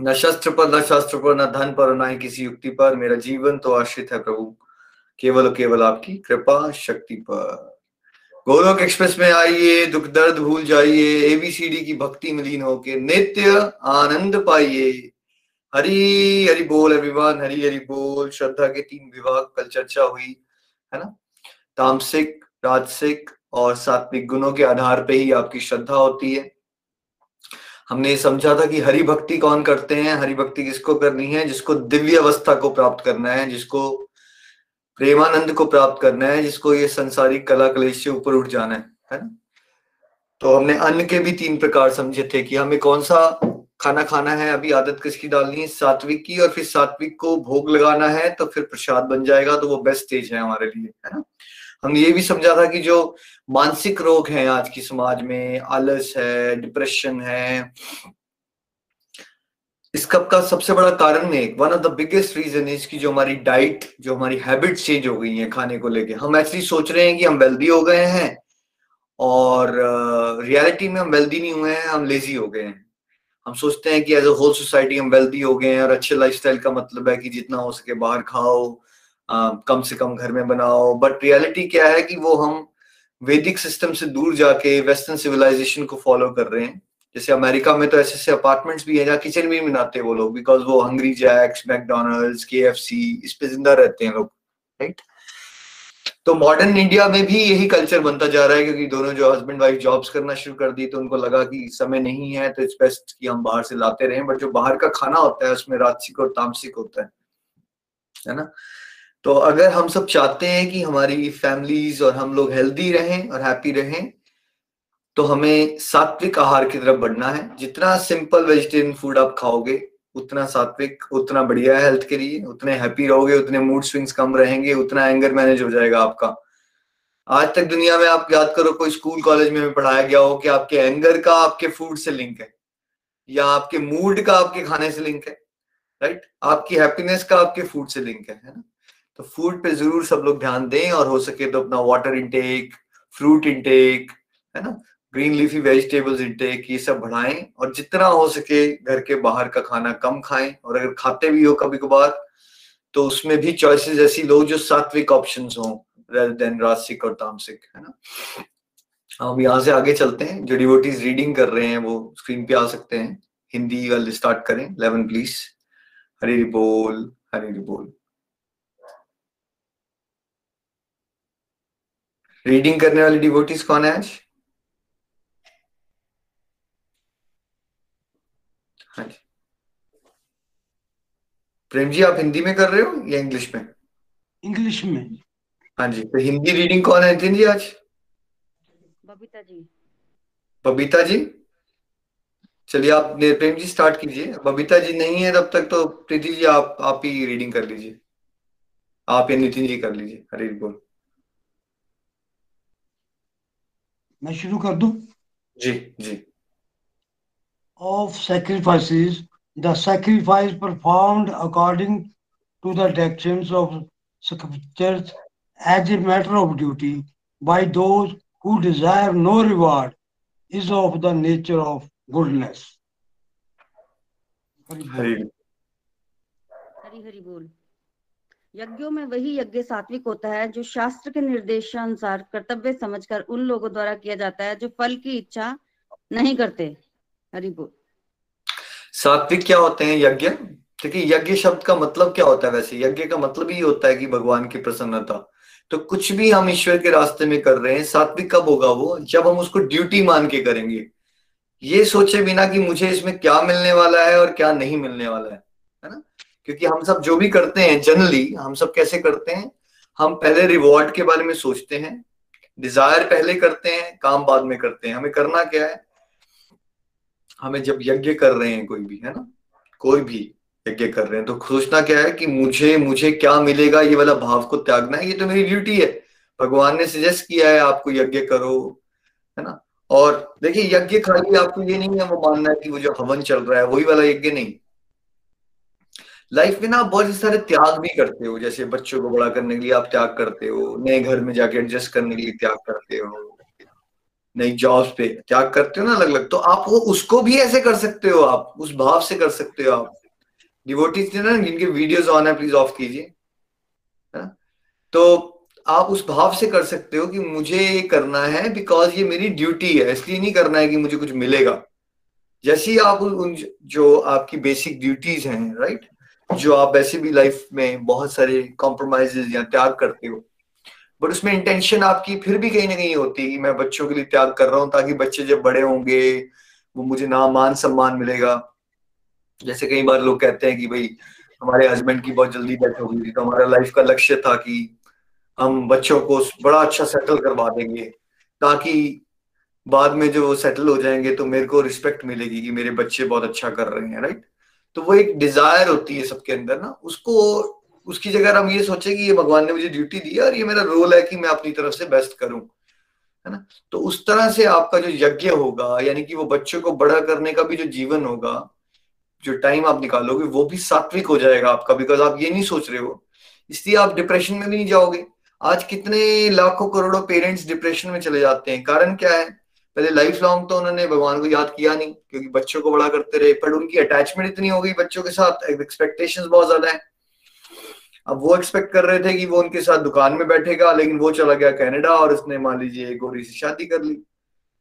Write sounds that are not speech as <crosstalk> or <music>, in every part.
न शस्त्र पर, न शास्त्र पर, न धन पर न ही किसी युक्ति पर। मेरा जीवन तो आश्रित है प्रभु। केवल केवल आपकी कृपा शक्ति पर। गोलोक एक्सप्रेस में आइए, दुख दर्द भूल जाइए एबीसीडी की भक्ति में लीन होके नित्य आनंद पाइए। हरी हरि बोल एवरीवन हरी हरि बोल। श्रद्धा के तीन विभाग, कल चर्चा हुई, है ना? तामसिक, राजसिक और सात्विक गुणों के आधार पे ही आपकी श्रद्धा होती है। हमने समझा था कि हरि भक्ति कौन करते हैं? हरि भक्ति किसको करनी है? जिसको दिव्य अवस्था को प्राप्त करना है, जिसको प्रेमानंद को प्राप्त करना है, जिसको ये संसारिक कला कलेश से ऊपर उठ जाना है है ना? तो हमने अन्न के भी तीन प्रकार समझे थे कि हमें कौन सा खाना खाना है, अभी आदत किसकी डालनी है? सात्विक की, और फिर सात्विक को भोग लगाना है तो फिर प्रसाद बन जाएगा तो वो बेस्ट स्टेज है हमारे लिए, है ना? हमने ये भी समझा था कि जो मानसिक रोग हैं आज की समाज में आलस है डिप्रेशन है इसका का सबसे बड़ा कारण में one of the biggest reason is की जो हमारी डाइट जो हमारी हैबिट चेंज हो गई है खाने को लेके। हम एक्चुअली सोच रहे हैं कि हम वेल्दी हो गए हैं और रियलिटी uh, में हम वेल्दी नहीं हुए हैं हम लेजी हो गए हैं। हम सोचते हैं कि एज अ होल सोसाइटी हम वेल्दी हो गए हैं और अच्छे लाइफस्टाइल का मतलब है कि जितना हो सके बाहर खाओ कम से कम घर में बनाओ। बट रियलिटी क्या है कि वो हम वैदिक सिस्टम से दूर जाके वेस्टर्न सिविलाइजेशन को फॉलो कर रहे हैं। जैसे अमेरिका में तो ऐसे ऐसे अपार्टमेंट्स भी है जहाँ किचन भी बनाते वो लोग बिकॉज़ वो Hungry Jack's McDonald's K F C इस पे ज़िंदा रहते हैं लोग राइट तो मॉडर्न इंडिया में भी यही कल्चर बनता जा रहा है क्योंकि दोनों जो हस्बैंड वाइफ जॉब्स करना शुरू कर दी तो उनको लगा कि समय नहीं है तो इट्स बेस्ट कि हम बाहर से लाते रहें। बट जो बाहर का खाना होता है उसमें राजसिक और तामसिक होता है है ना? तो अगर हम सब चाहते हैं कि हमारी फैमिलीज़ और हम लोग हेल्दी रहें और हैप्पी रहें तो हमें सात्विक आहार की तरफ़ बढ़ना है। जितना सिंपल वेजिटेरियन फ़ूड आप खाओगे, उतना सात्विक, उतना बढ़िया है हेल्थ के लिए। उतने हैप्पी रहोगे, उतने मूड स्विंग्स कम रहेंगे, उतना एंगर मैनेज हो जाएगा आपका। आज तक दुनिया में आप याद करो, कोई स्कूल कॉलेज में पढ़ाया गया हो कि आपके एंगर का आपके फ़ूड से लिंक है, या आपके मूड का आपके खाने से लिंक है राइट आपकी हैप्पीनेस का आपके फ़ूड से लिंक है है ना? तो फ़ूड पे ज़रूर सब लोग ध्यान दें और हो सके तो अपना वाटर इनटेक फ्रूट इनटेक है ना? ग्रीन लीफी वेजिटेबल्स इनटेक ये सब बढ़ाएँ और जितना हो सके घर के बाहर का खाना कम खाएँ और अगर खाते भी हो कभी कभार तो उसमें भी चॉइसेस ऐसी लो जो सात्विक ऑप्शन हो रेदर देन रासिक और तामसिक, है ना? हम यहाँ से आगे चलते हैं। जो डिवोटीज रीडिंग कर रहे हैं वो स्क्रीन पे आ सकते हैं। हिंदी वाले स्टार्ट करें। लेवन प्लीज़ हरी बोल हरी बोल। रीडिंग करने वाली डिवोटीज कौन है आज? हाँ जी। प्रेम जी आप हिंदी में कर रहे हो या इंग्लिश में? इंग्लिश में। हाँ जी तो हिंदी रीडिंग कौन है नितिन जी आज? बबीता जी। बबीता जी? चलिए आप प्रेम जी स्टार्ट कीजिए। बबीता जी नहीं है तब तक तो प्रीति जी आप आप ही रीडिंग कर लीजिए। आप या नितिन जी कर लीजिए। हरी बोल। मैं शुरू कर दूँ? जी जी। Of sacrifices the sacrifice performed according to the directions of scriptures as a matter of duty by those desire no reward is of the nature of goodness Hari Hari बोल। यज्ञों में वही यज्ञ सात्विक होता है जो शास्त्र के निर्देशानुसार, कर्तव्य समझकर उन लोगों द्वारा किया जाता है जो फल की इच्छा नहीं करते। हरि बोल। सात्विक क्या होते हैं यज्ञ? देखिए, यज्ञ शब्द का मतलब क्या होता है वैसे? यज्ञ का मतलब ही होता है कि भगवान की प्रसन्नता। तो कुछ भी हम ईश्वर के रास्ते में कर रहे हैं, सात्विक कब होगा वो? जब हम उसको ड्यूटी मान के करेंगे। ये सोचे बिना कि मुझे इसमें क्या मिलने वाला है और क्या नहीं मिलने वाला है। क्योंकि हम सब जो भी करते हैं जनरली हम सब कैसे करते हैं? हम पहले रिवॉर्ड के बारे में सोचते हैं डिज़ायर पहले करते हैं, काम बाद में करते हैं। हमें करना क्या है? हमें जब यज्ञ कर रहे हैं कोई भी, है ना? कोई भी यज्ञ कर रहे हैं तो सोचना क्या है कि मुझे मुझे क्या मिलेगा? ये वाला भाव को त्यागना है, ये तो मेरी ड्यूटी है। भगवान ने सजेस्ट किया है, आपको यज्ञ करो, है ना? और देखिए, यज्ञ खाली आपको ये नहीं है, वो मानना है कि वो जो हवन चल रहा है, वही वाला यज्ञ नहीं। लाइफ में ना आप बहुत सारे त्याग भी करते हो, जैसे बच्चों को बड़ा करने के लिए आप त्याग करते हो, नए घर में जाके एडजस्ट करने के लिए त्याग करते हो, नई जॉब्स पे त्याग करते हो ना अलग अलग तो आप वो उसको भी ऐसे कर सकते हो आप, उस भाव से कर सकते हो आप। डिवोटीज ना जिनके वीडियोस ऑन है प्लीज़ ऑफ़ कीजिए तो आप उस भाव से कर सकते हो कि मुझे ये करना है बिकॉज़ ये मेरी ड्यूटी है, इसलिए नहीं करना है कि मुझे कुछ मिलेगा। जैसे ही आप उन जो आपकी बेसिक ड्यूटीज़ हैं राइट जो आप वैसे भी लाइफ में बहुत सारे कॉम्प्रोमाइजेज या त्याग करते हो बट उसमें इंटेंशन आपकी फिर भी कहीं ना कहीं होती है कि मैं बच्चों के लिए त्याग कर रहा हूँ ताकि बच्चे जब बड़े होंगे, वो मुझे ना मान सम्मान मिलेगा। जैसे कई बार लोग कहते हैं कि भाई, हमारे हस्बैंड की बहुत जल्दी डेथ हो गई थी तो हमारा लाइफ का लक्ष्य था कि हम बच्चों को बड़ा अच्छा सेटल करवा देंगे, ताकि बाद में जो सेटल हो जाएँगे तो मेरे को रिस्पेक्ट मिलेगी कि मेरे बच्चे बहुत अच्छा कर रहे हैं राइट तो वो एक डिज़ायर होती है सबके अंदर ना, उसको, उसकी जगह हम ये सोचे कि ये भगवान ने मुझे ड्यूटी दी है और ये मेरा रोल है कि मैं अपनी तरफ़ से बेस्ट करूँ, है ना? तो उस तरह से आपका जो यज्ञ होगा, यानी कि वो बच्चों को बड़ा करने का भी जो जीवन होगा, जो टाइम आप निकालोगे, वो भी सात्विक हो जाएगा आपका बिकॉज़ आप ये नहीं सोच रहे हो। इसलिए आप डिप्रेशन में भी नहीं जाओगे। आज कितने लाखों करोड़ों पेरेंट्स डिप्रेशन में चले जाते हैं। कारण क्या है? पहले लाइफ लॉन्ग तो उन्होंने भगवान को याद किया नहीं, क्योंकि बच्चों को बड़ा करते रहे, पर उनकी अटैचमेंट इतनी हो गई बच्चों के साथ एक्सपेक्टेशंस बहुत ज़्यादा है। अब वो एक्सपेक्ट कर रहे थे कि वो उनके साथ दुकान में बैठेगा, लेकिन वो चला गया कनाडा और उसने मान लीजिए गोरी से शादी कर ली।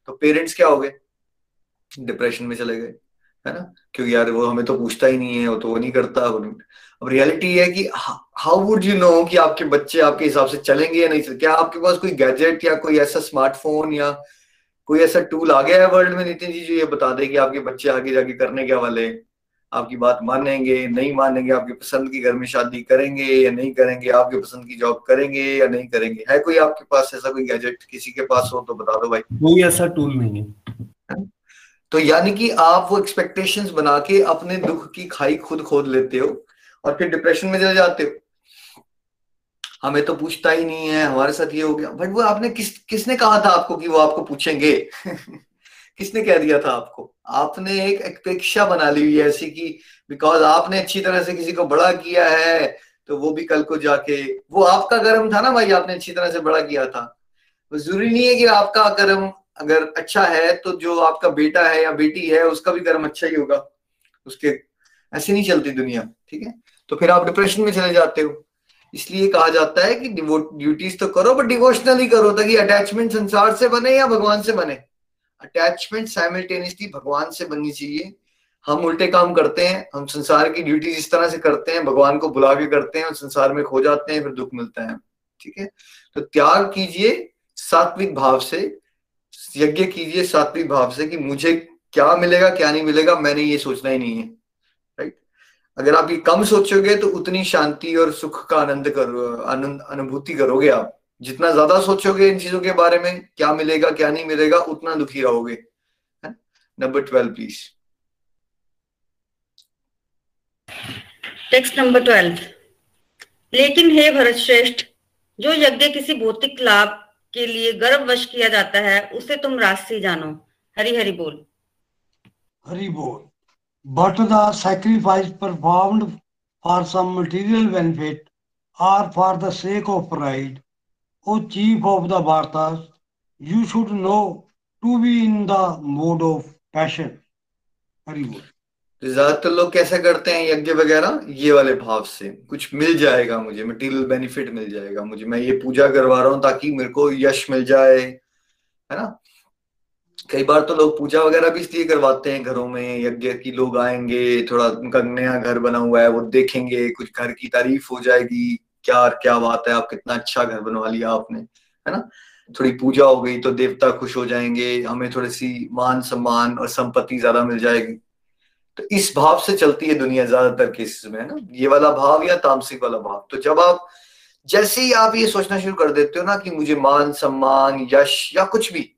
तो पेरेंट्स क्या हो गए? डिप्रेशन में चले गए, है ना? क्योंकि यार वो हमें तो पूछता ही नहीं है, वो तो वो नहीं करता अब रियलिटी है कि हाउ वुड यू नो कि आपके बच्चे आपके हिसाब से चलेंगे या नहीं चलेंगे? क्या आपके पास कोई गैजेट या कोई ऐसा स्मार्टफ़ोन या कोई ऐसा टूल आ गया है वर्ल्ड में नितिन जी जो ये बता दे कि आपके बच्चे आगे जाके करने क्या वाले आपकी बात मानेंगे नहीं मानेंगे आपकी पसंद की घर में शादी करेंगे या नहीं करेंगे आपके पसंद की जॉब करेंगे या नहीं करेंगे? है कोई आपके पास ऐसा कोई गैजेट किसी के पास हो तो बता दो भाई। कोई ऐसा टूल नहीं है। तो यानी कि आप वो एक्सपेक्टेशंस बना के अपने दुख की खाई खुद खोद लेते हो और फिर डिप्रेशन में चले जाते हो। हमें तो पूछता ही नहीं है, हमारे साथ ये हो गया। बट वो आपने किस, किसने कहा था आपको कि वो आपको पूछेंगे? <laughs> किसने कह दिया था आपको? आपने एक अपेक्षा बना ली हुई ऐसी कि बिकॉज़ आपने अच्छी तरह से किसी को बड़ा किया है तो वो भी कल को जाके, वो आपका कर्म था ना भाई, आपने अच्छी तरह से बड़ा किया था। ज़रूरी नहीं है कि आपका कर्म अगर अच्छा है तो जो आपका बेटा है या बेटी है, उसका भी कर्म अच्छा ही होगा। उसके, ऐसे नहीं चलती दुनिया, ठीक है? तो फिर आप डिप्रेशन में चले जाते हो। इसलिए कहा जाता है कि ड्यूटीज़ तो करो बट डिवोशनली करो, ताकि अटैचमेंट संसार से बने या भगवान से बने। अटैचमेंट साइमल्टेनियसली भगवान से बननी चाहिए। हम उल्टे काम करते हैं, हम संसार की ड्यूटीज़ इस तरह से करते हैं, भगवान को बुला के करते हैं, और संसार में खो जाते हैं, फिर दुख मिलता है। ठीक है? तो त्याग कीजिए सात्विक भाव से, यज्ञ कीजिए सात्विक भाव से कि मुझे क्या मिलेगा, क्या नहीं मिलेगा, मैंने ये सोचना ही नहीं है। अगर आप ये कम सोचोगे तो उतनी शांति और सुख का आनंद करो आनंद अनुभूति करोगे आप। जितना ज़्यादा सोचोगे इन चीज़ों के बारे में क्या मिलेगा क्या नहीं मिलेगा उतना दुखी रहोगे। Number twelve please text number twelve लेकिन हे भरत श्रेष्ठ जो यज्ञ किसी भौतिक लाभ के लिए गर्भवश किया जाता है उसे तुम राशि जानो। हरि हरि बोल। हरि बोल। But the sacrifice performed for some material benefit or for the sake of pride o chief of the vartas you should know to be in the mode of passion बोल तो ज़्यादातर लोग कैसे करते हैं यज्ञ वगैरह ये वाले भाव से कुछ मिल जाएगा मुझे मटेरियल बेनिफिट मिल जाएगा मुझे मैं ये पूजा करवा रहा हूँ ताकि मेरे को यश मिल जाए है ना कई बार तो लोग पूजा वगैरह भी इसलिए करवाते हैं घरों में, यज्ञ की लोग आएँगे, थोड़ा उनका नया घर बना हुआ है, वो देखेंगे, कुछ घर की तारीफ़ हो जाएगी क्या क्या बात है, आप कितना अच्छा घर बनवा लिया आपने, है ना? थोड़ी पूजा हो गई तो देवता खुश हो जाएँगे, हमें थोड़ी सी मान सम्मान और संपत्ति ज़्यादा मिल जाएगी। तो इस भाव से चलती है दुनिया ज़्यादातर केसेस में, है ना? ये वाला भाव या तामसिक वाला भाव? तो जब आप, जैसे ही आप ये सोचना शुरू कर देते हो ना कि मुझे मान सम्मान, यश या कुछ भी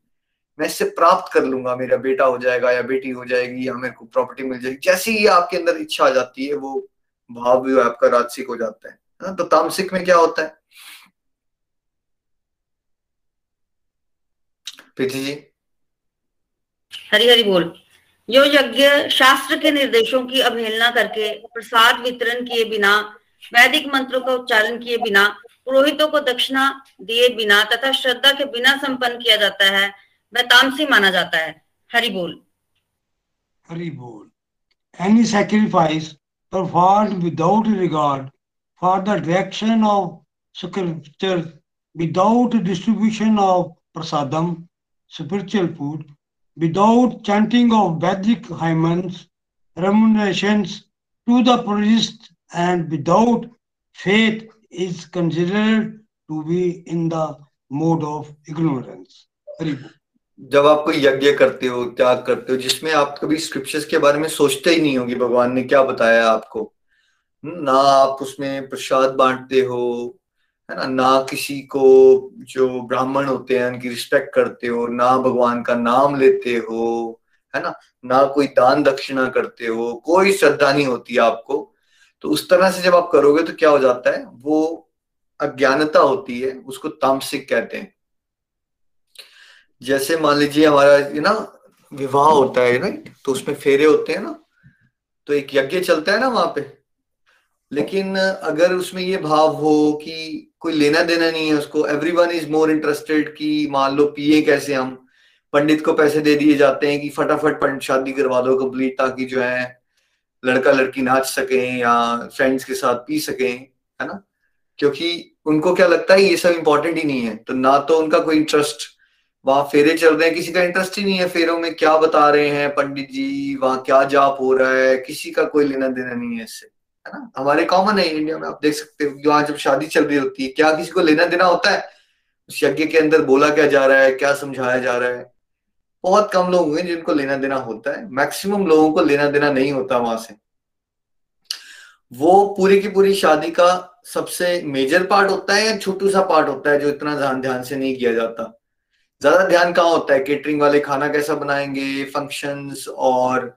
मैं इससे प्राप्त कर लूँगा, मेरा बेटा हो जाएगा या बेटी हो जाएगी या मेरे को प्रॉपर्टी मिल जाएगी। जैसे ही आपके अंदर इच्छा आ जाती है, वो भाव भी आपका राजसिक हो जाता है ना? तो तामसिक में क्या होता है? प्रीति जी। हरी हरी बोल। जो यज्ञ शास्त्र के निर्देशों की अवहेलना करके, प्रसाद वितरण किए बिना, वैदिक मंत्रों का उच्चारण किए बिना, पुरोहितों को दक्षिणा दिए बिना तथा श्रद्धा के बिना संपन्न किया जाता है वह तामसी माना जाता है हरि बोल हरि बोल any sacrifice perform without regard for the direction of scripture without distribution of prasadam spiritual food without chanting of Vedic hymns remunerations to the priest, and without faith is considered to be in the mode of ignorance. Haribu. जब आप कोई यज्ञ करते हो, त्याग करते हो, जिसमें आप कभी स्क्रिप्चर्स के बारे में सोचते ही नहीं होगी, भगवान ने क्या बताया आपको? ना आप उसमें प्रसाद बांटते हो, है ना? ना किसी को जो ब्राह्मण होते हैं, उनकी रिस्पेक्ट करते हो, ना भगवान का नाम लेते हो, है ना? ना कोई दान दक्षिणा करते हो, कोई श्रद्धा नहीं होती आपको। तो उस तरह से जब आप करोगे तो क्या हो जाता है? वो अज्ञानता होती है, उसको तामसिक कहते हैं। जैसे मान लीजिए हमारा ना विवाह होता है राइट तो उसमें फेरे होते हैं ना तो एक यज्ञ चलता है ना वहाँ पे। लेकिन अगर उसमें ये भाव हो कि कोई लेना देना नहीं है उसको every one is more interested कि मान लो पिए कैसे हम, पंडित को पैसे दे दिए जाते हैं कि फटाफट पंडित शादी करवा दो कंप्लीट ताकि जो है, लड़का लड़की नाच सके या फ्रेंड्स के साथ पी सके, है ना? क्योंकि उनको क्या लगता है ये सब इंपॉर्टेंट ही नहीं है। तो ना तो उनका कोई इंटरेस्ट वहाँ फेरे चल रहे हैं, किसी का इंटरेस्ट ही नहीं है फेरों में, क्या बता रहे हैं पंडित जी, वहाँ क्या जाप हो रहा है, किसी का कोई लेना देना नहीं है इससे, है ना? हमारे कॉमन है इंडिया में, आप देख सकते हो वहाँ जब शादी चल रही होती है, क्या किसी को लेना देना होता है? उस यज्ञ के अंदर बोला क्या जा रहा है, क्या समझाया जा रहा है? बहुत कम लोग हुए जिनको लेना देना होता है मैक्सिमम लोगों को लेना देना नहीं होता वहाँ से। वो पूरी की पूरी शादी का सबसे मेजर पार्ट होता है या छोटू सा पार्ट होता है जो इतना ध्यान ध्यान से नहीं किया जाता? ज़्यादा ध्यान कहाँ होता है? केटरिंग वाले खाना कैसा बनाएँगे? फ़ंक्शंस और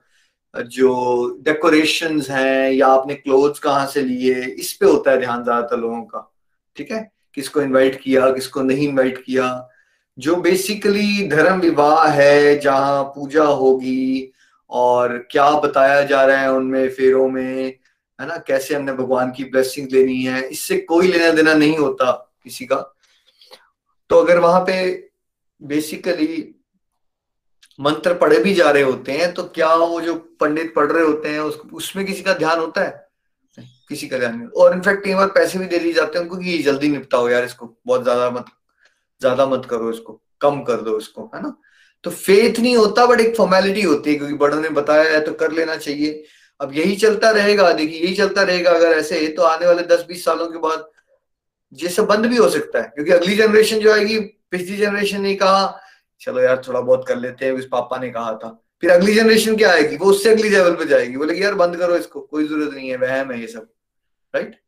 जो डेकोरेशन हैं या आपने क्लोथ्स कहाँ से लिए? इस पे होता है ध्यान ज़्यादातर लोगों का। ठीक है? किसको इनवाइट किया, किसको नहीं इनवाइट किया। जो बेसिकली धर्म विवाह है, जहाँ पूजा होगी और क्या बताया जा रहा है उनमें, फेरों में, है ना? कैसे हमने भगवान की ब्लेसिंग लेनी है, इससे कोई लेना देना नहीं होता किसी का। तो अगर वहाँ पे बेसिकली मंत्र पढ़े भी जा रहे होते हैं तो क्या वो जो पंडित पढ़ रहे होते हैं उस, उसमें किसी का ध्यान होता है? किसी का ध्यान नहीं और इनफैक्ट कई बार पैसे भी दे दिए जाते हैं उनको कि जल्दी निपटाओ यार इसको बहुत ज़्यादा मत ज़्यादा मत करो इसको कम कर दो इसको है ना? तो फेथ नहीं होता बट एक फॉर्मेलिटी होती है क्योंकि बड़ों ने बताया है तो कर लेना चाहिए। अब यही चलता रहेगा देखिए यही चलता रहेगा अगर ऐसे तो आने वाले दस बीस सालों के बाद सब बंद भी हो सकता है, क्योंकि अगली जनरेशन जो आएगी, पिछली जनरेशन ने कहा, चलो यार, थोड़ा बहुत कर लेते हैं, उस पापा ने कहा था। फिर अगली जनरेशन क्या आएगी? वो उससे अगली लेवल पे जाएगी। बोले यार, बंद करो इसको, कोई ज़रूरत नहीं है, वहम है ये सब। राइट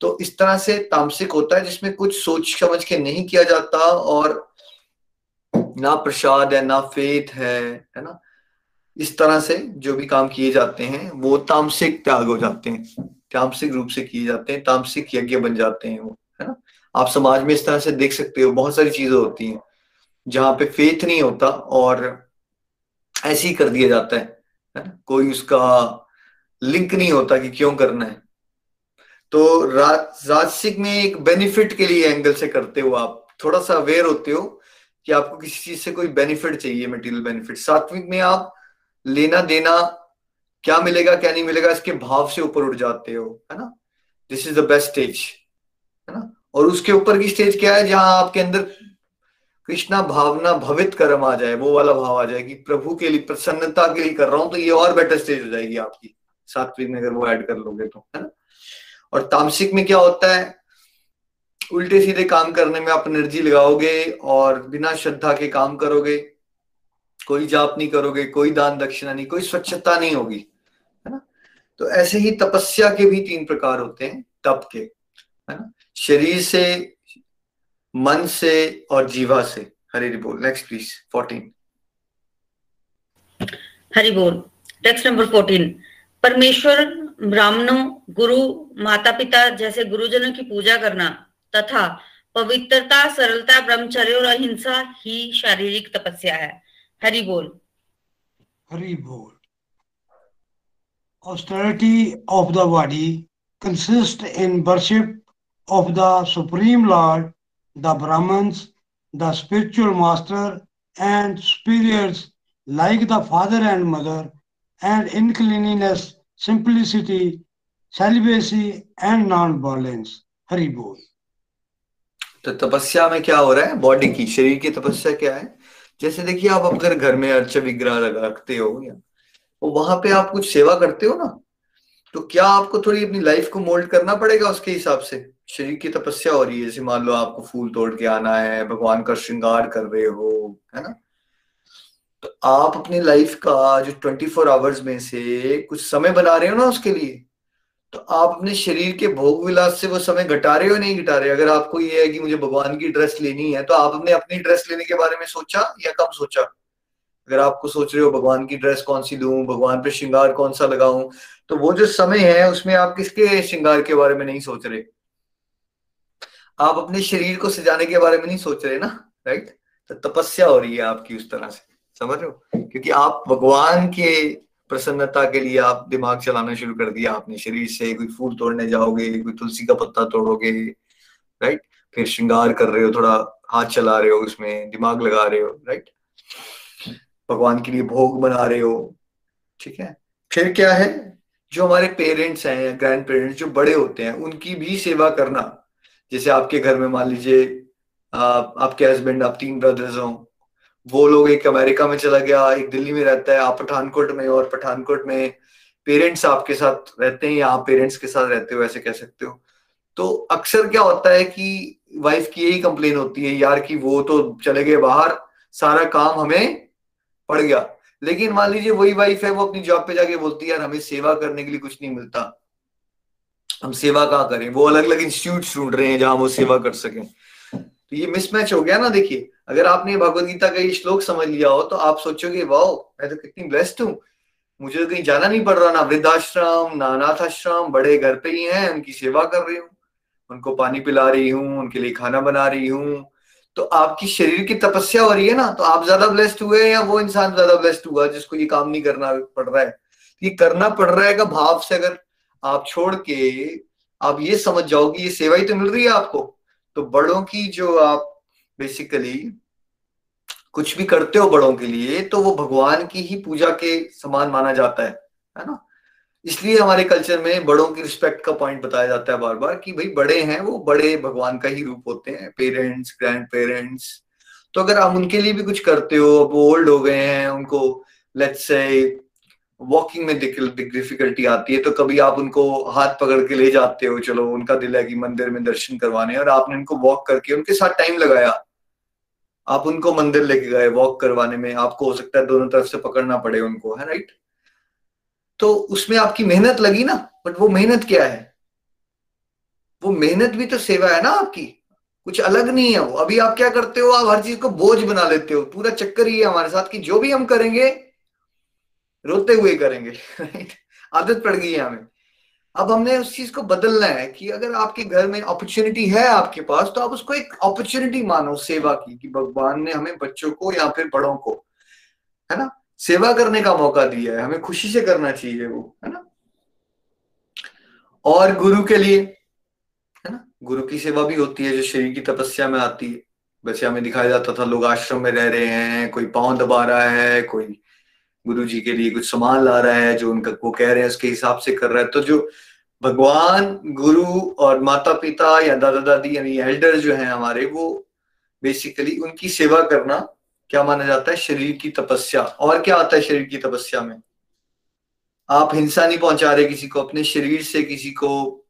तो इस तरह से तामसिक होता है, जिसमें कुछ सोच समझ के नहीं किया जाता और ना प्रसाद है, ना फेथ है है ना? इस तरह से जो भी काम किए जाते हैं, वो तामसिक त्याग हो जाते हैं। तामसिक रूप से किए जाते हैं, तामसिक यज्ञ बन जाते हैं वो। है ना? आप समाज में इस तरह से देख सकते हो, बहुत सारी चीज़ें होती हैं, जहाँ पे फेथ नहीं होता और ऐसे ही कर दिया जाता है है कोई उसका लिंक नहीं होता कि क्यों करना है। तो राजसिक में एक बेनिफिट के लिए एंगल से करते हो आप, थोड़ा सा अवेयर होते हो कि आपको किसी चीज़ से कोई बेनिफिट चाहिए मटेरियल बेनिफिट सात्विक में आप लेना देना क्या मिलेगा, क्या नहीं मिलेगा, इसके भाव से ऊपर उठ जाते हो, है ना? This is the best stage है ना? और उसके ऊपर की स्टेज क्या है? जहाँ आपके अंदर कृष्णा भावना भवित कर्म आ जाए, वो वाला भाव आ जाए कि प्रभु के लिए, प्रसन्नता के लिए कर रहा हूँ तो ये और बेटर स्टेज हो जाएगी आपकी। सात्विक में अगर वो ऐड कर लोगे तो है ना? और तामसिक में क्या होता है? उल्टे सीधे काम करने में आप एनर्जी लगाओगे और बिना श्रद्धा के काम करोगे। कोई जाप नहीं करोगे, कोई दान दक्षिणा नहीं, कोई स्वच्छता नहीं होगी, है ना? तो ऐसे ही तपस्या के भी तीन प्रकार होते हैं, तप के, है ना? शरीर से मन से और जीवा से। हरी बोल। नेक्स्ट प्लीज़ फोर्टीन हरि बोल। टेक्स्ट नंबर फोर्टीन परमेश्वर ब्राह्मणों गुरु माता पिता जैसे गुरुजनों की पूजा करना तथा पवित्रता सरलता ब्रह्मचर्य और अहिंसा ही शारीरिक तपस्या है। हरि बोल। हरि बोल। Austerity of the body consists in worship of the Supreme Lord, the Brahmins, the spiritual master, and superiors like the father and mother, and in cleanliness, simplicity, celibacy, and non-violence. Hari Bol. तो तपस्या में क्या हो रहा है body की शरीर की तपस्या क्या है जैसे देखिए आप अगर घर में अर्च विग्रह रखते हो या तो वहाँ पे आप कुछ सेवा करते हो ना तो क्या आपको थोड़ी अपनी लाइफ को मोल्ड करना पड़ेगा उसके हिसाब से शरीर की तपस्या हो रही है, जैसे मान लो आपको फूल तोड़ के आना है, भगवान का श्रृंगार कर रहे हो, है ना? तो आप अपनी लाइफ का जो ट्वेंटी फोर आवर्स में से कुछ समय बना रहे हो ना उसके लिए तो आप अपने शरीर के भोग विलास से वो समय घटा रहे हो, नहीं घटा रहे अगर आपको ये है कि मुझे भगवान की ड्रेस लेनी है तो आपने अपनी ड्रेस लेने के बारे में सोचा या कब सोचा? अगर आपको सोच रहे हो भगवान की ड्रेस कौन सी लू, भगवान पे श्रृंगार कौन सा लगाऊँ तो वो जो समय है उसमें आप किसके श्रृंगार के बारे में नहीं सोच रहे? आप अपने शरीर को सजाने के बारे में नहीं सोच रहे ना राइट तो तपस्या हो रही है आपकी उस तरह से, समझ रहे हो? क्योंकि आप भगवान के प्रसन्नता के लिए आप दिमाग चलाना शुरू कर दिया आपने, शरीर से कोई फूल तोड़ने जाओगे, कोई तुलसी का पत्ता तोड़ोगे राइट फिर श्रृंगार कर रहे हो, थोड़ा हाथ चला रहे हो उसमें, दिमाग लगा रहे हो राइट भगवान के लिए भोग बना रहे हो, ठीक है? फिर क्या है? जो हमारे पेरेंट्स हैं ग्रैंड पेरेंट्स जो बड़े होते हैं, उनकी भी सेवा करना जैसे आपके घर में मान लीजिए आपके हस्बैंड आप तीन ब्रदर्स हो, वो लोग एक अमेरिका में चला गया, एक दिल्ली में रहता है, आप पठानकोट में और पठानकोट में पेरेंट्स आपके साथ रहते हैं या आप पेरेंट्स के साथ रहते हो, ऐसे कह सकते हो। तो अक्सर क्या होता है कि वाइफ की यही कंप्लेन होती है, यार कि वो तो चले गए बाहर, सारा काम हमें पड़ गया। लेकिन मान लीजिए वही वाइफ है, वो अपनी जॉब पे जाके बोलती है, यार हमें सेवा करने के लिए कुछ नहीं मिलता। हम सेवा कहाँ करें वो अलग अलग इंस्टीट्यूट ढूंढ रहे हैं जहाँ वो सेवा कर सके। तो ये मिसमैच हो गया ना देखिए अगर आपने भगवदगीता का ये श्लोक समझ लिया हो तो आप सोचोगे वाओ मैं तो कितनी ब्लेस्ड हूँ। मुझे तो कहीं जाना नहीं पड़ रहा ना वृद्धाश्रम ना अनाथ आश्रम बड़े घर पे ही हैं उनकी सेवा कर रही हूँ उनको पानी पिला रही हूँ उनके लिए खाना बना रही हूँ। तो आपकी शरीर की तपस्या हो रही है ना तो आप ज़्यादा ब्लेस्ड हुए या वो इंसान ज़्यादा ब्लेस्ड हुआ जिसको ये काम नहीं करना पड़ रहा है? ये करना पड़ रहा है का भाव से अगर आप छोड़ के आप ये समझ जाओ कि ये सेवा ही तो मिल रही है आपको। तो बड़ों की जो आप बेसिकली कुछ भी करते हो बड़ों के लिए तो वो भगवान की ही पूजा के समान माना जाता है है ना? इसलिए हमारे कल्चर में बड़ों की रिस्पेक्ट का पॉइंट बताया जाता है बार बार कि भाई बड़े हैं, वो बड़े भगवान का ही रूप होते हैं पेरेंट्स ग्रैंड पेरेंट्स तो अगर आप उनके लिए भी कुछ करते हो, अब ओल्ड हो गए हैं, उनको लेट्स से वॉकिंग में डिफिकल्टी आती है तो कभी आप उनको हाथ पकड़ के ले जाते हो, चलो, उनका दिल है कि मंदिर में दर्शन करवाने, और आपने उनको वॉक करके उनके साथ टाइम लगाया। आप उनको मंदिर लेके गए वॉक करवाने में, आपको हो सकता है दोनों तरफ़ से पकड़ना पड़े उनको, है राइट तो उसमें आपकी मेहनत लगी ना बट वो मेहनत क्या है? वो मेहनत भी तो सेवा है ना आपकी, कुछ अलग नहीं है वो। अभी आप क्या करते हो, आप हर चीज़ को बोझ बना लेते हो, पूरा चक्कर ही है हमारे साथ कि जो भी हम करेंगे रोते हुए करेंगे आदत पड़ गई है हमें। अब हमने उस चीज़ को बदलना है कि अगर आपके घर में अपॉर्चुनिटी है आपके पास तो आप उसको एक अपॉर्चुनिटी मानो, सेवा की, कि भगवान ने हमें बच्चों को या फिर बड़ों को, है ना? सेवा करने का मौका दिया है, हमें खुशी से करना चाहिए वो, है ना? और गुरु के लिए, है ना? गुरु की सेवा भी होती है जो शरीर की तपस्या में आती है। वैसे हमें दिखाया जाता था, लोग आश्रम में रह रहे हैं, कोई पाँव दबा रहा है, कोई गुरु जी के लिए कुछ सामान ला रहा है, जो उनका वो कह रहे हैं, उसके हिसाब से कर रहा है। तो जो भगवान, गुरु और माता पिता या दादा दादी यानी एल्डर जो है हमारे, वो बेसिकली उनकी सेवा करना क्या माना जाता है? शरीर की तपस्या। और क्या आता है शरीर की तपस्या में? आप हिंसा नहीं पहुँचा रहे किसी को, अपने शरीर से किसी को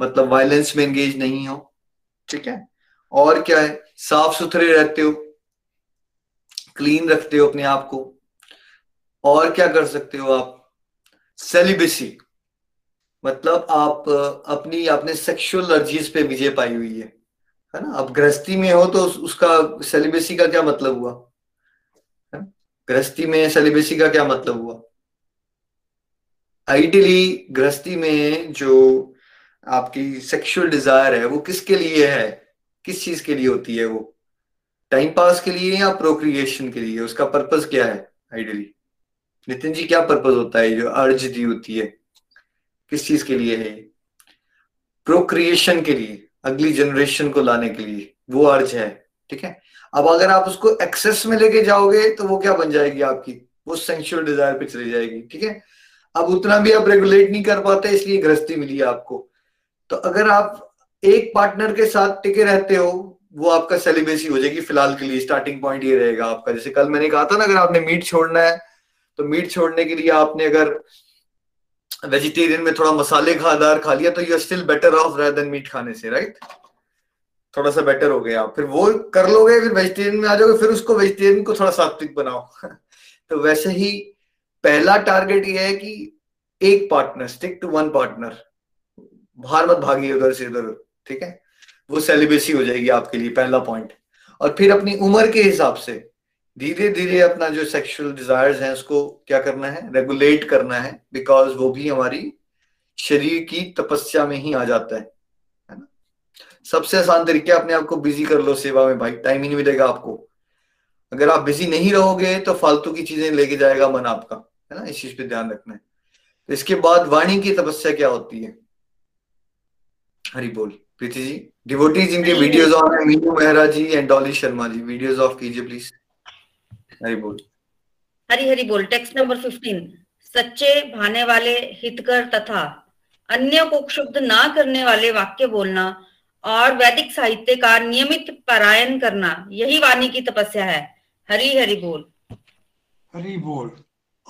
मतलब वायलेंस में एंगेज नहीं हो। ठीक है? और क्या है? साफ़ सुथरे रहते हो। क्लीन रखते हो अपने आप को। और क्या कर सकते हो आप? सेलिब्रेसी मतलब आप, अपनी अपने सेक्सुअल अर्जीज पे विजय पाई हुई है। है ना? आप गृहस्थी में हो तो उसका सेलिब्रेसी का क्या मतलब हुआ? गृहस्थी में सेलिब्रेसी का क्या मतलब हुआ? आइडियली गृहस्थी में जो आपकी सेक्सुअल डिज़ायर है, वो किसके लिए है? किस चीज़ के लिए होती है वो? टाइम पास के लिए या प्रोक्रिएशन के लिए? उसका पर्पज क्या है आइडियली नितिन जी, क्या पर्पज होता है? जो अर्ज़ दी होती है, किस चीज़ के लिए है? प्रोक्रिएशन के लिए, अगली जनरेशन को लाने के लिए, वो अर्ज़ है, ठीक है? अब अगर आप उसको एक्सेस में लेके जाओगे तो वो क्या बन जाएगी आपकी? वो सेंशुअल डिज़ायर पे चली जाएगी, ठीक है? अब उतना भी आप रेगुलेट नहीं कर पाते, इसलिए गृहस्थी मिली आपको। तो अगर आप एक पार्टनर के साथ टिके रहते हो, वो आपका सेलिब्रेसी हो जाएगी फ़िलहाल के लिए स्टार्टिंग पॉइंट ये रहेगा आपका। जैसे कल मैंने कहा था ना, अगर आपने मीट छोड़ना है तो मीट छोड़ने के लिए आपने अगर वेजिटेरियन में थोड़ा मसाले खादार खा लिया तो you are still better off than meat खाने से राइट थोड़ा सा बेटर हो गया। फिर वो कर लोगे, फिर वेजिटेरियन में आ जाओगे, फिर उसको वेजिटेरियन को थोड़ा सात्विक बनाओ। <laughs> तो वैसे ही पहला टारगेट ये है कि एक partner stick to one partner बाहर मत भागी उधर से उधर, ठीक है? वो सेलिब्रेसी हो जाएगी आपके लिए, पहला पॉइंट और फिर अपनी उम्र के हिसाब से धीरे धीरे अपना जो सेक्सुअल डिजायर्स हैं उसको क्या करना है? रेगुलेट करना है बिकॉज़ वो भी हमारी शरीर की तपस्या में ही आ जाता है है ना? सबसे आसान तरीके अपने आप को बिज़ी कर लो सेवा में भाई टाइम ही नहीं मिलेगा आपको। अगर आप बिज़ी नहीं रहोगे तो फालतू की चीज़ें लेके जाएगा मन आपका है ना? इस चीज़ पे ध्यान रखना है। तो इसके बाद वाणी की तपस्या क्या होती है? हरी बोल। प्रीति जी डिवोटी जिनके वीडियोस ऑन है। Meenu Mehra ji and Dolly Sharma ji videos off कीजिए प्लीज़ हरी बोल। हरी हरी बोल टेक्स्ट नंबर 15 सच्चे भाने वाले हितकर तथा अन्य को क्षुब्ध ना करने वाले वाक्य बोलना और वैदिक साहित्य का नियमित पारायण करना यही वाणी की तपस्या है। हरी हरी बोल। हरी बोल।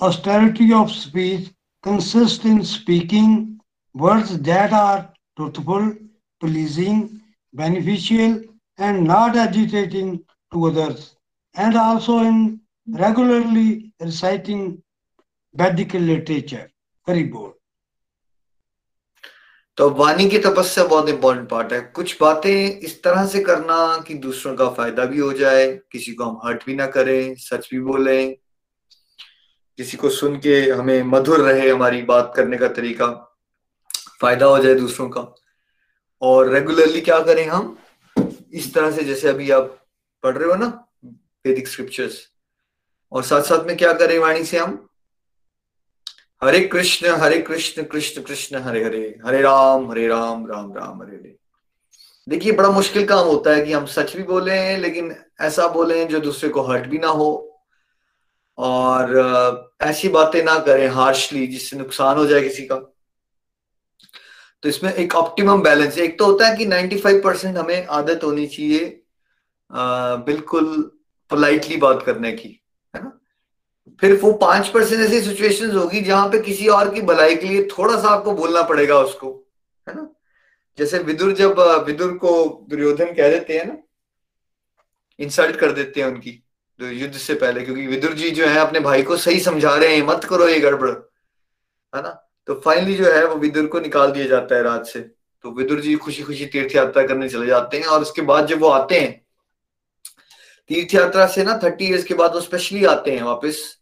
Austerity of speech consist in speaking words that are truthful pleasing beneficial and not agitating to others and also in regularly reciting Vedic literature. Very good. तो वाणी की तपस्या बहुत इंपॉर्टेंट पार्ट है कुछ बातें इस तरह से करना कि दूसरों का फ़ायदा भी हो जाए, किसी को हम हर्ट भी ना करें, सच भी बोले, किसी को सुन के हमें मधुर रहे हमारी बात करने का तरीका, फ़ायदा हो जाए दूसरों का और रेगुलरली क्या करें हम इस तरह से जैसे अभी आप पढ़ रहे हो ना वैदिक स्क्रिप्चर्स और साथ साथ में क्या करें वाणी से हम? हरे कृष्ण हरे कृष्ण कृष्ण कृष्ण, हरे हरे हरे राम हरे राम राम राम, हरे हरे। देखिए, बड़ा मुश्किल काम होता है कि हम सच भी बोले, लेकिन ऐसा बोले जो दूसरे को हर्ट भी ना हो। और ऐसी बातें ना करें हार्शली, जिससे नुकसान हो जाए किसी का। तो इसमें एक ऑप्टिमम बैलेंस एक तो होता है कि 95 परसेंट हमें आदत होनी चाहिए। बिल्कुल पोलाइटली बात करने की, है ना? फिर वो पाँच परसेंट ऐसी सिचुएशंस होगी जहाँ पे किसी और की भलाई के लिए थोड़ा सा आपको बोलना पड़ेगा उसको, है ना? जैसे विदुर जब, विदुर को दुर्योधन कह देते हैं ना इंसल्ट कर देते हैं उनकी, युद्ध से पहले, क्योंकि विदुर जी जो है अपने भाई को सही समझा रहे हैं, मत करो ये गड़बड़, है ना? तो फाइनली जो है वो विदुर को निकाल दिया जाता है राज से तो विदुर जी खुशी खुशी तीर्थ यात्रा करने चले जाते हैं और उसके बाद जब वो आते हैं तीर्थ यात्रा से ना थर्टी इयर्स के बाद वो स्पेशली आते हैं वापस।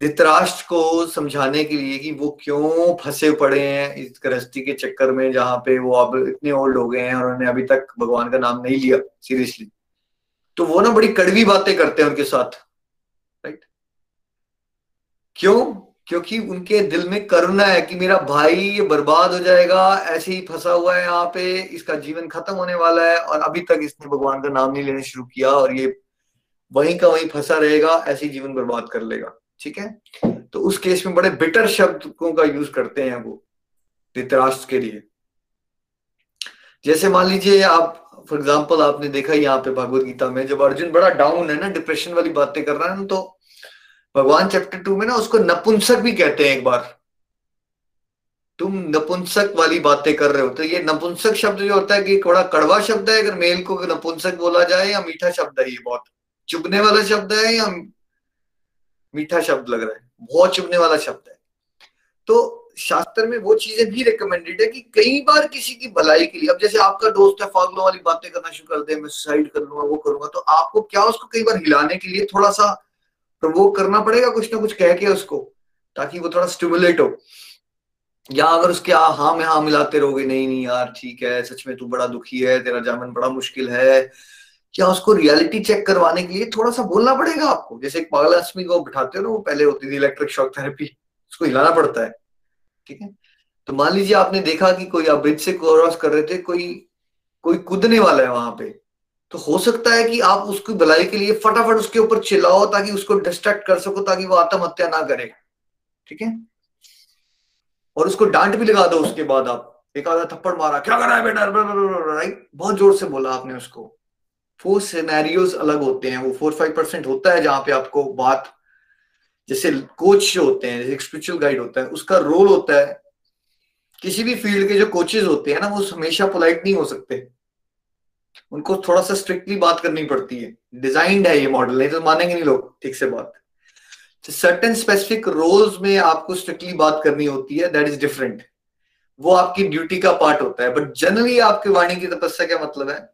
धृतराष्ट्र को समझाने के लिए कि वो क्यों फंसे पड़े हैं इस गृहस्थी के चक्कर में जहाँ पे वो अब इतने ओल्ड हो गए हैं और उन्होंने अभी तक भगवान का नाम नहीं लिया सीरियसली तो वो ना बड़ी कड़वी बातें करते हैं उनके साथ। राइट क्यों? क्योंकि उनके दिल में करुणा है कि मेरा भाई ये बर्बाद हो जाएगा, ऐसे ही फंसा हुआ है यहाँ पे, इसका जीवन खत्म होने वाला है और अभी तक इसने भगवान का नाम नहीं लेना शुरू किया और ये वहीं का वहीं फंसा रहेगा, ऐसे ही जीवन बर्बाद कर लेगा। ठीक है? तो उस केस में बड़े बिटर शब्दों का यूज़ करते हैं वो धृतराष्ट्र के लिए। जैसे मान लीजिए आप फॉर एग्ज़ाम्पल आपने देखा यहाँ पे भगवत गीता में, जब अर्जुन बड़ा डाउन है ना डिप्रेशन वाली बातें कर रहा है ना तो भगवान चैप्टर टू में ना उसको नपुंसक भी कहते हैं एक बार। तुम नपुंसक वाली बातें कर रहे हो तो ये नपुंसक शब्द जो होता है कि बड़ा कड़वा शब्द है, अगर मेल को नपुंसक बोला जाए या मीठा शब्द है ये बहुत। चुभने वाला शब्द है या मीठा शब्द लग रहा है, बहुत चुभने वाला शब्द है। तो शास्त्र में वो चीज़ें भी रिकमेंडेड है कि कई बार किसी की भलाई के लिए, अब जैसे आपका दोस्त है, फागलों वाली बातें करना शुरू कर दे, मैं सुसाइड कर लूँगा, वो करूँगा तो आपको क्या उसको कई बार हिलाने के लिए थोड़ा सा प्रवोक करना पड़ेगा कुछ ना कुछ कह के उसको ताकि वो थोड़ा स्टिमुलेट हो। या अगर उसके आ, हाँ में हाँ मिलाते रहोगे नहीं नहीं यार ठीक है सच में तू बड़ा दुखी है तेरा जामन बड़ा मुश्किल है। क्या उसको रियलिटी चेक करवाने के लिए थोड़ा सा बोलना पड़ेगा आपको। जैसे एक पागल आदमी को बिठाते हो ना वो पहले होती थी इलेक्ट्रिक शॉक थेरेपी उसको हिलाना पड़ता है ठीक है? तो मान लीजिए आपने देखा कि कोई आप ब्रिज से क्रॉस कर रहे थे कोई कोई कूदने वाला है वहाँ पे तो हो सकता है कि आप उसकी भलाई के लिए फटाफट उसके ऊपर चिल्लाओ ताकि उसको डिस्ट्रैक्ट कर सको, ताकि वो आत्महत्या ना करे। ठीक है? और उसको डांट भी लगा दो उसके बाद आप। एक आधा थप्पड़ मारा, क्या कर रहा है बेटा? बहुत ज़ोर से बोला आपने उसको। फोर सिनेरियोज अलग होते हैं। वो फोर फाइव परसेंट होता है जहाँ पे आपको बात, जैसे कोच होते हैं, जैसे स्पिरिचुअल गाइड होता है, उसका रोल होता है। किसी भी फ़ील्ड के जो कोचेज होते हैं ना, वो हमेशा पोलाइट नहीं हो सकते। उनको थोड़ा सा स्ट्रिक्टली बात करनी पड़ती है। डिजाइंड है ये मॉडल नहीं तो मानेंगे नहीं लोग, ठीक से बात। सर्टन स्पेसिफिक रोल्स में आपको स्ट्रिक्टली बात करनी होती है दैट इज़ डिफरेंट वो आपकी ड्यूटी का पार्ट होता है। बट जनरली आपके वाणी की तपस्या क्या मतलब है,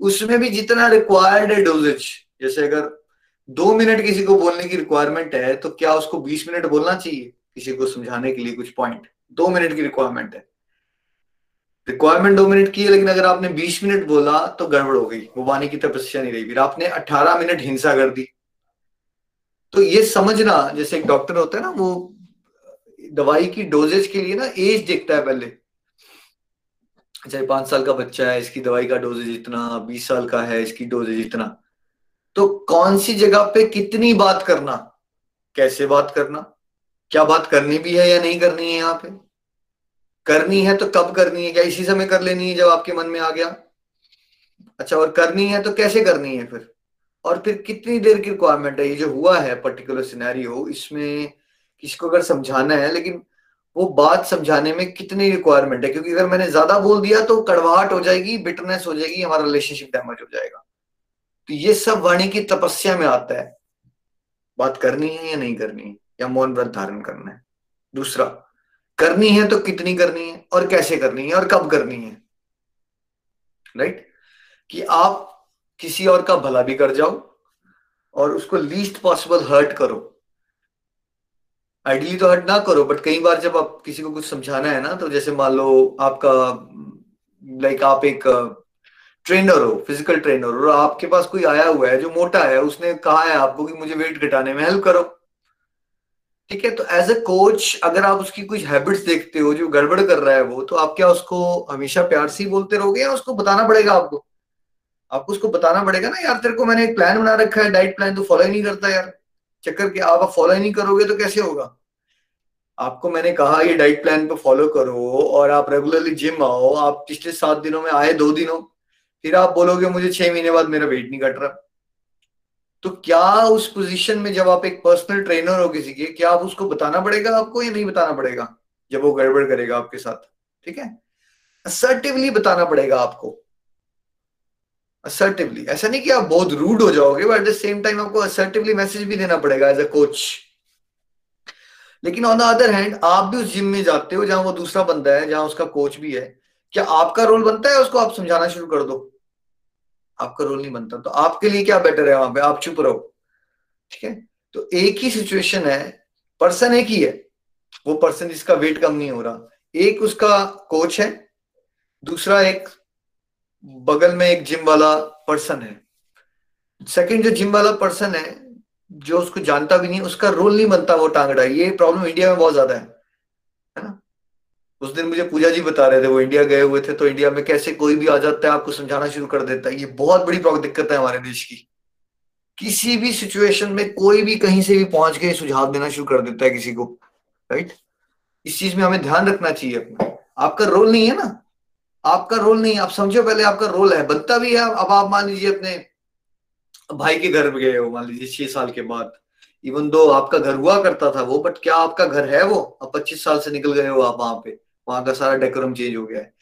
उसमें भी जितना रिक्वायर्ड है डोजेज जैसे अगर दो मिनट किसी को बोलने की रिक्वायरमेंट है तो क्या उसको बीस मिनट बोलना चाहिए किसी को समझाने के लिए कुछ पॉइंट दो मिनट की रिक्वायरमेंट है। रिक्वायरमेंट दो मिनट की है, लेकिन अगर आपने बीस मिनट बोला तो गड़बड़ हो गई। वो वाणी की तपस्या नहीं रही। फिर आपने अठारह मिनट हिंसा कर दी। तो ये समझना, जैसे एक डॉक्टर होता है ना, वो, दवाई की डोजेज के लिए ना एज देखता है पहले। चाहे पाँच साल का बच्चा है, इसकी दवाई का डोजेज इतना, बीस साल का है, इसकी डोजेज इतना। तो कौन सी जगह पे कितनी बात करना? कैसे बात करना? क्या बात करनी भी है या नहीं करनी है यहाँ पे? करनी है तो कब करनी है? क्या इसी समय कर लेनी है जब आपके मन में आ गया? अच्छा और करनी है तो कैसे करनी है फिर? और फिर कितनी देर की रिक्वायरमेंट है? ये जो हुआ है पर्टिकुलर सिनेरियो इसमें किसी को अगर समझाना है, लेकिन वो बात समझाने में कितनी रिक्वायरमेंट है? क्योंकि अगर मैंने ज़्यादा बोल दिया तो कड़वाहट हो जाएगी बिटरनेस हो जाएगी, हमारा रिलेशनशिप डैमेज हो जाएगा। तो ये सब वाणी की तपस्या में आता है। बात करनी है या नहीं करनी है? या मौन व्रत धारण करना है? दूसरा करनी है तो कितनी करनी है और कैसे करनी है और कब करनी है? राइट कि आप किसी और का भला भी कर जाओ और उसको लीस्ट पॉसिबल हर्ट करो। आइडियली तो हर्ट ना करो बट कई बार जब आप किसी को कुछ समझाना है ना तो जैसे मान लो आपका लाइक आप एक ट्रेनर हो फ़िज़िकल ट्रेनर हो, और आपके पास कोई आया हुआ है जो मोटा है, उसने कहा है आपको कि मुझे वेट घटाने में हेल्प करो। ठीक है तो एज अ कोच अगर आप उसकी कुछ हैबिट्स देखते हो, जो गड़बड़ कर रहा है वो तो आप क्या उसको हमेशा प्यार से ही बोलते रहोगे या उसको बताना पड़ेगा आपको? आपको उसको बताना पड़ेगा ना, यार, तेरे को मैंने एक प्लान बना रखा है डाइट प्लान तो फॉलो ही नहीं करता यार। चक्कर के आप फॉलो ही नहीं करोगे तो कैसे होगा? आपको मैंने कहा, ये डाइट प्लान पे फॉलो करो और आप रेगुलरली जिम आओ, आप पिछले सात दिनों में आए दो दिनों, फिर आप बोलोगे, मुझे छह महीने बाद मेरा वेट नहीं घट रहा। तो क्या उस पोजीशन में जब आप एक पर्सनल ट्रेनर हो किसी के, क्या आप उसको बताना पड़ेगा आपको या नहीं बताना पड़ेगा? जब वो गड़बड़ करेगा आपके साथ, ठीक है? असर्टिवली बताना पड़ेगा आपको। असर्टिवली ऐसा नहीं कि आप बहुत रूड हो जाओगे but at the same time आपको असर्टिवली मैसेज भी देना पड़ेगा एज अ कोच लेकिन ऑन द अदर हैंड आप भी उस जिम में जाते हो जहाँ वो दूसरा बंदा है, जहाँ उसका कोच भी है। क्या आपका रोल बनता है उसको आप समझाना शुरू कर दो? आपका रोल नहीं बनता। तो आपके लिए क्या बेटर है वहाँ पे? आप चुप रहो। ठीक है? तो एक ही सिचुएशन है। पर्सन एक ही है। वो पर्सन जिसका वेट कम नहीं हो रहा। एक उसका कोच है। दूसरा एक बगल में एक जिम वाला पर्सन है। सेकंड जो जिम वाला पर्सन है, जो उसको जानता भी नहीं, उसका रोल नहीं बनता वो टांगड़ा। ये प्रॉब्लम इंडिया में बहुत ज़्यादा है। उस दिन मुझे पूजा जी बता रहे थे, वो इंडिया गए हुए थे तो इंडिया में कैसे कोई भी आ जाता है, आपको समझाना शुरू कर देता है। ये बहुत बड़ी दिक्कत है हमारे देश की। किसी भी सिचुएशन में कोई भी कहीं से भी पहुँच के सुझाव देना शुरू कर देता है किसी को राइट इस चीज़ में हमें ध्यान रखना चाहिए अपना। आपका रोल नहीं है ना? आपका रोल नहीं आप समझो पहले आपका रोल है, बनता भी है। अब आप मान लीजिए अपने भाई के घर गए हो, मान लीजिए छह साल के बाद। इवन दो आपका घर हुआ करता था वो बट क्या आपका घर है वो? अब पच्चीस साल से निकल गए हो आप वहाँ पे। वहाँ का सारा डेकोरम चेंज हो गया है।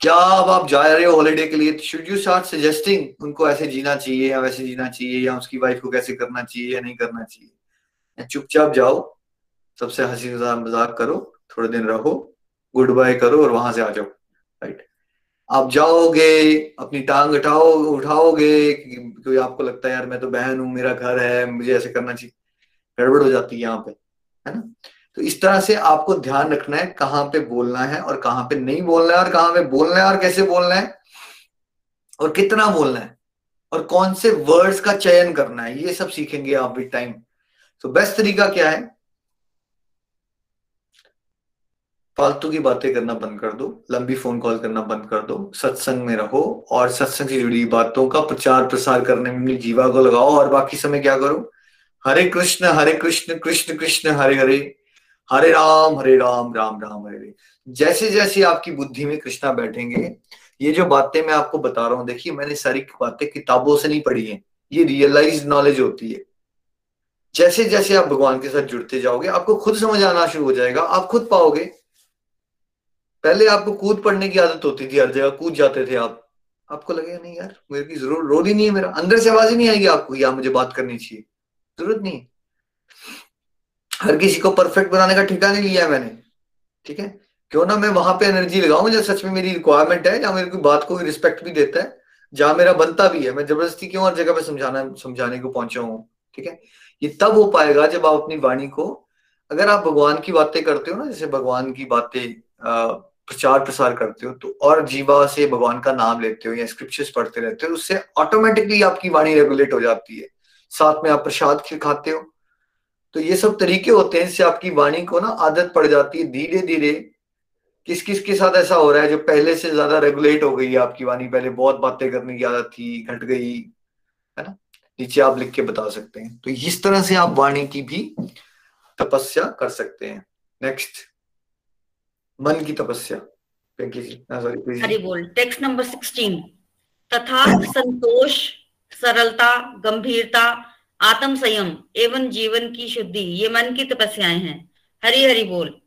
क्या अब आप जा रहे हो हॉलीडे के लिए? शुड यू स्टार्ट सजेस्टिंग उनको ऐसे जीना चाहिए या वैसे जीना चाहिए या उसकी वाइफ को कैसे करना चाहिए या नहीं करना चाहिए? चुपचाप जाओ, सबसे हँसी मज़ाक करो, थोड़े दिन रहो गुड बाय करो और वहाँ से आ जाओ राइट आप जाओगे, अपनी टांग उठाओ, उठाओगे क्योंकि आपको लगता है, यार, मैं तो बहन हूँ, मेरा घर है, मुझे ऐसे करना चाहिए। गड़बड़ हो जाती है यहाँ पे, है ना? तो इस तरह से आपको ध्यान रखना है कहाँ पे बोलना है और कहाँ पे नहीं बोलना है और कहाँ पे बोलना है और कैसे बोलना है और कितना बोलना है और कौन से वर्ड्स का चयन करना है, ये सब सीखेंगे आप विद टाइम तो बेस्ट तरीका क्या है? फालतू की बातें करना बंद कर दो, लंबी फ़ोन कॉल करना बंद कर दो, सत्संग में रहो और सत्संग से जुड़ी बातों का प्रचार प्रसार करने में जीवा को लगाओ और बाकी समय क्या करो? हरे कृष्ण हरे कृष्ण कृष्ण कृष्ण, हरे हरे। हरे राम हरे राम राम राम, हरे जैसे जैसे आपकी बुद्धि में कृष्णा बैठेंगे, ये जो बातें मैं आपको बता रहा हूँ, देखिए, मैंने सारी बातें किताबों से नहीं पढ़ी है। ये रियलाइज़ नॉलेज होती है। जैसे जैसे आप भगवान के साथ जुड़ते जाओगे, आपको खुद समझ आना शुरू हो जाएगा, आप खुद पाओगे। पहले आपको कूद पड़ने की आदत होती थी, हर जगह कूद जाते थे आप। आपको लगेगा नहीं यार, मेरे की ज़रूर रोल ही नहीं है मेरा, अंदर से आवाज़ ही नहीं आएगी आपको, या मुझे बात करनी चाहिए? ज़रूरत नहीं हर किसी को परफेक्ट बनाने का ठिका नहीं लिया मैंने। ठीक है? क्यों ना मैं वहाँ पे एनर्जी लगाऊँ जब सच में मेरी रिक्वायरमेंट है जहाँ मेरी बात को रिस्पेक्ट भी देता है, जहाँ मेरा बनता भी है। मैं ज़बरदस्ती क्यों हर जगह पे समझाना, समझाने को पहुँचा हूँ? ठीक है? ये तब हो पाएगा जब आप अपनी वाणी को, अगर आप भगवान की बातें करते हो ना, जैसे भगवान की बातें प्रचार प्रसार करते हो तो और जीवा से भगवान का नाम लेते हो या स्क्रिप्चर्स पढ़ते रहते हो, उससे ऑटोमेटिकली आपकी वाणी रेगुलेट हो जाती है। साथ में आप प्रसाद खाते हो तो ये सब तरीके होते हैं इससे आपकी वाणी को ना आदत पड़ जाती है धीरे धीरे। किस किस के साथ ऐसा हो रहा है? जो पहले से ज़्यादा रेगुलेट हो गई है आपकी वाणी पहले बहुत बातें करने की आदत थी घट गई है ना? नीचे आप लिख के बता सकते हैं। तो इस तरह से आप वाणी की भी तपस्या कर सकते हैं। नेक्स्ट मन की तपस्या। बोल। टेक्स्ट नंबर सिक्सटीन तथा संतोष सरलता गंभीरता आत्म संयम एवं जीवन की शुद्धि ये मन की तपस्याएँ हैं। हरी हरी बोल।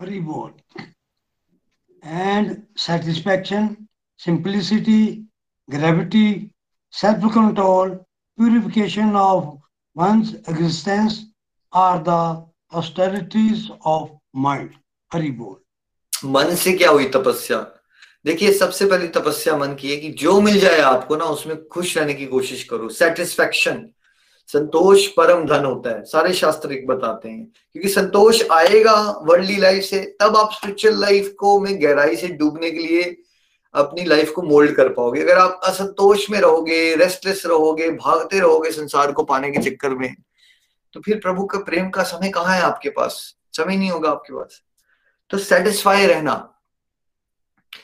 हरी बोल। And satisfaction simplicity gravity self control purification of one's existence are the austerities of mind Hari बोल। मन से क्या हुई तपस्या? देखिए, सबसे पहली तपस्या मन की है कि जो मिल जाए आपको ना, उसमें खुश रहने की कोशिश करो। सेटिस्फेक्शन संतोष परम धन होता है। सारे शास्त्र एक बताते हैं। क्योंकि संतोष आएगा वर्ल्डली लाइफ से, तब आप स्पिरिचुअल लाइफ को में गहराई से डूबने के लिए अपनी लाइफ को मोल्ड कर पाओगे। अगर आप असंतोष में रहोगे रेस्टलेस रहोगे, भागते रहोगे संसार को पाने के चक्कर में तो फिर प्रभु का प्रेम का समय कहाँ है आपके पास? समय नहीं होगा आपके पास। तो सेटिस्फाई रहना।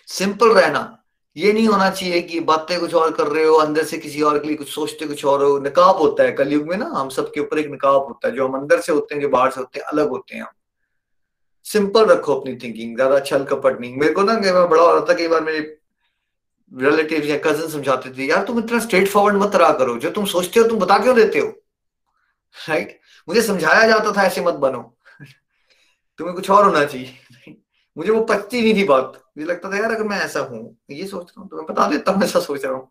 सिंपल रहना। ये नहीं होना चाहिए कि बातें कुछ और कर रहे हो, अंदर से किसी और के लिए कुछ सोचते कुछ और हो। निकाब होता है कलयुग में ना, हम सबके ऊपर एक निकाब होता है। जो हम अंदर से होते हैं, जो बाहर से होते हैं, अलग होते हैं हम। सिंपल रखो अपनी थिंकिंग ज़्यादा छल कपट नहीं। मेरे को ना बार बड़ा हो रहा था, कई बार मेरे रिलेटिव या कज़न समझाते थे, यार, तुम इतना स्ट्रेट फॉरवर्ड मत रहा करो। जो तुम सोचते हो, तुम बता क्यों देते हो? <laughs> राइट मुझे समझाया जाता था, ऐसे मत बनो। <laughs> तुम्हें कुछ और होना चाहिए। मुझे वो पचती नहीं थी बात। मुझे लगता था, यार, अगर मैं ऐसा हूँ ये सोच रहा हूँ तो मैं बता देता हूँ, ऐसा सोच रहा हूँ।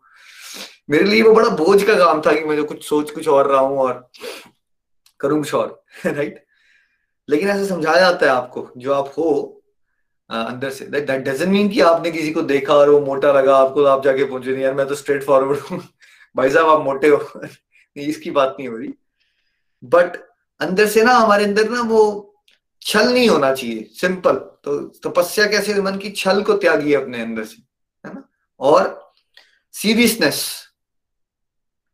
मेरे लिए वो बड़ा बोझ का काम था कि मैं जो कुछ सोच, कुछ और रहा हूँ और करूँ कुछ और <laughs> राइट लेकिन ऐसा समझाया जाता है आपको, जो आप हो अंदर से। दैट डजंट मीन कि आपने किसी को देखा और वो मोटा लगा, आपको आप जाके पहुँचे नहीं यार, मैं तो स्ट्रेट फॉरवर्ड हूँ। <laughs> भाई साहब, आप मोटे हो। <laughs> इसकी बात नहीं हो रही। बट अंदर से ना, हमारे अंदर ना वो छल नहीं होना चाहिए, सिंपल। तो तपस्या तो कैसे मन की छल को त्यागी अपने अंदर से, है ना? और सीरियसनेस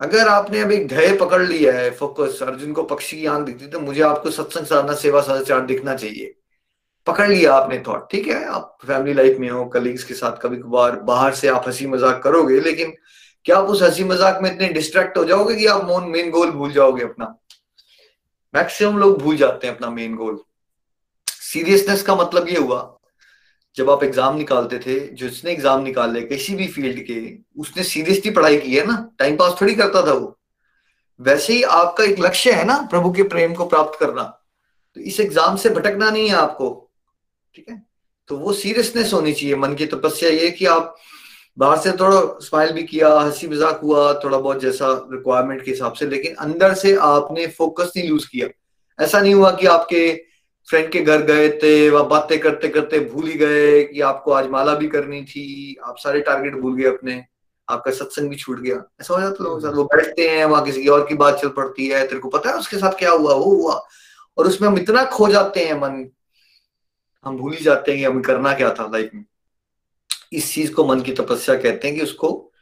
अगर आपने अब एक पकड़ लिया है फोकस अर्जुन को पक्षी की आँख दिखती तो मुझे आपको सत्संग साधना, सेवा सदाचार दिखना चाहिए। पकड़ लिया आपने थॉट ठीक है? आप फैमिली लाइफ में हो कलीग्स के साथ कभी कभार बाहर से आप हँसी मज़ाक करोगे, लेकिन क्या आप उस हँसी मज़ाक में इतने डिस्ट्रैक्ट हो जाओगे कि आप मोन मेन गोल भूल जाओगे अपना? मैक्सिमम लोग भूल जाते हैं अपना मेन गोल सीरियसनेस का मतलब ये हुआ, जब आप एग्ज़ाम निकालते थे, जिसने एग्ज़ाम निकाले किसी भी फ़ील्ड के, उसने सीरियसली पढ़ाई की है ना टाइम पास थोड़ी करता था वो। वैसे ही आपका एक लक्ष्य है ना, प्रभु के प्रेम को प्राप्त करना। तो इस एग्ज़ाम से भटकना नहीं है आपको, ठीक है? तो वो सीरियसनेस होनी चाहिए, मन की तपस्या ये कि आप बाहर से थोड़ा स्माइल भी किया, हँसी मज़ाक हुआ, थोड़ा बहुत जैसा रिक्वायरमेंट के हिसाब से, लेकिन अंदर से आपने फोकस नहीं लूज किया। ऐसा नहीं हुआ कि आपके फ्रेंड के घर गए थे, वह बातें करते करते भूल ही गए कि आपको आज माला भी करनी थी। आप सारे टारगेट भूल गए अपने। आपका सत्संग भी छूट गया। ऐसा हो जाता लोगों के साथ। वो बैठते हैं, वहाँ किसी और की बात चल पड़ती है। तेरे को पता है उसके साथ क्या हुआ? वो हुआ। और उसमें हम इतना खो जाते हैं मन। हम भूल ही जाते हैं कि हमें करना क्या था लाइफ में। इस चीज़ को मन की तपस्या कहते हैं कि उसको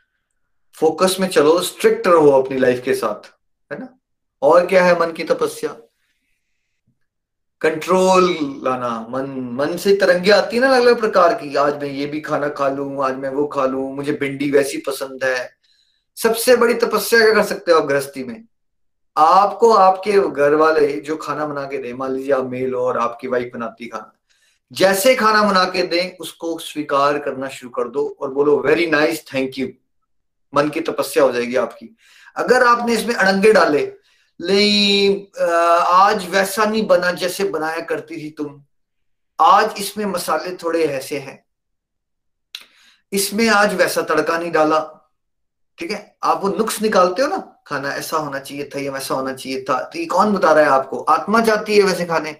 फोकस में चलो स्ट्रिक्ट रहो अपनी लाइफ के साथ। है ना? और क्या है मन की तपस्या? कंट्रोल लाना, मन मन से तरंगे आती है ना अलग अलग प्रकार की। आज मैं ये भी खाना खा लू, आज मैं वो खा लू, मुझे भिंडी वैसी पसंद है। सबसे बड़ी तपस्या क्या कर सकते हो आप गृहस्थी में? आपको आपके घर वाले जो खाना बना के दे, मान लीजिए आप मेल और आपकी वाइफ बनाती खाना, जैसे खाना बना के दें, उसको स्वीकार करना शुरू कर दो और बोलो वेरी नाइस थैंक यू मन की तपस्या हो जाएगी आपकी। अगर आपने इसमें अड़ंगे डाले नहीं आज वैसा नहीं बना जैसे बनाया करती थी तुम। आज इसमें मसाले थोड़े ऐसे हैं। इसमें आज वैसा तड़का नहीं डाला। ठीक है? आप वो नुक्स निकालते हो ना, खाना, ऐसा होना चाहिए था या वैसा होना चाहिए था। तो ये कौन बता रहा है आपको? आत्मा चाहती है वैसे खाने।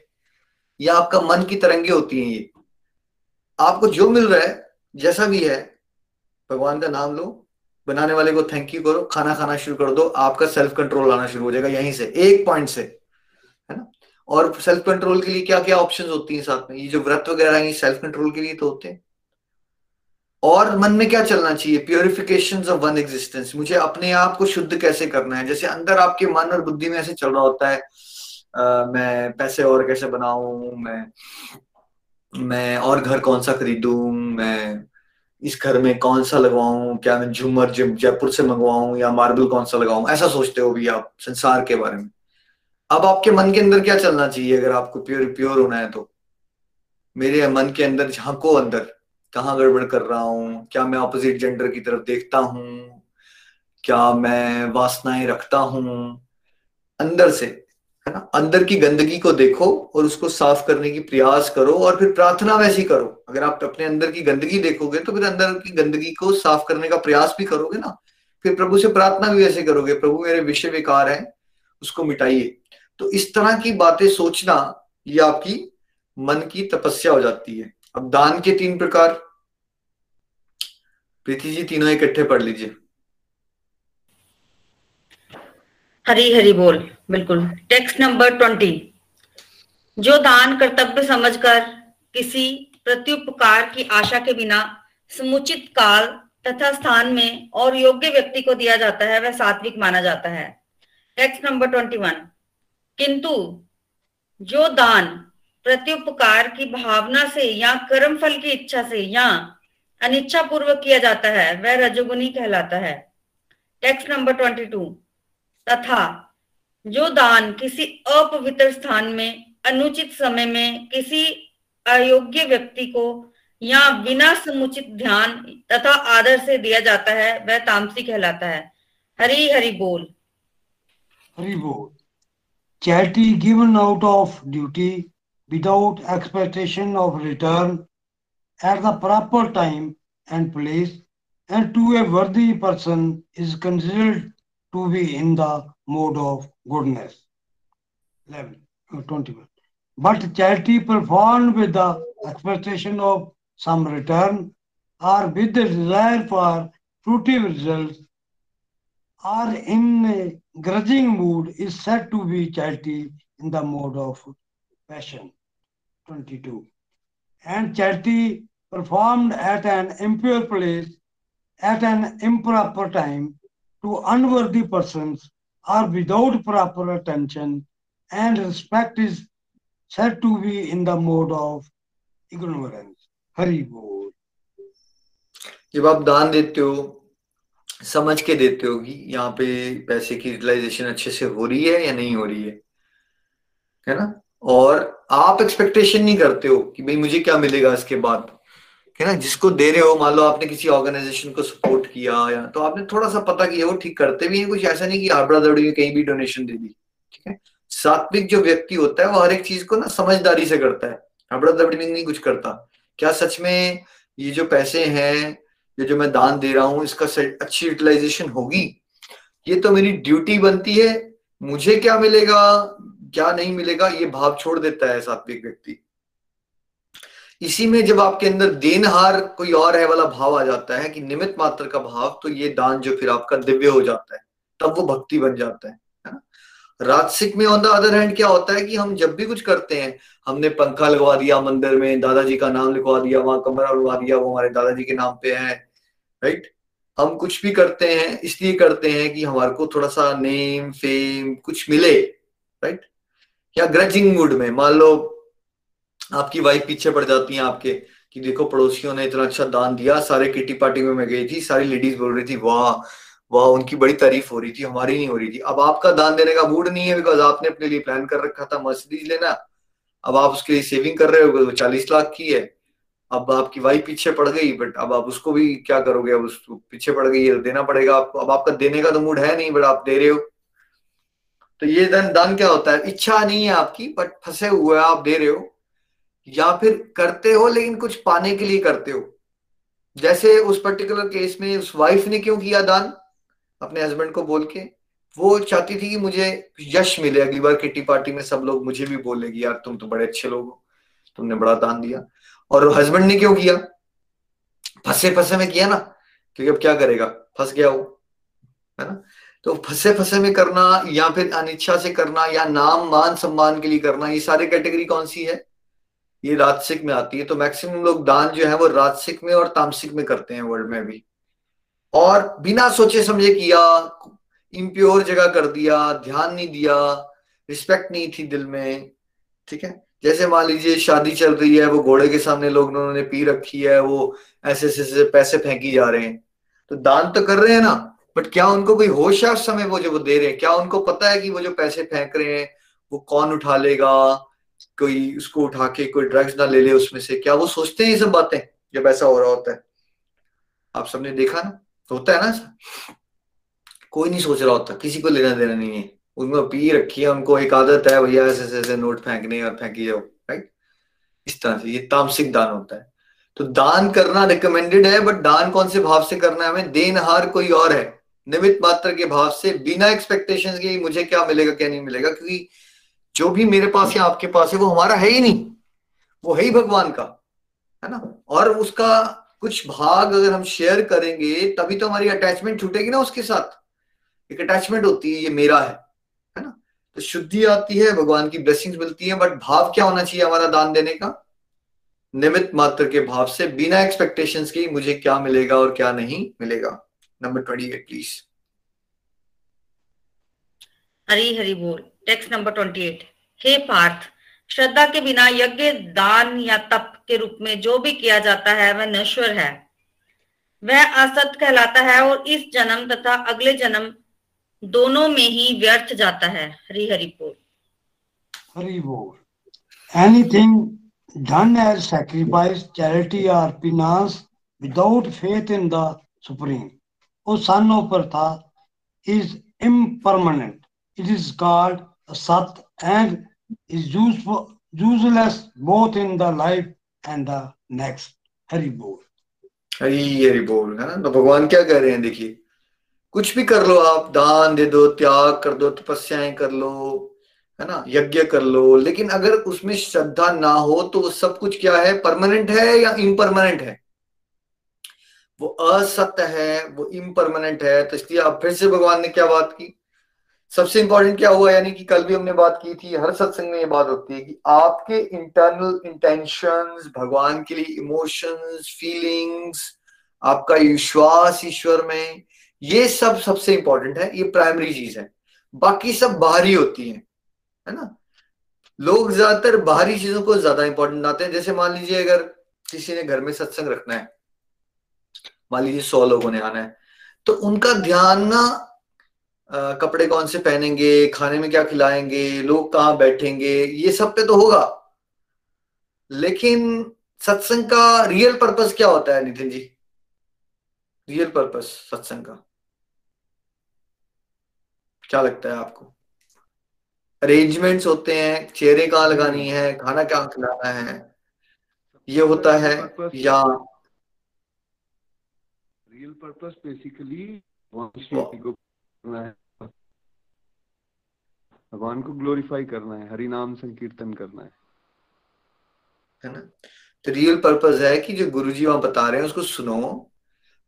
या आपका मन की तरंगे होती हैं ये? आपको जो मिल रहा है, जैसा भी है, भगवान का नाम लो बनाने वाले को थैंक यू करो खाना खाना शुरू कर दो आपका सेल्फ कंट्रोल आना शुरू हो जाएगा यहीं से एक पॉइंट से है ना? और सेल्फ कंट्रोल के लिए क्या क्या ऑप्शंस होती हैं साथ में? ये जो व्रत वगैरह हैं सेल्फ कंट्रोल के लिए तो होते हैं। और मन में क्या चलना चाहिए? प्योरिफिकेशन ऑफ़ वन एग्जिस्टेंस मुझे अपने आप को शुद्ध कैसे करना है? जैसे अंदर आपके मन और बुद्धि में ऐसे चल रहा होता है आ, मैं पैसे और कैसे बनाऊ मैं मैं और घर कौन सा खरीदू मैं इस घर में कौन सा लगवाऊं? क्या मैं झूमर जयपुर से मंगवाऊं या मार्बल कौन सा लगाऊँ? ऐसा सोचते हो भी आप संसार के बारे में। अब आपके मन के अंदर क्या चलना चाहिए? अगर आपको प्योर प्योर होना है तो। मेरे मन के अंदर झांको अंदर। कहाँ गड़बड़ कर रहा हूँ? क्या मैं ऑपोजिट जेंडर की तरफ़ देखता हूँ? क्या मैं वासनाएँ रखता हूँ? अंदर से। है ना? अंदर की गंदगी को देखो और उसको साफ़ करने की प्रयास करो और फिर प्रार्थना वैसी करो। अगर आप अपने अंदर की गंदगी देखोगे तो फिर अंदर की गंदगी को साफ़ करने का प्रयास भी करोगे ना? फिर प्रभु से प्रार्थना भी वैसे करोगे, प्रभु, मेरे विषय विकार है, उसको मिटाइए। तो इस तरह की बातें सोचना, ये आपकी मन की तपस्या हो जाती है। अब दान के तीन प्रकार। प्रीति जी, तीनों इकट्ठे पढ़ लीजिए। हरी हरी बोल, बिल्कुल। टेक्स्ट नंबर ट्वेंटी जो दान कर्तव्य समझकर किसी प्रत्युपकार की आशा के बिना समुचित काल तथा स्थान में और योग्य व्यक्ति को दिया जाता है, वह सात्विक माना जाता है। टेक्स्ट नंबर ट्वेंटी वन किंतु जो दान प्रत्युपकार की भावना से या कर्म फल की इच्छा से या अनिच्छा पूर्वक किया जाता है, वह रजोगुनी कहलाता है। टेक्स्ट नंबर ट्वेंटी टू तथा जो दान किसी अपवित्र स्थान में, अनुचित समय में किसी अयोग्य व्यक्ति को या बिना समुचित ध्यान तथा आदर से दिया जाता है, वह तामसी कहलाता है। हरी हरि बोल। हरि बोल। Charity given out of duty without expectation of return at the proper time and place and to a worthy person is considered to be in the mode of goodness. 11, uh, 21. But charity performed with the expectation of some return or with the desire for fruitive results or in a grudging mood is said to be charity in the mode of passion. 22. And charity performed at an impure place at an improper time to unworthy persons or without proper attention and respect is said to be in the mode of ignorance. Hari Bol. जब आप दान देते हो समझ के देते हो कि यहाँ पे पैसे की यूटिलाइजेशन अच्छे से हो रही है या नहीं हो रही है है ना और आप एक्सपेक्टेशन नहीं करते हो कि भाई मुझे क्या मिलेगा इसके बाद है ना जिसको दे रहे हो, मान लो आपने किसी ऑर्गेनाइजेशन को सपोर्ट किया या तो आपने थोड़ा सा पता किया वो ठीक करते भी हैं, कुछ ऐसा नहीं कि आबड़ा दौड़ी में कहीं भी डोनेशन दे दी, ठीक है? सात्विक जो व्यक्ति होता है, वो हर एक चीज़ को ना समझदारी से करता है आबड़ा दौड़ी में नहीं कुछ करता। क्या सच में ये जो पैसे हैं, ये जो मैं दान दे रहा हूँ, इसका अच्छी यूटिलाइजेशन होगी? ये तो मेरी ड्यूटी बनती है, मुझे क्या मिलेगा, क्या नहीं मिलेगा, ये भाव छोड़ देता है सात्विक व्यक्ति। इसी में जब आपके अंदर देनहार कोई और है वाला भाव आ जाता है कि निमित मात्र का भाव तो ये दान जो फिर आपका दिव्य हो जाता है, तब वो भक्ति बन जाता है राजसिक में ऑन द अदर हैंड क्या होता है कि हम जब भी कुछ करते हैं, हमने पंखा लगवा दिया मंदिर में, दादाजी का नाम लिखवा दिया, वहाँ कमरा लगवा दिया, वो हमारे दादाजी के नाम पे है राइट हम कुछ भी करते हैं, इसलिए करते हैं कि हमारे को थोड़ा सा नेम फेम कुछ मिले राइट या ग्रजिंग मूड में, मान लो आपकी वाइफ पीछे पड़ जाती है आपके, कि देखो पड़ोसियों ने इतना अच्छा दान दिया, सारे किटी पार्टी में मैं गई थी, सारी लेडीज़ बोल रही थी, वाह वाह, उनकी बड़ी तारीफ़ हो रही थी, हमारी नहीं हो रही थी। अब आपका दान देने का मूड नहीं है बिकॉज़ आपने अपने लिए प्लान कर रखा था, मर्सिडीज लेना। अब आप उसके लिए सेविंग कर रहे हो, वो चालीस लाख की है। अब आपकी वाइफ पीछे पड़ गई बट अब आप उसको भी क्या करोगे? अब उसको पीछे पड़ गई है, देना पड़ेगा आपको। अब आपका देने का तो मूड है नहीं बट आप दे रहे हो। तो ये दान दान क्या होता है? इच्छा नहीं है आपकी बट फंसे हुए आप दे रहे हो। या फिर करते हो लेकिन कुछ पाने के लिए करते हो? जैसे उस पर्टिकुलर केस में उस वाइफ ने क्यों किया दान? अपने हस्बैंड को बोल के। वो चाहती थी कि मुझे यश मिले। अगली बार किट्टी पार्टी में सब लोग मुझे भी बोलेगी यार, तुम तो बड़े अच्छे लोग हो। तुमने बड़ा दान दिया। और हस्बैंड ने क्यों किया? फंसे फंसे में किया ना, क्योंकि अब क्या करेगा? फंस गया वो, है ना? तो फंसे फंसे में करना या फिर अनिच्छा से करना या नाम, मान, सम्मान के लिए करना, ये सारी कैटेगरी कौन सी है? ये राजसिक में आती है तो मैक्सिमम लोग दान जो है वो राजसिक में और तामसिक में करते हैं वर्ल्ड में भी। और बिना सोचे समझे किया इम्प्योर जगह कर दिया, ध्यान नहीं दिया रिस्पेक्ट नहीं थी दिल में, ठीक है? जैसे मान लीजिए शादी चल रही है, वो घोड़े के सामने लोग उन्होंने पी रखी है, वो ऐसे ऐसे पैसे फेंकी जा रहे हैं। तो दान तो कर रहे हैं ना बट क्या उनको कोई होश है उस समय वो जो वो दे रहे हैं? क्या उनको पता है कि वो जो पैसे फेंक रहे हैं, वो कौन उठा लेगा? कोई उसको उठा के कोई ड्रग्स ना ले ले उसमें से, क्या वो सोचते हैं ये सब बातें, जब ऐसा हो रहा होता है? आप सबने देखा ना? होता है ना कोई नहीं सोच रहा होता, किसी को लेना देना नहीं है। उनमें पी रखी है, उनको एक आदत है, भैया ऐसे ऐसे ऐसे नोट फेंकने और फेंकी जाओ राइट इस तरह से, ये तामसिक दान होता है। तो दान करना रिकमेंडेड है बट दान कौन से भाव से करना है हमें? देनहार कोई और है। निमित मात्र के भाव से, बिना एक्सपेक्टेशंस के मुझे क्या मिलेगा, क्या नहीं मिलेगा? क्योंकि जो भी मेरे पास या आपके पास है, वो हमारा है ही नहीं। वो है ही भगवान का, है ना? और उसका कुछ भाग अगर हम शेयर करेंगे, तभी तो हमारी अटैचमेंट छूटेगी ना उसके साथ। एक अटैचमेंट होती है, ये मेरा है है ना? तो शुद्धि आती है, भगवान की ब्लेसिंग्स मिलती है बट भाव क्या होना चाहिए हमारा दान देने का? निमित मात्र के भाव से, बिना एक्सपेक्टेशंस के मुझे क्या मिलेगा और क्या नहीं मिलेगा? Number twenty eight please Hari Hari बोल। टेक्स्ट नंबर ट्वेंटी एट हे पार्थ श्रद्धा के बिना यज्ञ, दान या तप के रूप में जो भी किया जाता है, वह नश्वर है। वह असत कहलाता है और इस जन्म तथा अगले जन्म दोनों में ही व्यर्थ जाता है। हरी हरि बोल। हरि बोल। Anything done as sacrifice charity और penance without faith in the supreme O son of Pritha is impermanent is called a sat and is useful, useless both in the life and the next. Hari बोल हरी हरि बोल है ना? तो भगवान क्या कह रहे हैं? देखिए कुछ भी कर लो आप दान दे दो त्याग कर दो तपस्याएँ कर लो है ना? यज्ञ कर लो लेकिन अगर उसमें श्रद्धा ना हो तो वो सब कुछ क्या है? परमानेंट है या इम्परमानेंट है? वो असत्य है वो इम्परमानेंट है तो इसलिए अब फिर से भगवान ने क्या बात की? सबसे इंपॉर्टेंट क्या हुआ? यानी कि कल भी हमने बात की थी, हर सत्संग में ये बात होती है कि आपके इंटरनल इंटेंशंस भगवान के लिए इमोशंस फीलिंग्स आपका विश्वास ईश्वर में, ये सब सबसे इंपॉर्टेंट है, ये प्राइमरी चीज़ है। बाकी सब बाहरी होती है है ना? लोग ज़्यादातर बाहरी चीज़ों को ज़्यादा इंपॉर्टेंट आते हैं। जैसे मान लीजिए अगर किसी ने घर में सत्संग रखना है, मान लीजिए सौ लोगों ने आना है तो उनका ध्यान ना कपड़े कौन से पहनेंगे खाने में क्या खिलाएँगे लोग कहाँ बैठेंगे ये सब पे तो होगा। लेकिन सत्संग का रियल पर्पस क्या होता है नितिन जी? रियल पर्पस सत्संग का। क्या लगता है आपको? अरेंजमेंट्स होते हैं चेहरे कहाँ लगानी है खाना क्या खिलाना है ये होता है या रियल पर्पस बेसिकली को करना है भगवान को ग्लोरीफाई करना है, हरि नाम संकीर्तन करना है। है ना? तो रियल पर्पस है कि जो गुरुजी वहाँ बता रहे हैं, उसको सुनो।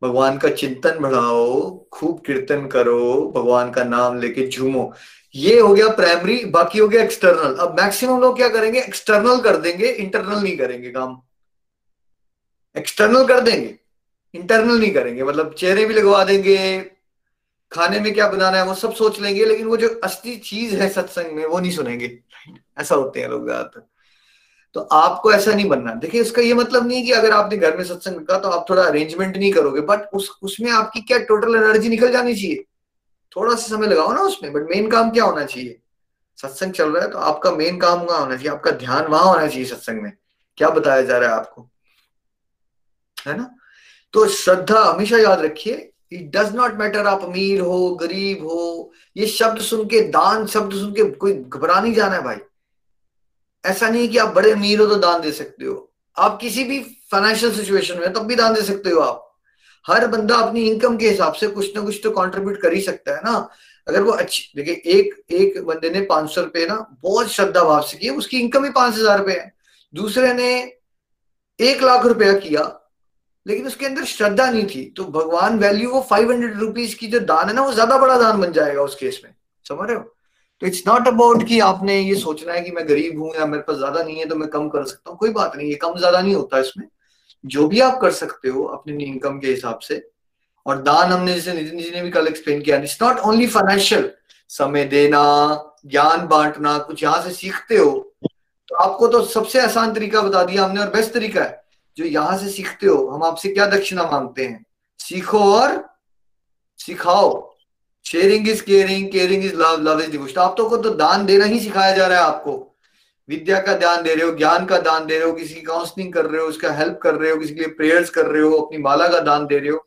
भगवान का चिंतन बढ़ाओ, खूब कीर्तन करो, भगवान का नाम लेके झूमो। ये हो गया प्राइमरी बाकी हो गया एक्सटर्नल अब मैक्सिमम लोग क्या करेंगे? एक्सटर्नल कर देंगे इंटरनल नहीं करेंगे काम। एक्सटर्नल कर देंगे इंटरनल नहीं करेंगे। मतलब चेहरे भी लगवा देंगे खाने में क्या बनाना है, वो सब सोच लेंगे, लेकिन वो जो असली चीज़ है सत्संग में, वो नहीं सुनेंगे। ऐसा होते हैं लोग ज़्यादातर। तो आपको ऐसा नहीं बनना। देखिए, उसका ये मतलब नहीं कि अगर आपने घर में सत्संग रखा तो आप थोड़ा अरेंजमेंट नहीं करोगे बट उस, उसमें आपकी क्या टोटल एनर्जी निकल जानी चाहिए? थोड़ा सा समय लगाओ ना उसमें बट मेन काम क्या होना चाहिए? सत्संग चल रहा है तो आपका मेन काम वहाँ होना चाहिए, आपका ध्यान वहाँ होना चाहिए सत्संग में। क्या बताया जा रहा है आपको? है ना? तो श्रद्धा हमेशा याद रखिए इट डज नॉट मैटर आप अमीर हो, गरीब हो, ये शब्द सुन के, दान शब्द सुन के कोई घबरा नहीं जाना है भाई। ऐसा नहीं कि आप बड़े अमीर हो तो दान दे सकते हो। आप किसी भी फाइनेंशियल सिचुएशन में तब भी दान दे सकते हो आप। हर बंदा अपनी इनकम के हिसाब से कुछ ना कुछ तो कंट्रीब्यूट कर ही सकता है ना। अगर वो अच्छी, देखिए, एक एक बंदे ने पाँच सौ रुपए ना, बहुत श्रद्धा भाव से किया उसकी इनकम ही पाँच हज़ार रुपए है। दूसरे ने एक लाख रुपया किया लेकिन उसके अंदर श्रद्धा नहीं थी। तो भगवान वैल्यू वो फाइव हंड्रेड रुपीज़ की जो दान है ना, वो ज़्यादा बड़ा दान बन जाएगा उस केस में। समझ रहे हो? तो इट्स नॉट अबाउट कि आपने ये सोचना है कि मैं गरीब हूँ या मेरे पास ज़्यादा नहीं है तो मैं कम कर सकता हूँ। कोई बात नहीं, ये कम ज़्यादा नहीं होता इसमें। जो भी आप कर सकते हो अपनी इनकम के हिसाब से। और दान हमने जैसे नितिन जी ने भी कल एक्सप्लेन किया इट्स नॉट ओनली फाइनेंशियल समय देना, ज्ञान बांटना, कुछ यहाँ से सीखते हो। तो आपको तो सबसे आसान तरीका बता दिया हमने, और बेस्ट तरीका है। जो यहाँ से सीखते हो, हम आपसे क्या दक्षिणा मांगते हैं? सीखो और सिखाओ। Sharing is caring caring is love love is devotion आप तो को तो दान देना ही सिखाया जा रहा है आपको। विद्या का दान दे रहे हो, ज्ञान का दान दे रहे हो, किसी की काउंसलिंग कर रहे हो, उसका हेल्प कर रहे हो, किसी के लिए प्रेयर्स कर रहे हो, अपनी माला का दान दे रहे हो।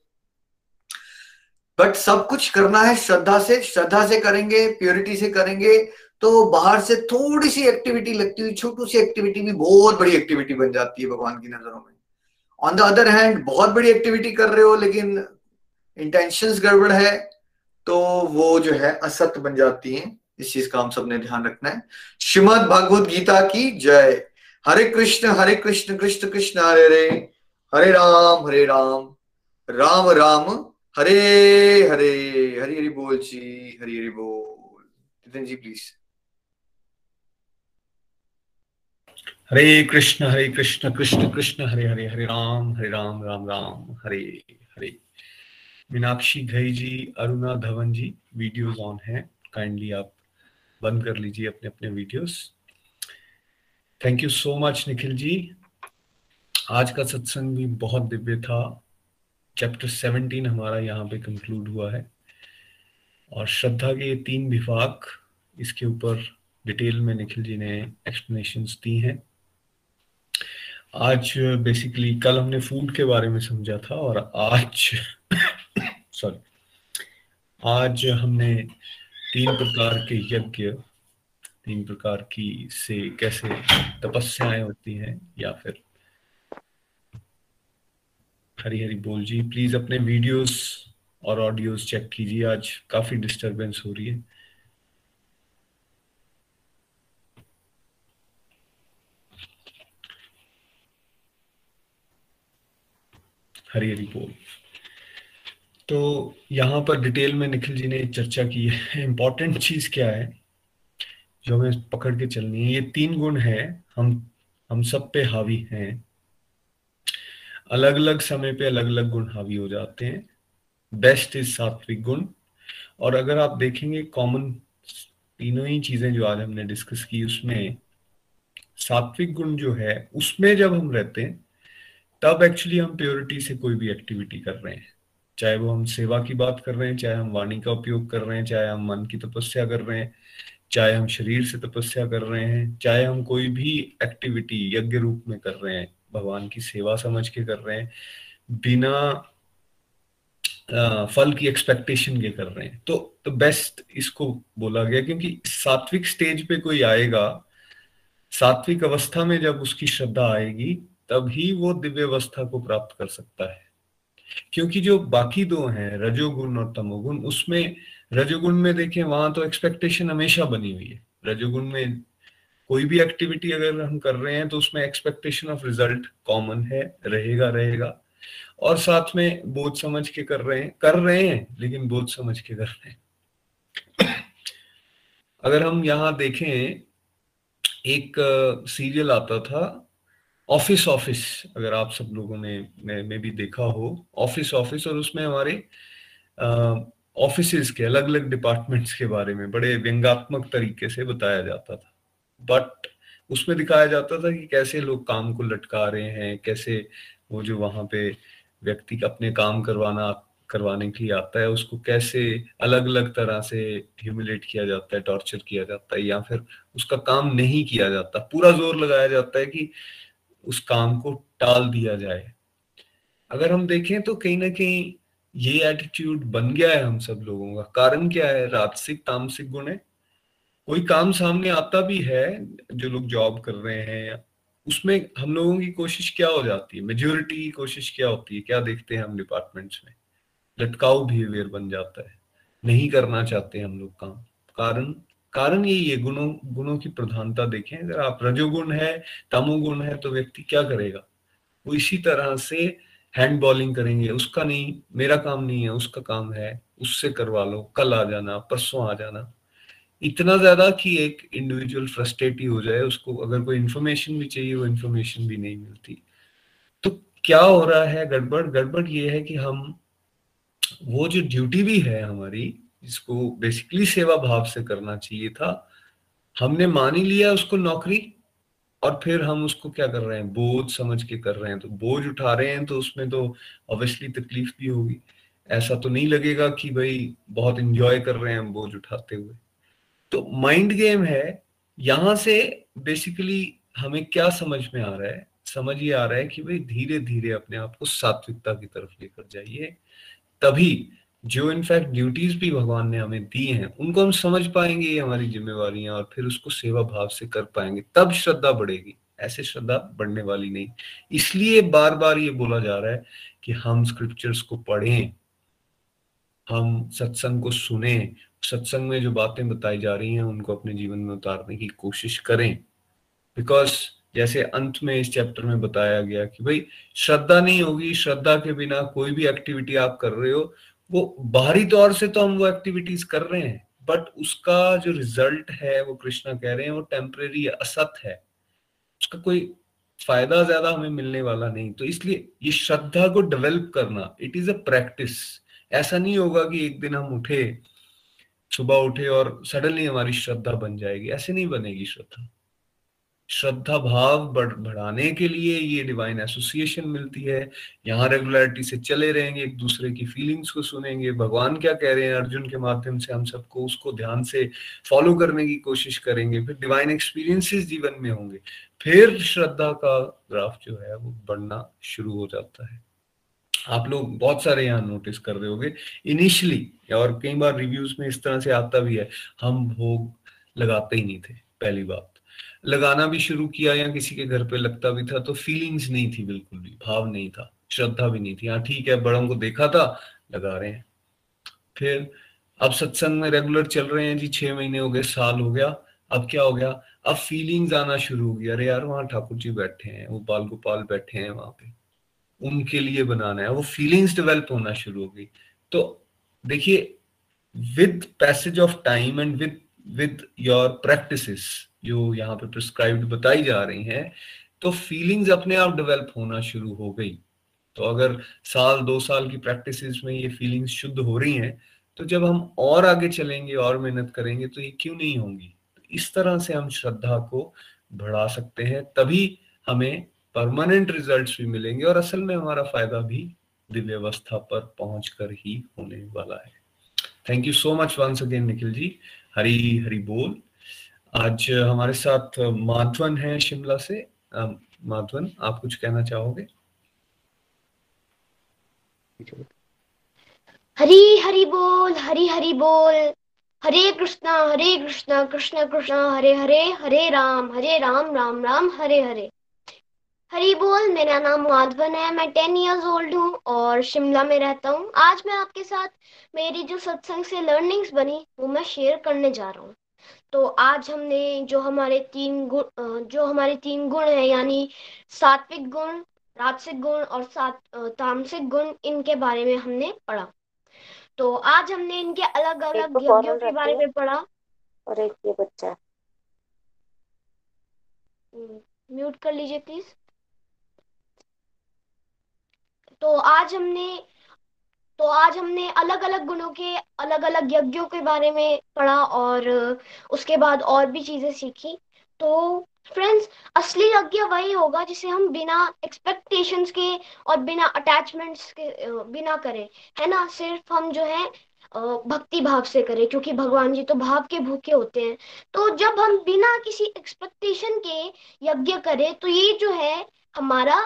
बट सब कुछ करना है श्रद्धा से श्रद्धा से करेंगे प्योरिटी से करेंगे तो बाहर से थोड़ी सी एक्टिविटी लगती हुई, छोटी सी एक्टिविटी भी बहुत बड़ी एक्टिविटी बन जाती है भगवान की नज़रों में। ऑन द अदर हैंड बहुत बड़ी एक्टिविटी कर रहे हो, लेकिन इंटेंशन गड़बड़ है तो वो जो है असत बन जाती है। इस चीज़ का हम सबने ध्यान रखना है। श्रीमद भगवत गीता की जय। हरे कृष्ण हरे कृष्ण कृष्ण कृष्ण, हरे हरे। हरे राम हरे राम। राम राम, हरे हरे। हरी हरि बोल जी, हरी हरि बोल। जी please Hare Krishna Hare Krishna Krishna Krishna, Hare Hare Hare Ram Hare Ram Ram Ram, Hare Hare. Meenakshi Ghai ji, Aruna Dhawan ji videos on है। काइंडली आप बंद कर लीजिए अपने अपने videos thank you so much Nikhil ji. आज का सत्संग भी बहुत दिव्य था। चैप्टर 17 हमारा यहाँ पे कंक्लूड हुआ है। और श्रद्धा के तीन विभाग, इसके ऊपर डिटेल में निखिल जी ने एक्सप्लेनेशंस दी हैं। आज बेसिकली कल हमने फ़ूड के बारे में समझा था और आज सॉरी आज हमने तीन प्रकार के यज्ञ, तीन प्रकार की से कैसे तपस्याएँ होती हैं या फिर हरी हरी बोल जी प्लीज़ अपने वीडियोस और ऑडियोस चेक कीजिए, आज काफ़ी डिस्टरबेंस हो रही है। हरी हरी बोल। तो यहाँ पर डिटेल में निखिल जी ने चर्चा की है। इंपॉर्टेंट चीज़ क्या है? जो हमें पकड़ के चलनी है। ये तीन गुण है। हम हम सब पे हावी हैं। अलग अलग समय पे अलग अलग गुण हावी हो जाते हैं। बेस्ट इज़ सात्विक गुण। और अगर आप देखेंगे कॉमन तीनों ही चीज़ें जो आज हमने डिस्कस की उसमें, सात्विक गुण जो है, उसमें जब हम रहते हैं तब एक्चुअली हम प्योरिटी से कोई भी एक्टिविटी कर रहे हैं। चाहे वो हम सेवा की बात कर रहे हैं, चाहे हम वाणी का उपयोग कर रहे हैं, चाहे हम मन की तपस्या कर रहे हैं, चाहे हम शरीर से तपस्या कर रहे हैं, चाहे हम कोई भी एक्टिविटी यज्ञ रूप में कर रहे हैं, भगवान की सेवा समझ के कर रहे हैं, बिना फल की एक्सपेक्टेशन के कर रहे हैं। तो तो बेस्ट इसको बोला गया क्योंकि सात्विक स्टेज पे कोई आएगा, सात्विक अवस्था में जब उसकी श्रद्धा आएगी तभी वो दिव्य अवस्था को प्राप्त कर सकता है। क्योंकि जो बाकी दो हैं, रजोगुण और तमोगुण, उसमें, रजोगुण में देखें, वहाँ तो एक्सपेक्टेशन हमेशा बनी हुई है। रजोगुण में कोई भी एक्टिविटी अगर हम कर रहे हैं तो उसमें एक्सपेक्टेशन ऑफ़ रिज़ल्ट कॉमन है, रहेगा रहेगा। और साथ में बोझ समझ के कर रहे हैं, कर रहे हैं, लेकिन बोझ समझ के कर रहे हैं। अगर हम यहाँ देखें, एक सीरियल आता था ऑफ़िस ऑफ़िस अगर आप सब लोगों ने में भी देखा हो ऑफ़िस ऑफ़िस और उसमें हमारे ऑफ़िस के अलग अलग डिपार्टमेंट्स के बारे में बड़े व्यंगात्मक तरीके से बताया जाता था। बट उसमें दिखाया जाता था कि कैसे लोग काम को लटका रहे हैं, कैसे वो जो वहाँ पे व्यक्ति अपने काम करवाना, करवाने के लिए आता है, उसको कैसे अलग अलग तरह से ह्यूमिलेट किया जाता है टॉर्चर किया जाता है या फिर उसका काम नहीं किया जाता। पूरा ज़ोर लगाया जाता है कि उस काम को टाल दिया जाए। अगर हम देखें तो कहीं ना कहीं ये एटीट्यूड बन गया है हम सब लोगों का। कारण क्या है? राजसिक, तामसिक गुण है। कोई काम सामने आता भी है, जो लोग जॉब कर रहे हैं, उसमें हम लोगों की कोशिश क्या हो जाती है? मेजोरिटी की कोशिश क्या होती है? क्या देखते हैं हम डिपार्टमेंट्स में? लटकाऊ बिहेवियर बन जाता है। नहीं करना चाहते हम लोग काम। कारण? कारण यही है, गुणों गुणों की प्रधानता देखें। अगर आप रजोगुण है, तमोगुण है तो व्यक्ति क्या करेगा? वो इसी तरह से हैंड बॉलिंग करेंगे। उसका नहीं, मेरा काम नहीं है, उसका काम है, उससे करवा लो, कल आ जाना, परसों आ जाना। इतना ज़्यादा कि एक इंडिविजुअल फ्रस्ट्रेट ही हो जाए, उसको अगर कोई इन्फॉर्मेशन भी चाहिए, वो इन्फॉर्मेशन भी नहीं मिलती। तो क्या हो रहा है, गड़बड़? गड़बड़ ये है कि हम, वो जो ड्यूटी भी है हमारी जिसको बेसिकली सेवा भाव से करना चाहिए था। हमने मान ही लिया उसको नौकरी और फिर हम उसको क्या कर रहे हैं? बोझ समझ के कर रहे हैं। तो बोझ उठा रहे हैं तो उसमें तो ऑब्वियसली तकलीफ़ भी होगी। ऐसा तो नहीं लगेगा कि भाई बहुत इंजॉय कर रहे हैं हम बोझ उठाते हुए। तो माइंड गेम है। यहाँ से बेसिकली हमें क्या समझ में आ रहा है? समझ ये आ रहा है कि भाई धीरे धीरे अपने आप को सात्विकता की तरफ़ लेकर जाइए। तभी जो इनफैक्ट ड्यूटीज़ भी भगवान ने हमें दी हैं, उनको हम समझ पाएँगे ये हमारी जिम्मेवार और फिर उसको सेवा भाव से कर पाएँगे। तब श्रद्धा बढ़ेगी, ऐसे श्रद्धा बढ़ने वाली नहीं। इसलिए बार बार ये बोला जा रहा है कि हम स्क्रिप्चर्स को पढ़ें, हम सत्संग को सुने, सत्संग में जो बातें बताई जा रही हैं, उनको अपने जीवन में उतारने की कोशिश करें। बिकॉज़ जैसे अंत में इस चैप्टर में बताया गया कि भाई, श्रद्धा नहीं होगी, श्रद्धा के बिना कोई भी एक्टिविटी आप कर रहे हो वो बाहरी तौर से तो हम वो एक्टिविटीज़ कर रहे हैं बट उसका जो रिज़ल्ट है, वो कृष्णा कह रहे हैं, वो टेम्परेरी असत है। उसका कोई फ़ायदा ज़्यादा हमें मिलने वाला नहीं। तो इसलिए ये श्रद्धा को डेवलप करना इट इज़ अ प्रैक्टिस ऐसा नहीं होगा कि एक दिन हम उठे, सुबह उठे और सडनली हमारी श्रद्धा बन जाएगी। ऐसे नहीं बनेगी श्रद्धा। श्रद्धा भाव बढ़, बढ़ाने के लिए ये डिवाइन एसोसिएशन मिलती है। यहाँ रेगुलरिटी से चले रहेंगे, एक दूसरे की फीलिंग्स को सुनेंगे। भगवान क्या कह रहे हैं? अर्जुन के माध्यम से हम सबको उसको ध्यान से फॉलो करने की कोशिश करेंगे। फिर डिवाइन एक्सपीरियंसेस जीवन में होंगे। फिर श्रद्धा का ग्राफ जो है वो बढ़ना शुरू हो जाता है। आप लोग बहुत सारे यहाँ नोटिस कर रहे होगे। इनिशियली और कई बार रिव्यूज़ में इस तरह से आता भी है, हम भोग लगाते ही नहीं थे, पहली बात। लगाना भी शुरू किया या किसी के घर पे लगता भी था तो फीलिंग्स नहीं थी बिल्कुल भी, भाव नहीं था, श्रद्धा भी नहीं थी। हाँ ठीक है, बड़ों को देखा था, लगा रहे हैं। फिर अब सत्संग में रेगुलर चल रहे हैं जी, छह महीने हो गए, साल हो गया, अब क्या हो गया? अब फीलिंग्स आना शुरू हो गया। अरे यार, वहाँ ठाकुर जी बैठे हैं, वो बाल गोपाल बैठे हैं वहाँ पे। उनके लिए बनाना है, वो फीलिंग्स डेवलप होना शुरू हो गई। तो देखिए with passage of time and with with your practices जो यहाँ पे प्रिस्क्राइब्ड बताई जा रही हैं तो फीलिंग्स अपने आप डेवलप होना शुरू हो गई। तो अगर साल, दो साल की प्रैक्टिसेस में ये फीलिंग्स शुद्ध हो रही हैं तो जब हम और आगे चलेंगे, और मेहनत करेंगे तो ये क्यों नहीं होंगी? तो इस तरह से हम श्रद्धा को बढ़ा सकते हैं, तभी हमें परमानेंट रिजल्ट्स भी मिलेंगे और असल में हमारा फ़ायदा भी दिव्य अवस्था पर पहुँच कर ही होने वाला है। Thank you so much once again Nikhil ji Hari Hari बोल। आज हमारे साथ माधवन है शिमला से। माधवन, आप कुछ कहना चाहोगे? हरी हरी बोल, हरी हरी बोल। हरे कृष्णा हरे कृष्णा, कृष्ण, कृष्णा, हरे हरे हरे राम हरे राम राम राम, हरे हरे। हरी बोल मेरा नाम माधवन है मैं टेन इयर्स ओल्ड हूँ और शिमला में रहता हूँ। आज मैं आपके साथ मेरी जो सत्संग से लर्निंग्स बनी वो मैं शेयर करने जा रहा हूँ। तो आज हमने जो हमारे तीन गुण जो हमारे तीन गुण है यानी सात्विक गुण राजसिक गुण और सात तामसिक गुण इनके बारे में हमने पढ़ा। तो आज हमने इनके अलग अलग यज्ञों के बारे में पढ़ा। और एक ये बच्चा। म्यूट कर लीजिए प्लीज़ तो आज हमने तो आज हमने अलग अलग गुणों के अलग अलग यज्ञों के बारे में पढ़ा और उसके बाद और भी चीज़ें सीखी। तो फ्रेंड्स असली यज्ञ वही होगा जिसे हम बिना एक्सपेक्टेशंस के और बिना अटैचमेंट्स के बिना करें। है ना? सिर्फ़ हम जो है भक्ति भाव से करें, क्योंकि भगवान जी तो भाव के भूखे होते हैं। तो जब हम बिना किसी एक्सपेक्टेशन के यज्ञ करें तो ये जो है हमारा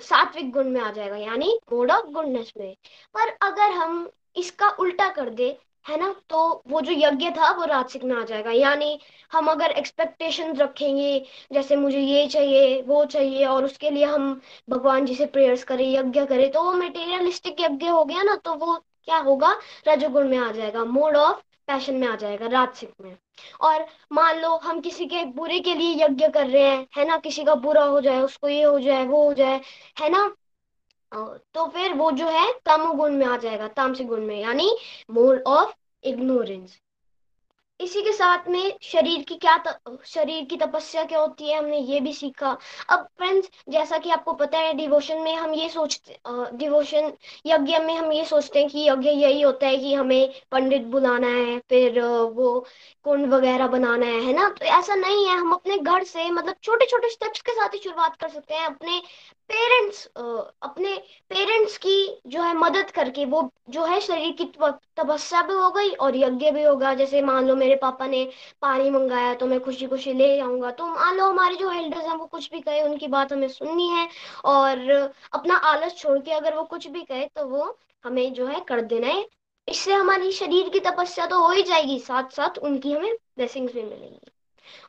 सात्विक गुण में आ जाएगा, यानी मोड ऑफ़ गुडनेस में। पर अगर हम इसका उल्टा कर दे, है ना तो वो जो यज्ञ था, वो राजसिक में आ जाएगा। यानी हम अगर एक्सपेक्टेशन रखेंगे, जैसे मुझे ये चाहिए, वो चाहिए, और उसके लिए हम भगवान जी से प्रेयर्स करें, यज्ञ करें तो वो मेटेरियलिस्टिक यज्ञ हो गया ना तो वो क्या होगा? रजोगुण में आ जाएगा। मोड ऑफ़ पैशन में आ जाएगा राजसिक में। और मान लो हम किसी के बुरे के लिए यज्ञ कर रहे हैं, है ना? किसी का बुरा हो जाए, उसको ये हो जाए, वो हो जाए, है ना? तो फिर वो जो है तमोगुण में आ जाएगा तामसिक गुण में, यानी मोड ऑफ़ इग्नोरेंस। इसी के साथ में शरीर की क्या त, शरीर की तपस्या क्या होती है हमने ये भी सीखा। अब फ्रेंड्स जैसा कि आपको पता है डिवोशन में हम ये सोचते डिवोशन यज्ञ में हम ये सोचते हैं कि यज्ञ यही होता है कि हमें पंडित बुलाना है फिर वो कुंड वगैरह बनाना है है ना? तो ऐसा नहीं है हम अपने घर से मतलब छोटे छोटे स्टेप्स के साथ ही शुरुआत कर सकते हैं अपने पेरेंट्स अपने पेरेंट्स की जो है मदद करके, वो जो है शरीर की तपस्या भी हो गई और यज्ञ भी होगा। जैसे मान लो मेरे पापा ने पानी मंगाया तो मैं खुशी खुशी ले आऊँगा। तो मान लो हमारे जो एल्डर्स हैं वो कुछ भी कहे, उनकी बात हमें सुननी है और अपना आलस छोड़ के अगर वो कुछ भी कहे तो वो हमें जो है कर देना है। इससे हमारी शरीर की तपस्या तो हो ही जाएगी साथ साथ उनकी हमें ब्लेसिंग्स भी मिलेंगी।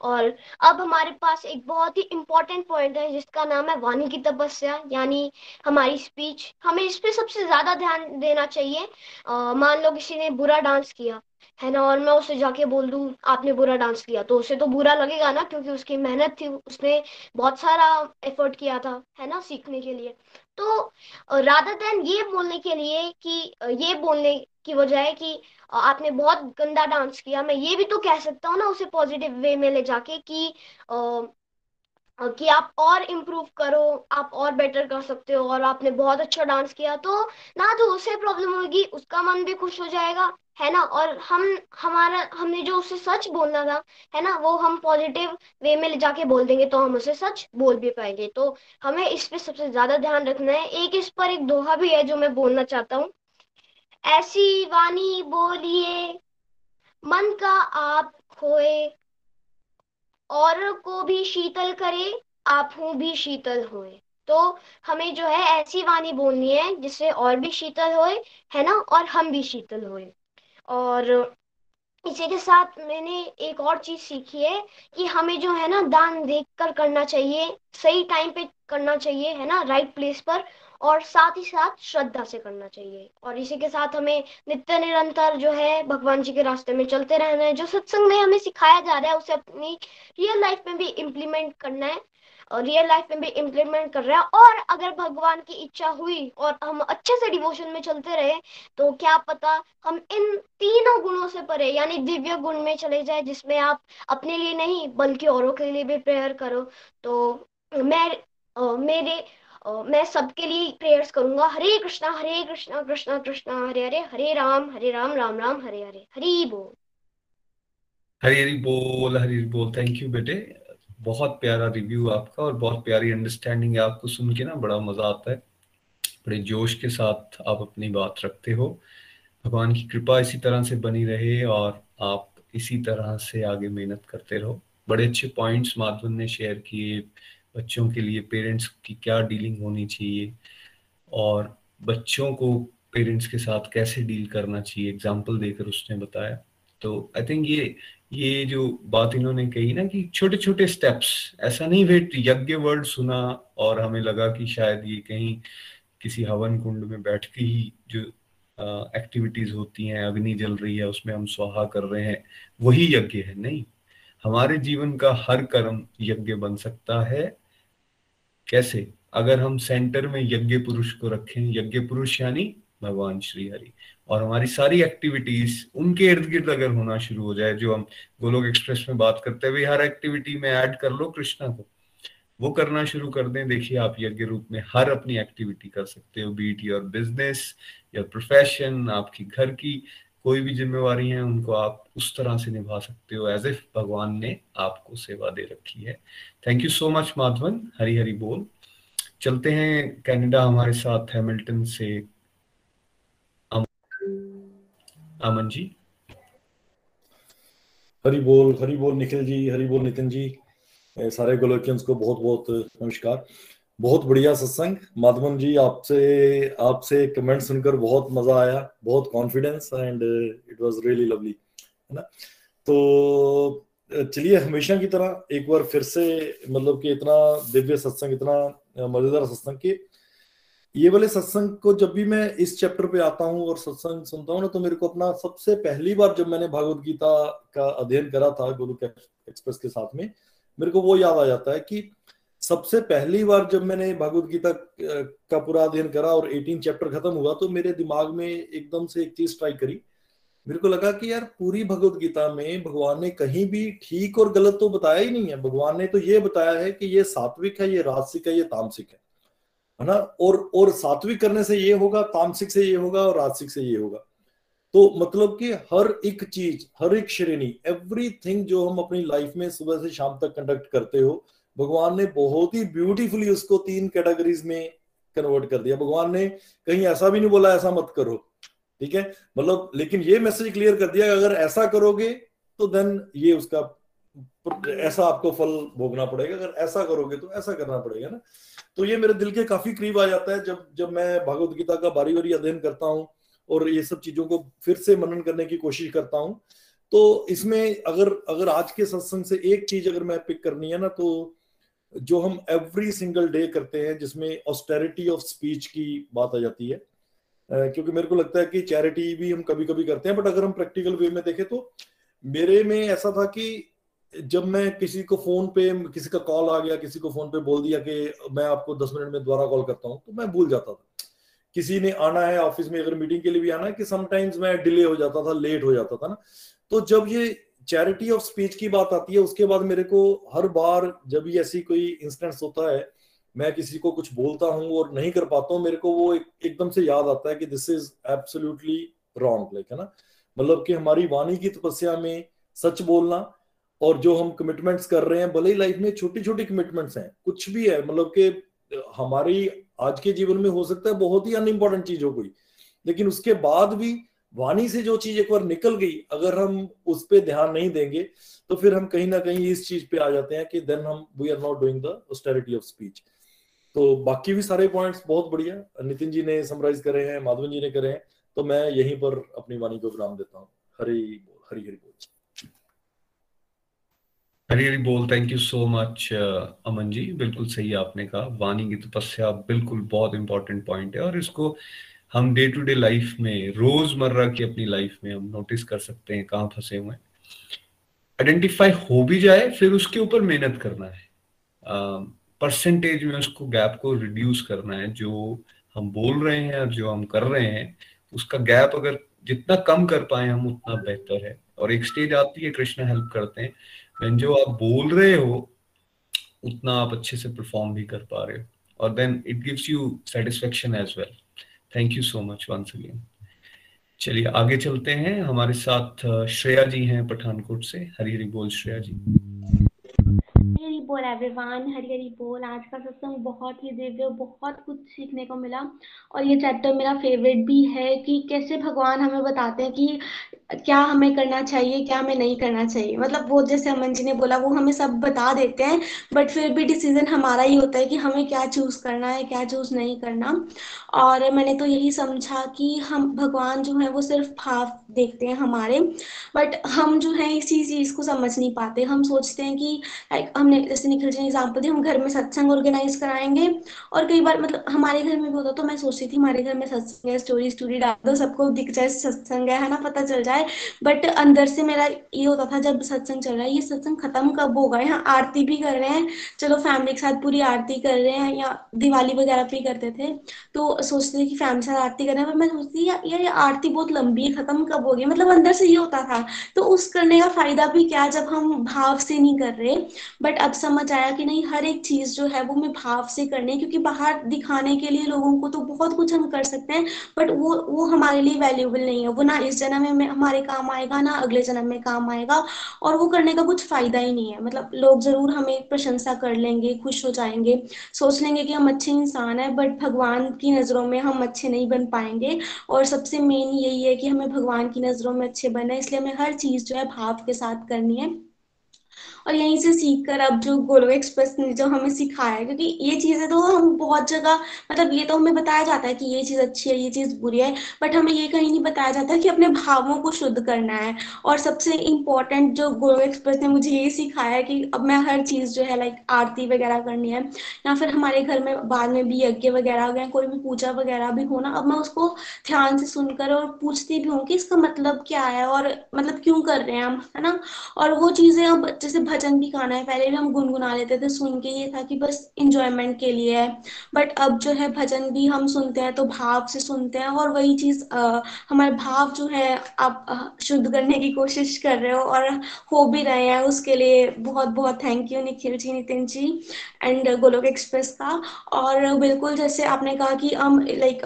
और अब हमारे पास एक बहुत ही इंपॉर्टेंट पॉइंट है, जिसका नाम है वाणी की तपस्या, यानी हमारी स्पीच हमें इस पे सबसे ज़्यादा ध्यान देना चाहिए। मान लो किसी ने बुरा डांस किया, है ना? और मैं उसे जाके बोल दूँ, आपने बुरा डांस किया तो उसे तो बुरा लगेगा ना, क्योंकि उसकी मेहनत थी, उसने बहुत सारा एफर्ट किया था, है ना, सीखने के लिए। तो राधा देन ये बोलने के लिए कि ये बोलने की वजह है कि आपने बहुत गंदा डांस किया, मैं ये भी तो कह सकता हूँ ना उसे पॉजिटिव वे में ले जाके कि कि आप और इम्प्रूव करो, आप और बेटर कर सकते हो और आपने बहुत अच्छा डांस किया तो ना तो उसे प्रॉब्लम होगी, उसका मन भी खुश हो जाएगा, है ना? और हम, हमारा, हमने जो उसे सच बोलना था, है ना, वो हम पॉजिटिव वे में ले जाके बोल देंगे तो हम उसे सच बोल भी पाएँगे। तो हमें इस पे सबसे ज़्यादा ध्यान रखना है। एक इस पर एक दोहा भी है जो मैं बोलना चाहता हूँ। ऐसी वाणी बोलिए, मन का आप खोए, और को भी शीतल करे, आप हूँ भी शीतल होए। तो हमें जो है ऐसी वाणी बोलनी है, जिससे और भी शीतल होए, है ना? और हम भी शीतल होए। और इसी के साथ मैंने एक और चीज़ सीखी है कि हमें जो है ना दान देख कर करना चाहिए, सही टाइम पे करना चाहिए, है ना? राइट प्लेस पर। और साथ ही साथ श्रद्धा से करना चाहिए। और इसी के साथ हमें नित्य निरंतर जो है भगवान जी के रास्ते में चलते रहना है। जो सत्संग में हमें सिखाया जा रहा है, उसे अपनी रियल लाइफ में भी इम्प्लीमेंट करना है। और रियल लाइफ में भी इम्प्लीमेंट कर रहा है। और अगर भगवान की इच्छा हुई और हम अच्छे से डिवोशन में चलते रहे तो क्या पता हम इन तीनों गुणों से परे, यानी दिव्य गुण में चले जाए, जिसमें आप अपने लिए नहीं, बल्कि औरों के लिए भी प्रेयर करो। तो मैं मेरे मैं सबके लिए प्रेयर्स करूँगा। हरे कृष्णा हरे कृष्णा कृष्णा कृष्णा, हरे हरे हरे राम हरे राम राम राम, हरे हरे, हरी बोल। हरी हरी बोल हरी बोल। थैंक यू बेटे। बहुत प्यारा रिव्यू आपका और बहुत प्यारी अंडरस्टैंडिंग है आपको सुन के ना बड़ा मज़ा आता है। बड़े जोश के साथ आप अपनी बात रखते हो। भगवान की कृपा इसी तरह से बनी रहे और आप इसी तरह से आगे मेहनत करते रहो। बड़े अच्छे पॉइंट्स माधवन ने शेयर किए। बच्चों के लिए पेरेंट्स की क्या डीलिंग होनी चाहिए और बच्चों को पेरेंट्स के साथ कैसे डील करना चाहिए? एग्ज़ाम्पल देकर उसने बताया। तो आई थिंक ये ये जो बात इन्होंने कही ना कि छोटे छोटे स्टेप्स ऐसा नहीं वेट यज्ञ वर्ड सुना और हमें लगा कि शायद ये कहीं किसी हवन कुंड में बैठ के ही जो एक्टिविटीज़ होती हैं, अग्नि जल रही है, उसमें हम स्वाहा कर रहे हैं, वही यज्ञ है। नहीं, हमारे जीवन का हर कर्म यज्ञ बन सकता है कैसे? अगर हम सेंटर में यज्ञ पुरुष को रखें, यज्ञ पुरुष यानी भगवान श्री हरि। और हमारी सारी एक्टिविटीज़ उनके इर्द गिर्द अगर होना शुरू हो जाए, जो हम गोलोक एक्सप्रेस में बात करते हुए हर एक्टिविटी में ऐड कर लो कृष्णा को। वो करना शुरू कर दें। देखिए, आप यज्ञ रूप में हर अपनी एक्टिविटी कर सकते हो। Be it your business your profession आपकी घर की। कोई भी जिम्मेवारी है, उनको आप उस तरह से निभा सकते हो एज इफ़ भगवान ने आपको सेवा दे रखी है। Thank you so much Madhavan. Hari Hari बोल। चलते हैं कनाडा, हमारे साथ हैमिल्टन से अमन। जी। हरी बोल हरी बोल, निखिल जी, हरी बोल, नितिन जी। सारे गोलोकियंस को बहुत बहुत नमस्कार। बहुत बढ़िया सत्संग। माधवन जी, आपसे आपसे कमेंट सुनकर बहुत मज़ा आया, बहुत confidence and it was really lovely है ना? तो चलिए, हमेशा की तरह एक बार फिर से मतलब कि इतना दिव्य सत्संग, इतना मज़ेदार सत्संग की ये वाले सत्संग को जब भी मैं इस चैप्टर पे आता हूँ और सत्संग सुनता हूँ ना तो मेरे को अपना सबसे पहली बार जब मैंने भागवत गीता का अध्ययन करा था गुरु एक्सप्रेस के साथ में, मेरे को वो याद आ जाता है कि सबसे पहली बार जब मैंने भागवत गीता का पूरा अध्ययन करा और 18 चैप्टर खत्म हुआ तो मेरे दिमाग में एकदम से एक चीज़ ट्राई करी। मेरे को लगा कि यार, पूरी भगवत गीता में भगवान ने कहीं भी ठीक और गलत तो बताया ही नहीं है। भगवान ने तो ये बताया है कि ये सात्विक है, ये राजसिक है, ये तामसिक है। है ना? और और सात्विक करने से ये होगा, तामसिक से ये होगा और राजसिक से ये होगा। तो मतलब कि हर एक चीज़, हर एक श्रेणी एवरीथिंग जो हम अपनी लाइफ में सुबह से शाम तक कंडक्ट करते हो भगवान ने बहुत ही ब्यूटीफुली उसको तीन कैटेगरीज में कन्वर्ट कर दिया। भगवान ने कहीं ऐसा भी नहीं बोला, ऐसा मत करो। ठीक है? मतलब लेकिन ये मैसेज क्लियर कर दिया अगर ऐसा करोगे तो देन ये उसका ऐसा आपको फल भोगना पड़ेगा। अगर ऐसा करोगे तो ऐसा करना पड़ेगा ना। तो ये मेरे दिल के काफ़ी करीब आ जाता है जब जब मैं भगवत गीता का बारी बारी अध्ययन करता हूँ और ये सब चीज़ों को फिर से मनन करने की कोशिश करता हूँ। तो इसमें अगर अगर आज के सत्संग से एक चीज़ अगर मैं पिक करनी है ना तो जो हम एवरी सिंगल डे करते हैं, जिसमें ऑस्टेरिटी ऑफ़ स्पीच की बात आ जाती है क्योंकि मेरे को लगता है कि चैरिटी भी हम कभी कभी करते हैं बट अगर हम प्रैक्टिकल वे में देखें तो मेरे में ऐसा था कि जब मैं किसी को फ़ोन पे, किसी का कॉल आ गया, किसी को फ़ोन पे बोल दिया कि मैं आपको दस मिनट में दोबारा कॉल करता हूँ तो मैं भूल जाता था। किसी ने आना है ऑफ़िस में अगर मीटिंग के लिए भी आना है, कि समटाइम्स मैं डिले हो जाता था लेट हो जाता था ना। तो जब ये चैरिटी ऑफ़ स्पीच की बात आती है उसके बाद मेरे को हर बार जब भी ऐसी कोई इंसिडेंस होता है मैं किसी को कुछ बोलता हूँ और नहीं कर पाता हूँ मेरे को वो एक, एकदम से याद आता है कि this is absolutely wrong like है ना? मतलब कि हमारी वाणी की तपस्या में सच बोलना और जो हम कमिटमेंट्स कर रहे हैं भले ही लाइफ में छोटी छोटी कमिटमेंट्स हैं कुछ भी है मतलब कि हमारी आज के जीवन में हो सकता है बहुत ही अनइम्पॉर्टेंट चीज़ हो गई लेकिन उसके बाद भी वाणी से जो चीज़ एक बार निकल गई, अगर हम उस पर ध्यान नहीं देंगे तो फिर हम कहीं ना कहीं इस चीज़ पे आ जाते हैं कि देन हम we are not doing the austerity of speech तो बाकी भी सारे पॉइंट्स बहुत बढ़िया। नितिन जी ने समराइज करे हैं, माधवन जी ने करे हैं तो मैं यहीं पर अपनी वाणी को विराम देता हूँ। हरी बोल, हरी हरी बोल। हरी हरी बोल thank you so much Aman ji. बिल्कुल सही आपने कहा। वाणी की तपस्या बिल्कुल बहुत इंपॉर्टेंट पॉइंट है और इसको हम डे टू डे लाइफ में, रोज़मर्रा की अपनी लाइफ में हम नोटिस कर सकते हैं कहाँ फंसे हुए आइडेंटिफाई हो भी जाए, फिर उसके ऊपर मेहनत करना है। परसेंटेज में उसको गैप को रिड्यूस करना है। जो हम बोल रहे हैं और जो हम कर रहे हैं, उसका गैप अगर जितना कम कर पाए हम, उतना बेहतर है। और एक स्टेज आती है, कृष्णा हेल्प करते हैं। जो आप बोल रहे हो, उतना आप अच्छे से परफॉर्म भी कर पा रहे हो। और then it gives you satisfaction as well thank you so much once again चलिए, आगे चलते हैं। हमारे साथ श्रेया जी हैं पठानकोट से। हरी हरी बोल, श्रेया जी। बोल, एवरीवन हरी हरी बोल। आज का सत्संग बहुत ही दिव्य, बहुत कुछ सीखने को मिला। और ये चैप्टर मेरा फेवरेट भी है कि कैसे भगवान हमें बताते हैं कि क्या हमें करना चाहिए, क्या हमें नहीं करना चाहिए। मतलब वो जैसे अमन जी ने बोला, वो हमें सब बता देते हैं बट फिर भी डिसीज़न हमारा ही होता है कि हमें क्या चूज़ करना है, क्या चूज़ नहीं करना। और मैंने तो यही समझा कि हम, भगवान जो है वो सिर्फ़ भाव देखते हैं हमारे बट हम जो है इसी चीज़ को समझ नहीं पाते। हम सोचते हैं कि लाइक हमने जैसे निखिल जी ने एग्ज़ाम्पल दिया हम घर में सत्संग ऑर्गेनाइज कराएँगे। और कई बार मतलब हमारे घर में भी होता तो मैं सोचती थी, हमारे घर में सत्संग है स्टोरी स्टोरी डाल दो, सबको दिख जाए सत्संग है ना, पता चल जाए। बट अंदर से मेरा ये होता था, जब सत्संग चल रहा है, ये सत्संग खत्म कब होगा? यहाँ आरती भी कर रहे हैं। चलो फैमिली के साथ पूरी आरती कर रहे हैं, या दिवाली वगैरह भी करते थे। तो सोचते थे कि फैमिली के साथ आरती कर रहे हैं, पर मैं सोचती यार ये आरती बहुत लंबी है, खत्म कब होगी? मतलब अंदर से ये होता था। तो उस करने का फ़ायदा भी क्या, जब हम भाव से नहीं कर रहे बट अब समझ आया कि नहीं, हर एक चीज़ जो है वो मैं भाव से करनी है क्योंकि बाहर दिखाने के लिए लोगों को तो बहुत कुछ हम कर सकते हैं बट वो वो हमारे लिए वैल्यूएबल नहीं है। वो ना इस जन्म में हमारे काम आएगा, ना अगले जन्म में काम आएगा, और वो करने का कुछ फ़ायदा ही नहीं है। मतलब लोग ज़रूर हमें प्रशंसा कर लेंगे, खुश हो जाएँगे, सोच लेंगे कि हम अच्छे इंसान है बट भगवान की नज़रों में हम अच्छे नहीं बन पाएँगे, और सबसे मेन यही है कि हमें भगवान की नज़रों में अच्छे बनना है, इसलिए हमें हर चीज़ जो है भाव के साथ करनी है। और यहीं से सीख कर अब जो गोलो एक्सप्रेस ने जो हमें सिखाया है, क्योंकि ये चीज़ें तो हम बहुत जगह मतलब ये तो हमें बताया जाता है कि ये चीज़ अच्छी है, ये चीज़ बुरी है बट हमें ये कहीं नहीं बताया जाता कि अपने भावों को शुद्ध करना है। और सबसे इम्पोर्टेंट जो गोलो एक्सप्रेस ने मुझे ये सिखाया है कि अब मैं हर चीज़ जो है लाइक आरती वगैरह करनी है, या फिर हमारे घर में बाद में भी यज्ञ वगैरह हो गए कोई भी पूजा वगैरह भी हो ना, अब मैं उसको ध्यान से सुनकर और पूछती भी हूँ कि इसका मतलब क्या है और मतलब क्यों कर रहे हैं हम, है ना? और वो चीज़ें अब जैसे भजन भी गाना है। पहले भी हम गुनगुना लेते थे, सुन के ये था कि बस इंजॉयमेंट के लिए है। बट अब जो है भजन भी हम सुनते हैं तो भाव से सुनते हैं और वही चीज़ हमारे भाव जो है, आप शुद्ध करने की कोशिश कर रहे हो और हो भी रहे हैं, उसके लिए बहुत बहुत thank you Nikhil ji, Nitin ji and Golok express का। और बिल्कुल जैसे आपने कहा कि हम लाइक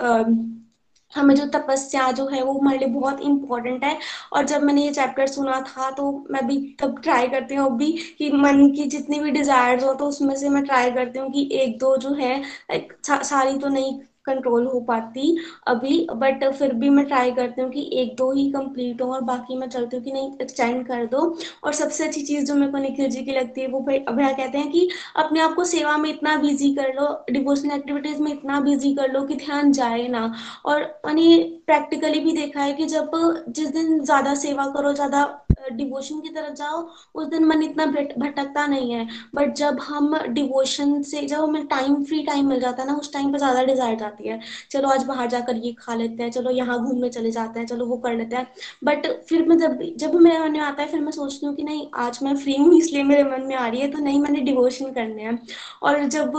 हमें जो तपस्या जो है वो हमारे लिए बहुत इंपॉर्टेंट है। और जब मैंने ये चैप्टर सुना था तो मैं भी तब ट्राई करती हूँ अभी कि मन की जितनी भी डिजायर्स हो तो उसमें से मैं ट्राई करती हूँ कि एक दो जो है सारी तो नहीं कंट्रोल हो पाती अभी बट फिर भी मैं ट्राई करती हूँ कि एक दो ही कंप्लीट हो और बाकी मैं चलती हूँ कि नहीं एक्सटेंड कर दो। और सबसे अच्छी चीज़ जो मेरे को निखिल जी की लगती है, वो भैया कहते हैं कि अपने आप को सेवा में इतना बिज़ी कर लो डिवोशनल एक्टिविटीज़ में इतना बिज़ी कर लो कि ध्यान जाए ना। और मैंने प्रैक्टिकली भी देखा है कि जब जिस दिन ज़्यादा सेवा करो, ज़्यादा डिवोशन की तरफ़ जाओ, उस दिन मन इतना भटकता नहीं है। बट जब हम डिवोशन से, जब हमें टाइम फ्री टाइम मिल जाता है ना, उस टाइम पे ज़्यादा डिज़ायर जाती है। चलो आज बाहर जाकर ये खा लेते हैं, चलो यहाँ घूमने चले जाते हैं, चलो वो कर लेते हैं। बट फिर मैं जब जब मेरे मन में आता है, फिर मैं सोचती हूँ कि नहीं, आज मैं फ्री हूँ, इसलिए मेरे मन में आ रही है तो नहीं, मैंने डिवोशन करने हैं। और जब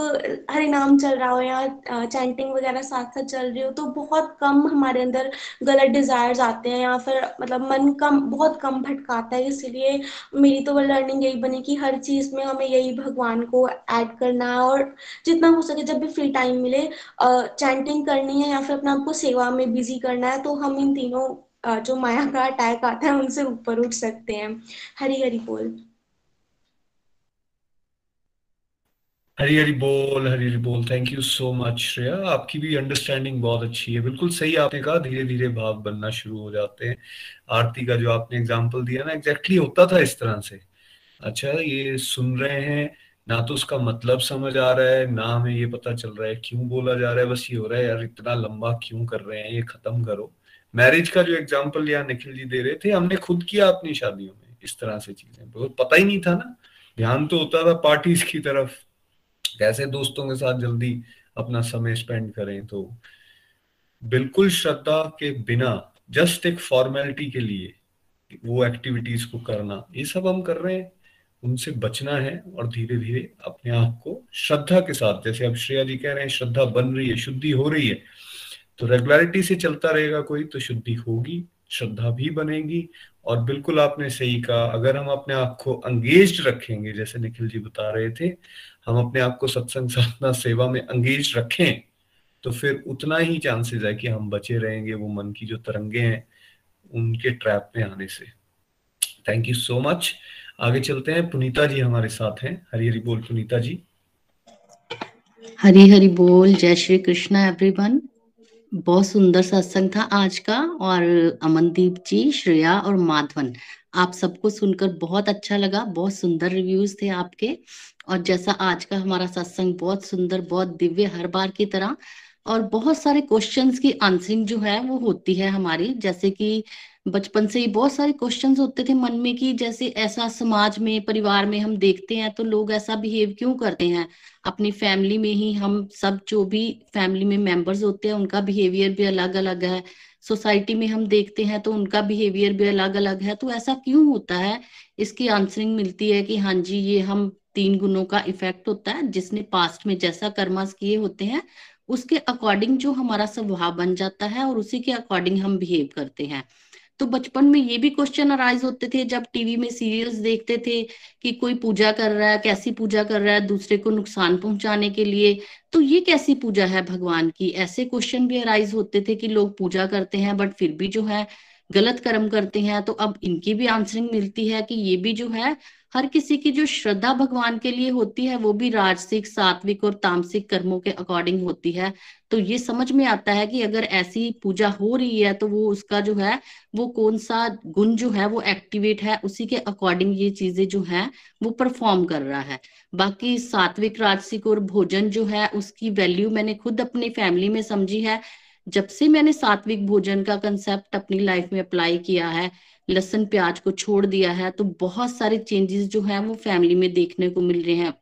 हरि नाम चल रहा हो या चैंटिंग वगैरह साथ साथ चल रही हो तो बहुत कम हमारे अंदर गलत डिजायर्स आते हैं, या फिर मतलब मन कम, बहुत कम भटकाता है। इसलिए मेरी तो लर्निंग यही बनी कि हर चीज़ में हमें यही भगवान को ऐड करना है, और जितना हो सके जब भी फ्री टाइम मिले चैंटिंग करनी है या फिर अपने आपको सेवा में बिज़ी करना है तो हम इन तीनों जो माया का अटैक आता है, उनसे ऊपर उठ सकते हैं। हरी हरी बोल। हरी हरी बोल, हरी हरी बोल। Thank you so much Shreya. आपकी भी अंडरस्टैंडिंग बहुत अच्छी है। बिल्कुल सही आपने कहा। धीरे धीरे भाव बनना शुरू हो जाते हैं। आरती का जो आपने एग्ज़ाम्पल दिया ना एग्जैक्टली exactly होता था इस तरह से। अच्छा ये सुन रहे हैं ना तो उसका मतलब समझ आ रहा है, ना हमें ये पता चल रहा है क्यों बोला जा रहा है, बस ये हो रहा है, यार इतना लंबा क्यों कर रहे हैं, ये खत्म करो। मैरिज का जो एग्ज़ाम्पल यहाँ निखिल जी दे रहे थे, हमने खुद किया अपनी शादियों में, इस तरह से चीज़ें। बहुत पता ही नहीं था ना। ध्यान तो होता था पार्टीज़ की तरफ़, कैसे दोस्तों के साथ जल्दी अपना समय स्पेंड करें तो बिल्कुल श्रद्धा के बिना जस्ट एक फॉर्मेलिटी के लिए, वो एक्टिविटीज़ को करना, ये सब हम कर रहे हैं। उनसे बचना है और धीरे धीरे अपने आप को श्रद्धा के साथ, जैसे अब श्रेया जी कह रहे हैं, श्रद्धा बन रही है, शुद्धि हो रही है तो रेगुलरिटी से चलता रहेगा कोई तो शुद्धि होगी, श्रद्धा भी बनेगी और बिल्कुल आपने सही कहा, अगर हम अपने आप को अंगेज रखेंगे, जैसे निखिल जी बता रहे थे, हम अपने आप को सत्संग साधना सेवा में अंगेज रखें तो फिर उतना ही चांसेस है कि हम बचे रहेंगे, वो मन की जो तरंगे हैं, उनके ट्रैप में आने से। थैंक यू सो मच आगे चलते हैं। पुनीता जी हमारे साथ हैं। हरी हरी बोल, पुनीता जी। हरी हरी बोल, जय श्री कृष्णा एवरीवन बहुत सुंदर सत्संग था आज का, और अमनदीप जी, श्रेया और माधवन। आप सबको सुनकर बहुत अच्छा लगा, बहुत सुंदर रिव्यूज़ थे आपके। और जैसा आज का हमारा सत्संग, बहुत सुंदर, बहुत दिव्य, हर बार की तरह। और बहुत सारे क्वेश्चंस की आंसरिंग जो है, वो होती है हमारी। जैसे कि बचपन से ही बहुत सारे क्वेश्चंस होते थे मन में कि जैसे ऐसा समाज में, परिवार में हम देखते हैं तो लोग ऐसा बिहेव क्यों करते हैं? अपनी फैमिली में ही हम सब जो भी फैमिली में मेंबर्स होते हैं, उनका बिहेवियर भी अलग अलग है। सोसाइटी में हम देखते हैं तो उनका बिहेवियर भी अलग अलग है। तो ऐसा क्यों होता है? इसकी आंसरिंग मिलती है कि हाँ जी, ये हम तीन गुणों का इफ़ेक्ट होता है। जिसने पास्ट में जैसा कर्मास किए होते हैं, उसके अकॉर्डिंग जो हमारा स्वभाव बन जाता है और उसी के अकॉर्डिंग हम बिहेव करते हैं। तो बचपन में ये भी क्वेश्चन अराइज होते थे, जब टीवी में सीरियल्स देखते थे कि कोई पूजा कर रहा है, कैसी पूजा कर रहा है दूसरे को नुकसान पहुँचाने के लिए। तो ये कैसी पूजा है भगवान की? ऐसे क्वेश्चन भी अराइज होते थे कि लोग पूजा करते हैं बट फिर भी जो है गलत कर्म करते हैं। तो अब इनकी भी आंसरिंग मिलती है कि ये भी जो है हर किसी की जो श्रद्धा भगवान के लिए होती है, वो भी राजसिक, सात्विक और तामसिक कर्मों के अकॉर्डिंग होती है। तो ये समझ में आता है कि अगर ऐसी पूजा हो रही है तो वो उसका जो है, वो कौन सा गुण जो है, वो एक्टिवेट है, उसी के अकॉर्डिंग ये चीज़ें जो है, वो परफॉर्म कर रहा है। बाकी सात्विक, राजसिक और भोजन जो है, उसकी वैल्यू मैंने खुद अपनी फैमिली में समझी है। जब से मैंने सात्विक भोजन का कंसेप्ट अपनी लाइफ में अप्लाई किया है लहसन, प्याज को छोड़ दिया है तो बहुत सारे चेंजेस जो है वो फैमिली में देखने को मिल रहे हैं।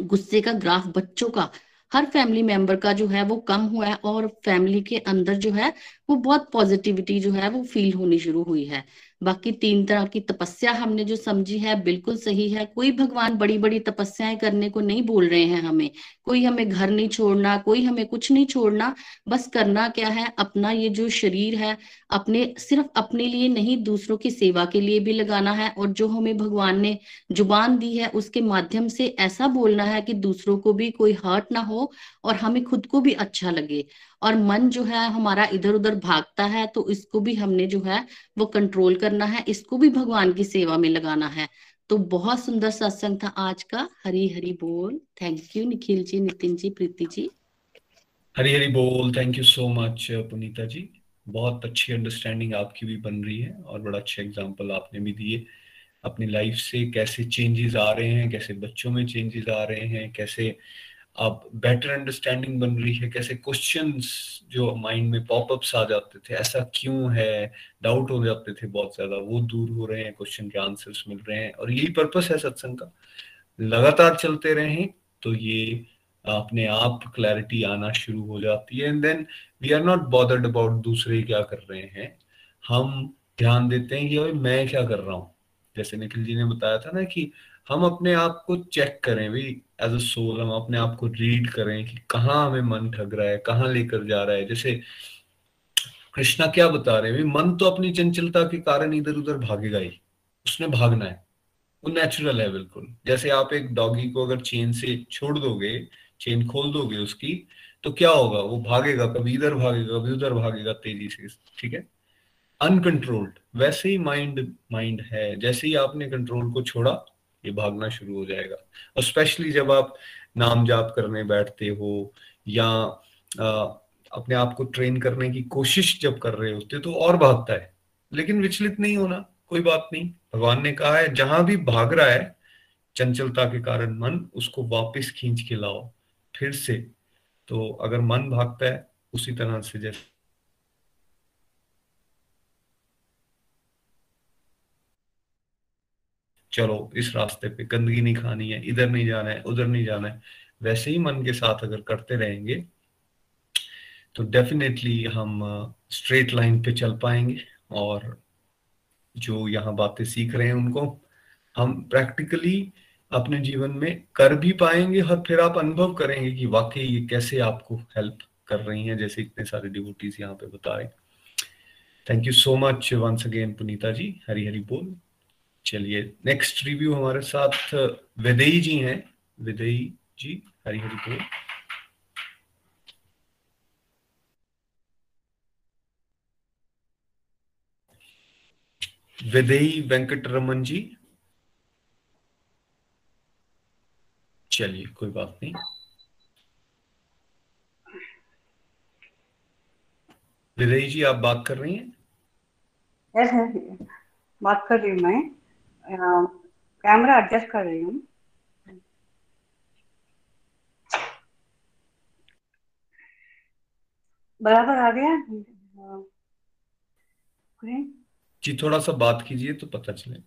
गुस्से का ग्राफ बच्चों का, हर फैमिली मेंबर का जो है वो कम हुआ है और फैमिली के अंदर जो है वो बहुत पॉजिटिविटी जो है वो फील होनी शुरू हुई है। बाकी तीन तरह की तपस्या हमने जो समझी है, बिल्कुल सही है। कोई भगवान बड़ी बड़ी तपस्याएँ करने को नहीं बोल रहे हैं हमें। कोई हमें घर नहीं छोड़ना, कोई हमें कुछ नहीं छोड़ना, बस करना क्या है? अपना ये जो शरीर है, अपने, सिर्फ़ अपने लिए नहीं, दूसरों की सेवा के लिए भी लगाना है और जो हमें भगवान ने ज़ुबान दी है, उसके माध्यम से ऐसा बोलना है कि दूसरों को भी कोई हर्ट ना हो और हमें खुद को भी अच्छा लगे। और मन जो है, हमारा इधर उधर भागता है तो इसको भी हमने जो है, वो कंट्रोल करना है, इसको भी भगवान की सेवा में लगाना है। तो बहुत सुंदर सत्संग था आज का। हरी हरी बोल। Thank you Nikhil ji Nitin ji Preeti ji. हरी हरी बोल। Thank you so much Punita ji. बहुत अच्छी अंडरस्टैंडिंग आपकी भी बन रही है और बड़ा अच्छा एग्ज़ाम्पल आपने भी दिए। अपनी लाइफ से कैसे चेंजेस आ रहे हैं, कैसे बच्चों में चेंजेस आ रहे हैं, कैसे अब बेटर अंडरस्टैंडिंग बन रही है, कैसे क्वेश्चंस जो माइंड में पॉपअप्स आ जाते थे, ऐसा क्यों है? डाउट हो जाते थे बहुत ज़्यादा, वो दूर हो रहे हैं क्वेश्चन के आंसर्स मिल रहे हैं और यही पर्पस है सत्संग का। लगातार चलते रहे तो ये अपने आप क्लैरिटी आना शुरू हो जाती है and then we are not bothered about दूसरे क्या कर रहे हैं। हम ध्यान देते हैं कि भाई मैं क्या कर रहा हूँ। जैसे निखिल जी ने बताया था ना कि हम अपने आप को चेक करें भाई एज अ सोल हम अपने आप को रीड करें कि कहाँ हमें मन ठग रहा है, कहाँ लेकर जा रहा है। जैसे कृष्णा क्या बता रहे हैं मन तो अपनी चंचलता के कारण इधर उधर भागेगा ही। उसने भागना है। वो नेचुरल है बिल्कुल। जैसे आप एक डॉगी को अगर चेन से छोड़ दोगे चेन खोल दोगे उसकी तो क्या होगा? वो भागेगा कभी इधर भागेगा, कभी उधर भागेगा तेज़ी से, ठीक है? अनकंट्रोल्ड वैसे ही माइंड माइंड है। जैसे ही आपने कंट्रोल को छोड़ा ये भागना शुरू हो जाएगा। और स्पेशली जब आप नाम जाप करने बैठते हो या आ, अपने आप को ट्रेन करने की कोशिश जब कर रहे होते तो और भागता है। लेकिन विचलित नहीं होना कोई बात नहीं। भगवान ने कहा है जहाँ भी भाग रहा है चंचलता के कारण मन उसको वापस खींच के लाओ फिर से। तो अगर मन भागता है उसी तरह से जैसे चलो, इस रास्ते पे गंदगी नहीं खानी है, इधर नहीं जाना है, उधर नहीं जाना है, वैसे ही मन के साथ अगर करते रहेंगे तो डेफिनेटली हम स्ट्रेट लाइन पे चल पाएँगे और जो यहाँ बातें सीख रहे हैं उनको, हम प्रैक्टिकली अपने जीवन में कर भी पाएँगे और फिर आप अनुभव करेंगे कि वाकई ये कैसे आपको हेल्प कर रही हैं, जैसे इतने सारे डिवोटीज यहाँ पे बता रहे thank you so much once again Punita ji. Hari Hari बोल। चलिए नेक्स्ट रिव्यू हमारे साथ विदयी जी हैं। विदयी जी हरी हरी बोल विदयी वेंकट रमन जी। चलिए, कोई बात नहीं। विदयी जी, आप बात कर रही हैं? बात कर रही हूँ मैं। कैमरा एडजस्ट कर रही हूँ। बराबर आ गया? जी थोड़ा सा बात कीजिए तो पता चले।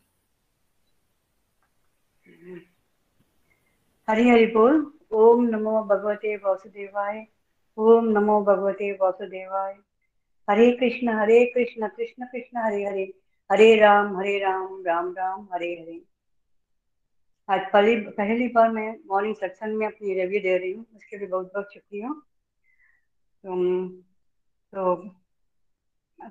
हरि हरि बोल। ओम नमो भगवते वासुदेवाय। ओम नमो भगवते वासुदेवाय। हरे कृष्ण हरे कृष्ण कृष्ण कृष्ण हरे हरे। हरे राम हरे राम राम राम, हरे हरे। आज पहली पहली बार मैं मॉर्निंग सेक्शन में अपनी रिव्यू दे रही हूँ, उसके लिए बहुत बहुत शुक्रिया। तो तो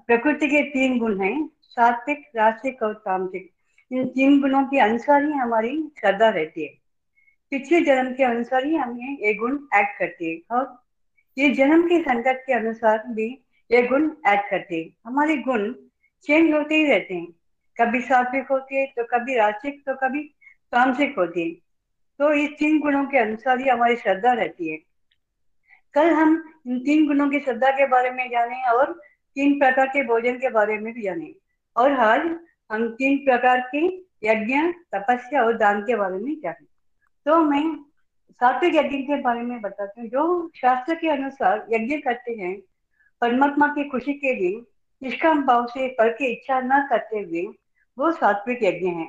प्रकृति के तीन गुण हैं, सात्विक रास्तिक और तामसिक इन तीन गुणों के अनुसार ही हमारी श्रद्धा रहती है। पिछले जन्म के अनुसार ही हमें ये गुण ऐड करती है, और ये जन्म के संकट के अनुसार भी ये गुण ऐड करते हैं। हमारे गुण चेंज होते ही रहते हैं। कभी सात्विक होते हैं तो कभी रास्तिक तो कभी तामसिक होती है। तो इस तीन गुणों के अनुसार ही हमारी श्रद्धा रहती है। कल हम इन तीन गुणों की श्रद्धा के बारे में जाने और तीन प्रकार के भोजन के बारे में भी जाने। और आज हम तीन प्रकार के यज्ञ, तपस्या और दान के बारे में जाने। तो मैं सात्विक यज्ञ के बारे में बताती हूँ। जो शास्त्र के अनुसार यज्ञ करते हैं, परमात्मा की खुशी के लिए निष्काम भाव से फल की इच्छा न करते हुए वो सात्विक यज्ञ है।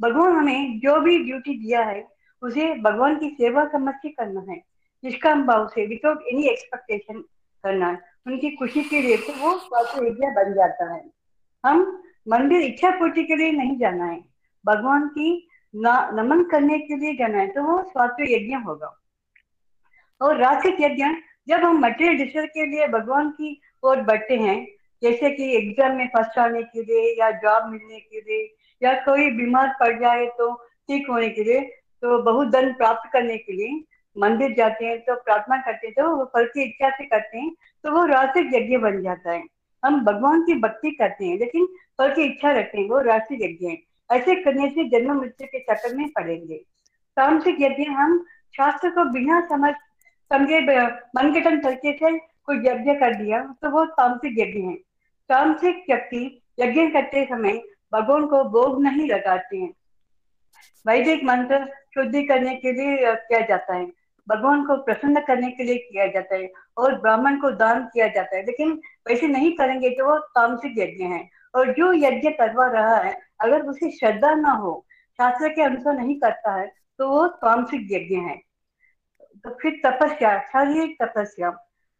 भगवान हमें जो भी ड्यूटी दिया है, उसे भगवान की सेवा समझ के करना है। निष्काम भाव से विदाउट एनी एक्सपेक्टेशन करना है उनकी खुशी के लिए तो वो स्वास्थ्य यज्ञ बन जाता है। हम मंदिर इच्छा पूर्ति के लिए नहीं जाना है। भगवान की नमन करने के लिए जाना है तो वो स्वास्थ्य यज्ञ होगा। और राशिक यज्ञ, जब हम मटेरियल डिसीज़न के लिए भगवान की ओर बढ़ते हैं जैसे कि एग्ज़ाम में फ़र्स्ट आने के लिए या जॉब मिलने के लिए या कोई बीमार पड़ जाए तो ठीक होने के लिए तो बहुत धन प्राप्त करने के लिए मंदिर जाते हैं तो प्रार्थना करते हैं तो वो फल की इच्छा से करते हैं तो वो राष्ट्रिक यज्ञ बन जाता है। हम भगवान की भक्ति करते हैं, लेकिन फल की इच्छा रखते हैं, वो राष्ट्रिक यज्ञ है। ऐसे करने से जन्म मृत्यु के चक्कर में पड़ेंगे। तामसिक यज्ञ हम शास्त्र को बिना समझ, समझे मनगठन तरीके से कोई यज्ञ कर दिया तो वो तामसिक यज्ञ है। तामसिक व्यक्ति यज्ञ करते समय भगवान को भोग नहीं लगाते हैं। वैदिक मंत्र शुद्धि करने के लिए किया जाता है। भगवान को प्रसन्न करने के लिए किया जाता है और ब्राह्मण को दान किया जाता है। लेकिन वैसे नहीं करेंगे तो वो तामसिक यज्ञ है। और जो यज्ञ करवा रहा है, अगर उसे श्रद्धा ना हो, शास्त्र के अनुसार नहीं करता है तो वो तामसिक यज्ञ है। तो फिर तपस्या, शारीरिक तपस्या।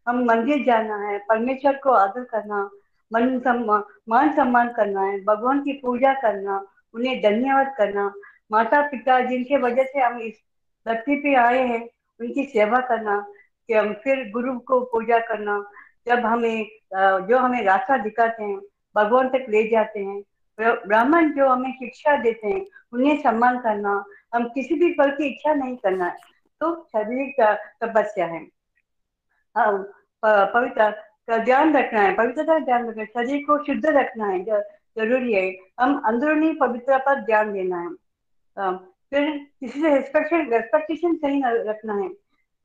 हम मंदिर जाना है, परमेश्वर को आदर करना मन सम्मान मान सम्मान करना है, भगवान की पूजा करना, उन्हें धन्यवाद करना। माता पिता जिनके वजह से हम इस धरती पे आए हैं, उनकी सेवा करना, कि हम फिर गुरु को पूजा करना। जब हमें जो हमें रास्ता दिखाते हैं, भगवान तक ले जाते हैं ब्राह्मण जो हमें शिक्षा देते हैं, उन्हें सम्मान करना, हम किसी भी फल की इच्छा नहीं करना है। तो शारीरिक तपस्या है। हाँ पवित्र का ध्यान रखना है, पवित्रता ध्यान रखना है, शरीर को शुद्ध रखना है ज़रूरी है। हम अंदरूनी पवित्रता पर ध्यान देना है। फिर किसी से रेस्पेक्टेशन रेस्पेक्टेशन सही रखना है।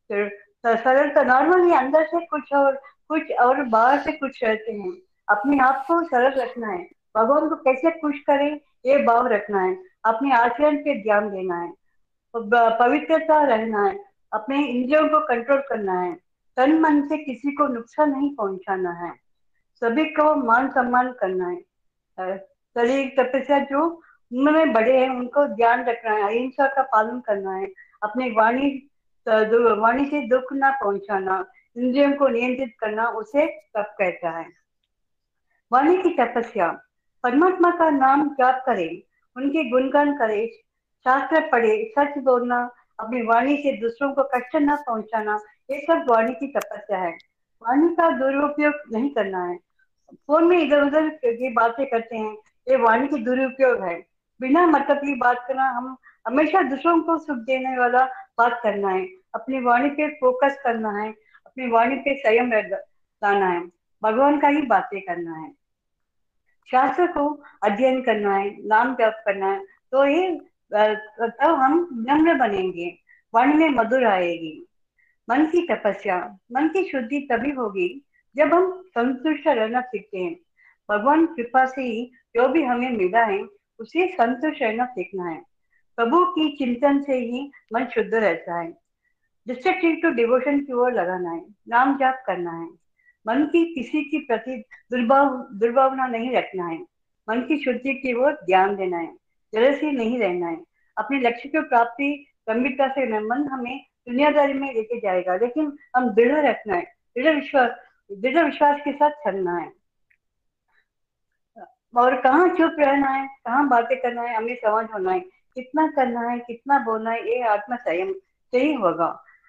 फिर सरलता नॉर्मली अंदर से कुछ और कुछ और बाहर से कुछ रहते हैं। अपने आप को सरल रखना है। भगवान को कैसे खुश करें, ये भाव रखना है। अपने आचरण पे ध्यान देना है। पवित्रता रहना है। अपने इंद्रियों को कंट्रोल करना है। तन मन से किसी को नुकसान नहीं पहुंचाना है। सभी को मान सम्मान करना है। शरीर तपस्या जो उनमें बड़े हैं, उनको ध्यान रखना है, अहिंसा का पालन करना है, अपनी वाणी वाणी से दुख ना पहुंचाना, इंद्रियों को नियंत्रित करना, उसे तप कहता है। वाणी की तपस्या, परमात्मा का नाम जाप करे, उनके गुणगान करे, शास्त्र पढ़े, सच बोलना, अपनी वाणी से दूसरों को कष्ट न पहुंचाना ये सब वाणी की तपस्या है। वाणी का दुरुपयोग नहीं करना है। फ़ोन में इधर उधर की बातें करते हैं, ये वाणी की दुरुपयोग है। बिना मतलब की बात करना, हम हमेशा दूसरों को सुख देने वाला बात करना है। अपनी वाणी पे फोकस करना है, अपनी वाणी पे संयम लाना है। भगवान का ही बातें करना है। शास्त्र को अध्ययन करना है, नाम जप करना है तो ये तो हम नम्र बनेंगे। वाणी में मधुर आएगी। मन की तपस्या, मन की शुद्धि तभी होगी जब हम संतुष्ट रहना सीखते हैं। भगवान कृपा से ही जो भी हमें मिला है, उसे संतुष्ट रहना सीखना है। प्रभु की चिंतन से ही मन शुद्ध रहता है। डिस्ट्रक्टिव टू डिवोशन की ओर लगाना है, नाम जाप करना है। मन की किसी की प्रति दुर्भाव, दुर्भावना नहीं रखना है। मन की शुद्धि की ओर ध्यान देना है जलसी नहीं रहना है। अपने लक्ष्य की प्राप्ति गंभीरता से मन हमें दुनियादारी में लेके जाएगा, लेकिन हम दृढ़ रखना है, दृढ़ विश्वास दृढ़ विश्वास के साथ चलना है। और कहाँ चुप रहना है, कहाँ बातें करना है, हमें समझ होना है, कितना करना है, कितना बोलना है, ये आत्म संयम से ही होगा।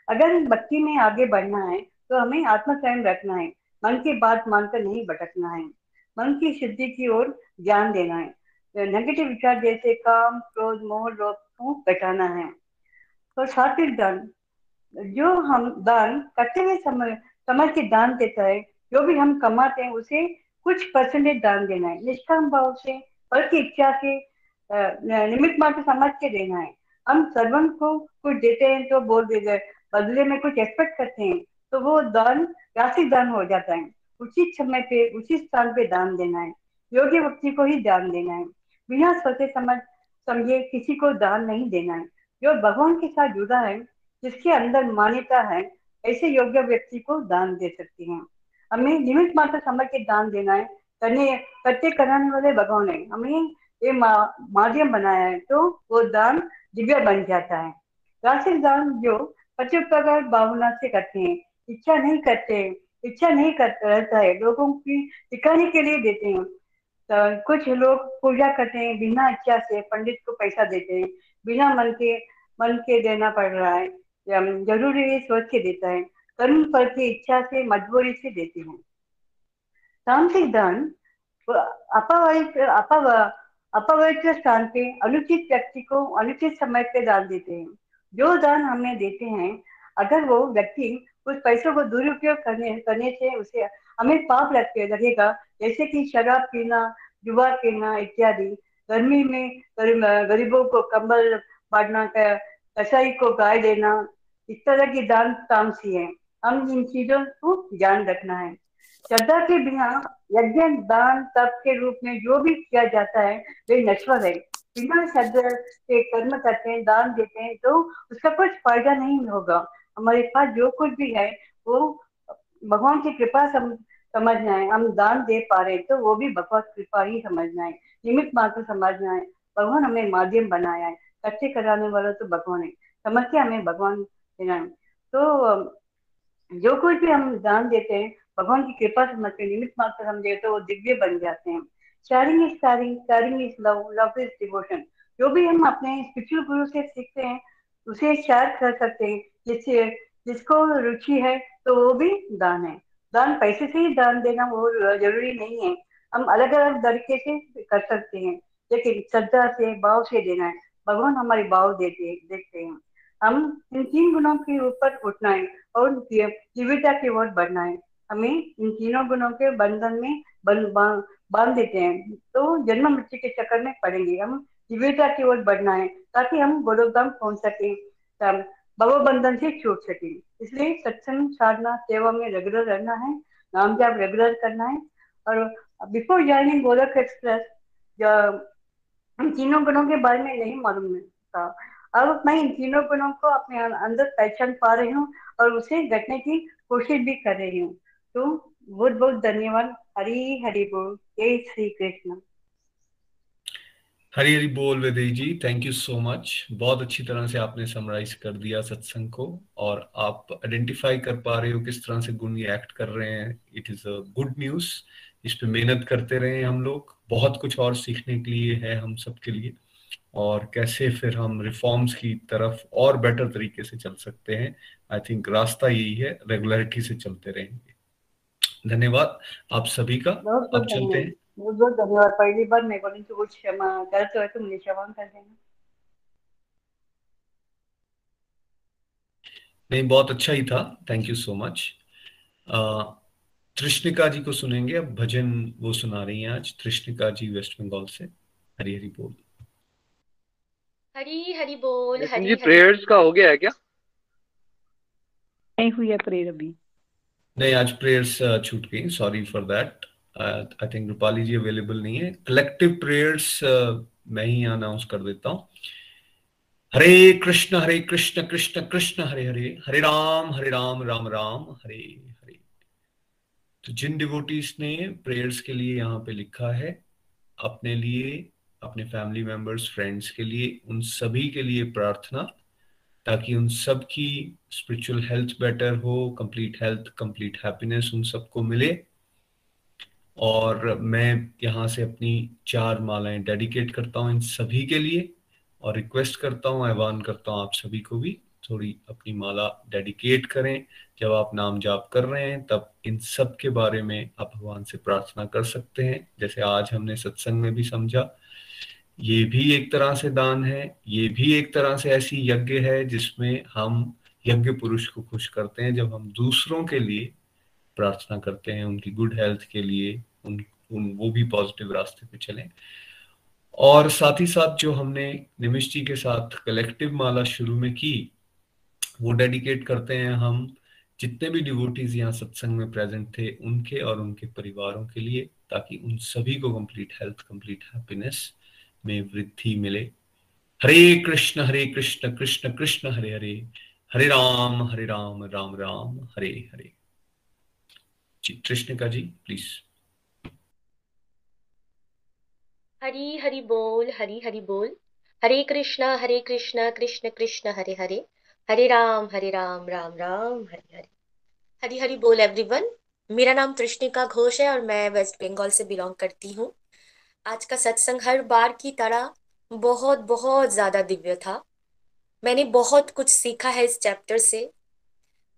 अगर भक्ति में आगे बढ़ना है तो हमें आत्म संयम रखना है, मन की बात मानकर नहीं भटकना है, मन की शुद्धि की ओर ध्यान देना है। नेगेटिव विचार जैसे काम, क्रोध, मोह, लोभ को घटाना है। और सात्विक दान जो हम दान करते हुए समझ के दान देता है जो भी हम कमाते हैं, उसे कुछ परसेंटेज दान देना है। निष्काम भाव से फल की इच्छा से निमित्त मात्र समझ के देना है। हम सर्वंत को कुछ देते हैं तो बोल देते बदले में कुछ एक्सपेक्ट करते हैं तो वो दान, राशि दान हो जाता है। उचित समय पे उचित स्थान पे दान देना है। योग्य व्यक्ति को ही दान देना है। बिना सोचे समझ, समझे किसी को दान नहीं देना है। जो भगवान के साथ जुड़ा है जिसके अंदर मान्यता है, ऐसे योग्य व्यक्ति को दान दे सकती हैं। हमें निमित मात्र समझ के दान देना है। करने करते कराने वाले भगवान है। हमें ये माध्यम बनाया है तो वो दान दिव्य बन जाता है। राशिक दान जो पचोपकार भावना से करते हैं। इच्छा नहीं करते, इच्छा नहीं करता रहता है। लोगों की दिखाने के लिए देते हैं। तो कुछ लोग पूजा करते हैं, बिना इच्छा से पंडित को पैसा देते हैं। बिना मन के मन के देना पड़ रहा है। ज़रूरी है, सोच के देता है। कर्म फल की इच्छा से मजबूरी से देते हैं। तांत्रिक दान अपवित्र स्थान पे अनुचित व्यक्ति को अनुचित समय पे दान देते हैं। जो दान हमें देते हैं, अगर वो व्यक्ति उस पैसों को दुरुपयोग करने करने से उसे हमें पाप लगते लगेगा, जैसे कि शराब पीना, जुआ पीना इत्यादि। गर्मी में गरीबों को कंबल बांटना कसाई को गाय देना इस तरह की दान तामसी है। हम इन चीज़ों को ध्यान रखना है। श्रद्धा के बिना यज्ञ दान तप के रूप में जो भी किया जाता है वे नश्वर है। बिना श्रद्धा के कर्म करते हैं दान देते हैं तो उसका कुछ फ़ायदा नहीं होगा। हमारे पास जो कुछ भी है वो भगवान की कृपा सम, समझना है। हम दान दे पा रहे तो वो भी भगवत कृपा ही समझना है। निमित मात्र समझना है। भगवान हमें माध्यम बनाया है। कच्चे कराने वाला तो भगवान है। समझ के हमें भगवान तो जो कुछ भी हम दान देते हैं, भगवान की कृपा समझ के निमित मात्र हम देते वो दिव्य बन जाते हैं। Sharing is caring caring is love love is devotion जो भी हम अपने स्पिरिचुअल गुरु से सीखते हैं, उसे शेयर कर सकते हैं। जिससे, जिसको रुचि है तो वो भी दान है। दान पैसे से ही दान देना वो ज़रूरी नहीं है। हम अलग अलग तरीके से कर सकते हैं। लेकिन श्रद्धा से, भाव से देना है। भगवान हमारे भाव देते, देखते हैं। हम इन तीन गुणों के ऊपर उठना है और जीविता की ओर बढ़ना है हमें इन तीनों गुणों के बंधन में बाँध देते हैं। तो जन्म मृत्यु के चक्कर में पड़ेंगे। हम जीविता की ओर बढ़ना है ताकि हम गोलोकधाम पहुँच सके भव बंधन से छूट सके। इसलिए सत्संग, साधना, सेवा में रेगुलर रहना है, नाम जाप रेगुलर करना है। और बिफोर ज्वाइनिंग गोलक एक्सप्रेस तीनों गुणों के बारे में नहीं मालूम था। अब मैं इन तीनों गुणों को अपने अंदर पहचान पा रही हूँ और उसे घटने की कोशिश भी कर रही हूँ। तो बहुत बहुत धन्यवाद। हरी, हरि बोल। जय श्री कृष्ण। हरी हरी बोल वेदई जी। थैंक यू सो मच बहुत अच्छी तरह से आपने समराइज कर दिया सत्संग को और आप आइडेंटिफाई कर पा रहे हो किस तरह से गुण ये एक्ट कर रहे हैं। It is a good news इस पे मेहनत करते रहे हम लोग। बहुत कुछ और सीखने के लिए है हम सबके लिए। और कैसे फिर हम रिफॉर्म्स की तरफ़ और बेटर तरीके से चल सकते हैं आई थिंक रास्ता यही है रेगुलरिटी से चलते रहेंगे। धन्यवाद आप सभी का। अब चलते हैं। बहुत बहुत धन्यवाद। पहली बार मैं बोली कुछ क्षमा गलत हो तो मुझे क्षमा कर देना। नहीं बहुत अच्छा ही था। Thank you so much Trishnika ji को सुनेंगे। अब भजन वो सुना रही हैं आज तृष्णिका जी वेस्ट बंगाल से। हरी हरी बोल। हरी हरि बोल हरी जी प्रेयर्स का हो गया है क्या? नहीं हुई है प्रेयर अभी। नहीं आज प्रेयर्स छूट गई। Sorry for that I think Rupali ji available नहीं है। कलेक्टिव प्रेयर्स मैं ही अनाउंस कर देता हूँ। हरे कृष्ण हरे कृष्ण कृष्ण कृष्ण हरे हरे। हरे राम हरे राम राम राम हरे। तो जिन डिवोटीज ने प्रेयर्स के लिए यहाँ पे लिखा है, अपने लिए, अपने फैमिली मेंबर्स फ्रेंड्स के लिए, उन सभी के लिए प्रार्थना, ताकि उन सब की स्पिरिचुअल हेल्थ बेटर हो कंप्लीट हेल्थ कंप्लीट हैप्पीनेस उन सबको मिले। और मैं यहाँ से अपनी चार मालाएँ डेडिकेट करता हूँ इन सभी के लिए और रिक्वेस्ट करता हूँ, आह्वान करता हूँ आप सभी को भी। थोड़ी अपनी माला डेडिकेट करें। जब आप नाम जाप कर रहे हैं तब इन सब के बारे में आप भगवान से प्रार्थना कर सकते हैं। जैसे आज हमने सत्संग में भी समझा ये भी एक तरह से दान है ये भी एक तरह से ऐसी यज्ञ है जिसमें हम यज्ञ पुरुष को खुश करते हैं। जब हम दूसरों के लिए प्रार्थना करते हैं उनकी गुड हेल्थ के लिए उन, उन वो भी पॉजिटिव रास्ते पे चलें। और साथ ही साथ जो हमने निमिष जी के साथ कलेक्टिव माला शुरू में की वो डेडिकेट करते हैं हम, जितने भी डिवोटीज यहाँ सत्संग में प्रेजेंट थे, उनके और उनके परिवारों के लिए, ताकि उन सभी को कंप्लीट हेल्थ कंप्लीट हैप्पीनेस में वृद्धि मिले। हरे कृष्ण हरे कृष्ण कृष्ण कृष्ण, हरे हरे। हरे राम हरे राम राम राम, हरे हरे। जी कृष्ण जी प्लीज़ हरी हरि बोल, हरी हरि बोल। हरे कृष्णा हरे कृष्णा, कृष्ण कृष्ण, हरे हरे। हरे राम हरे राम राम राम, हरे हरे। हरी हरी बोल एवरीवन मेरा नाम कृष्णिका घोष है और मैं वेस्ट बंगाल से बिलोंग करती हूँ। आज का सत्संग हर बार की तरह बहुत बहुत ज़्यादा दिव्य था। मैंने बहुत कुछ सीखा है इस चैप्टर से।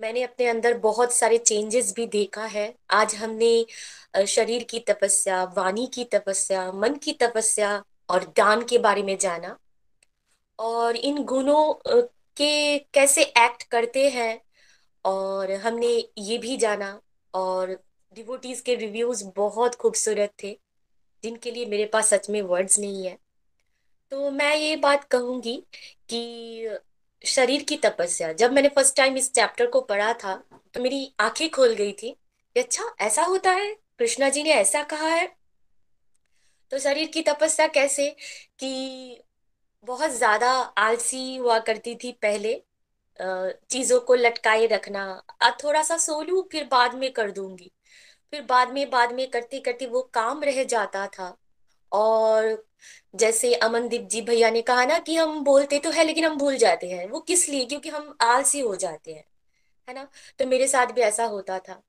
मैंने अपने अंदर बहुत सारे चेंजेस भी देखा है। आज हमने शरीर की तपस्या, वाणी की तपस्या, मन की तपस्या और दान के बारे में जाना। और इन गुणों के कैसे एक्ट करते हैं और हमने ये भी जाना और डिवोटीज के रिव्यूज़ बहुत खूबसूरत थे, जिनके लिए मेरे पास सच में वर्ड्स नहीं है। तो मैं ये बात कहूँगी कि शरीर की तपस्या, जब मैंने फ़र्स्ट टाइम इस चैप्टर को पढ़ा था तो मेरी आँखें खोल गई थी अच्छा ऐसा होता है? कृष्णा जी ने ऐसा कहा है? तो शरीर की तपस्या कैसे कि बहुत ज़्यादा आलसी हुआ करती थी पहले चीज़ों को लटकाए रखना। अब थोड़ा सा सो लू फिर बाद में कर दूँगी। फिर बाद में बाद में करते करते वो काम रह जाता था। और जैसे अमनदीप जी भैया ने कहा ना कि हम बोलते तो है, लेकिन हम भूल जाते हैं। वो किस लिए? क्योंकि हम आलसी हो जाते हैं, है ना? तो मेरे साथ भी ऐसा होता था।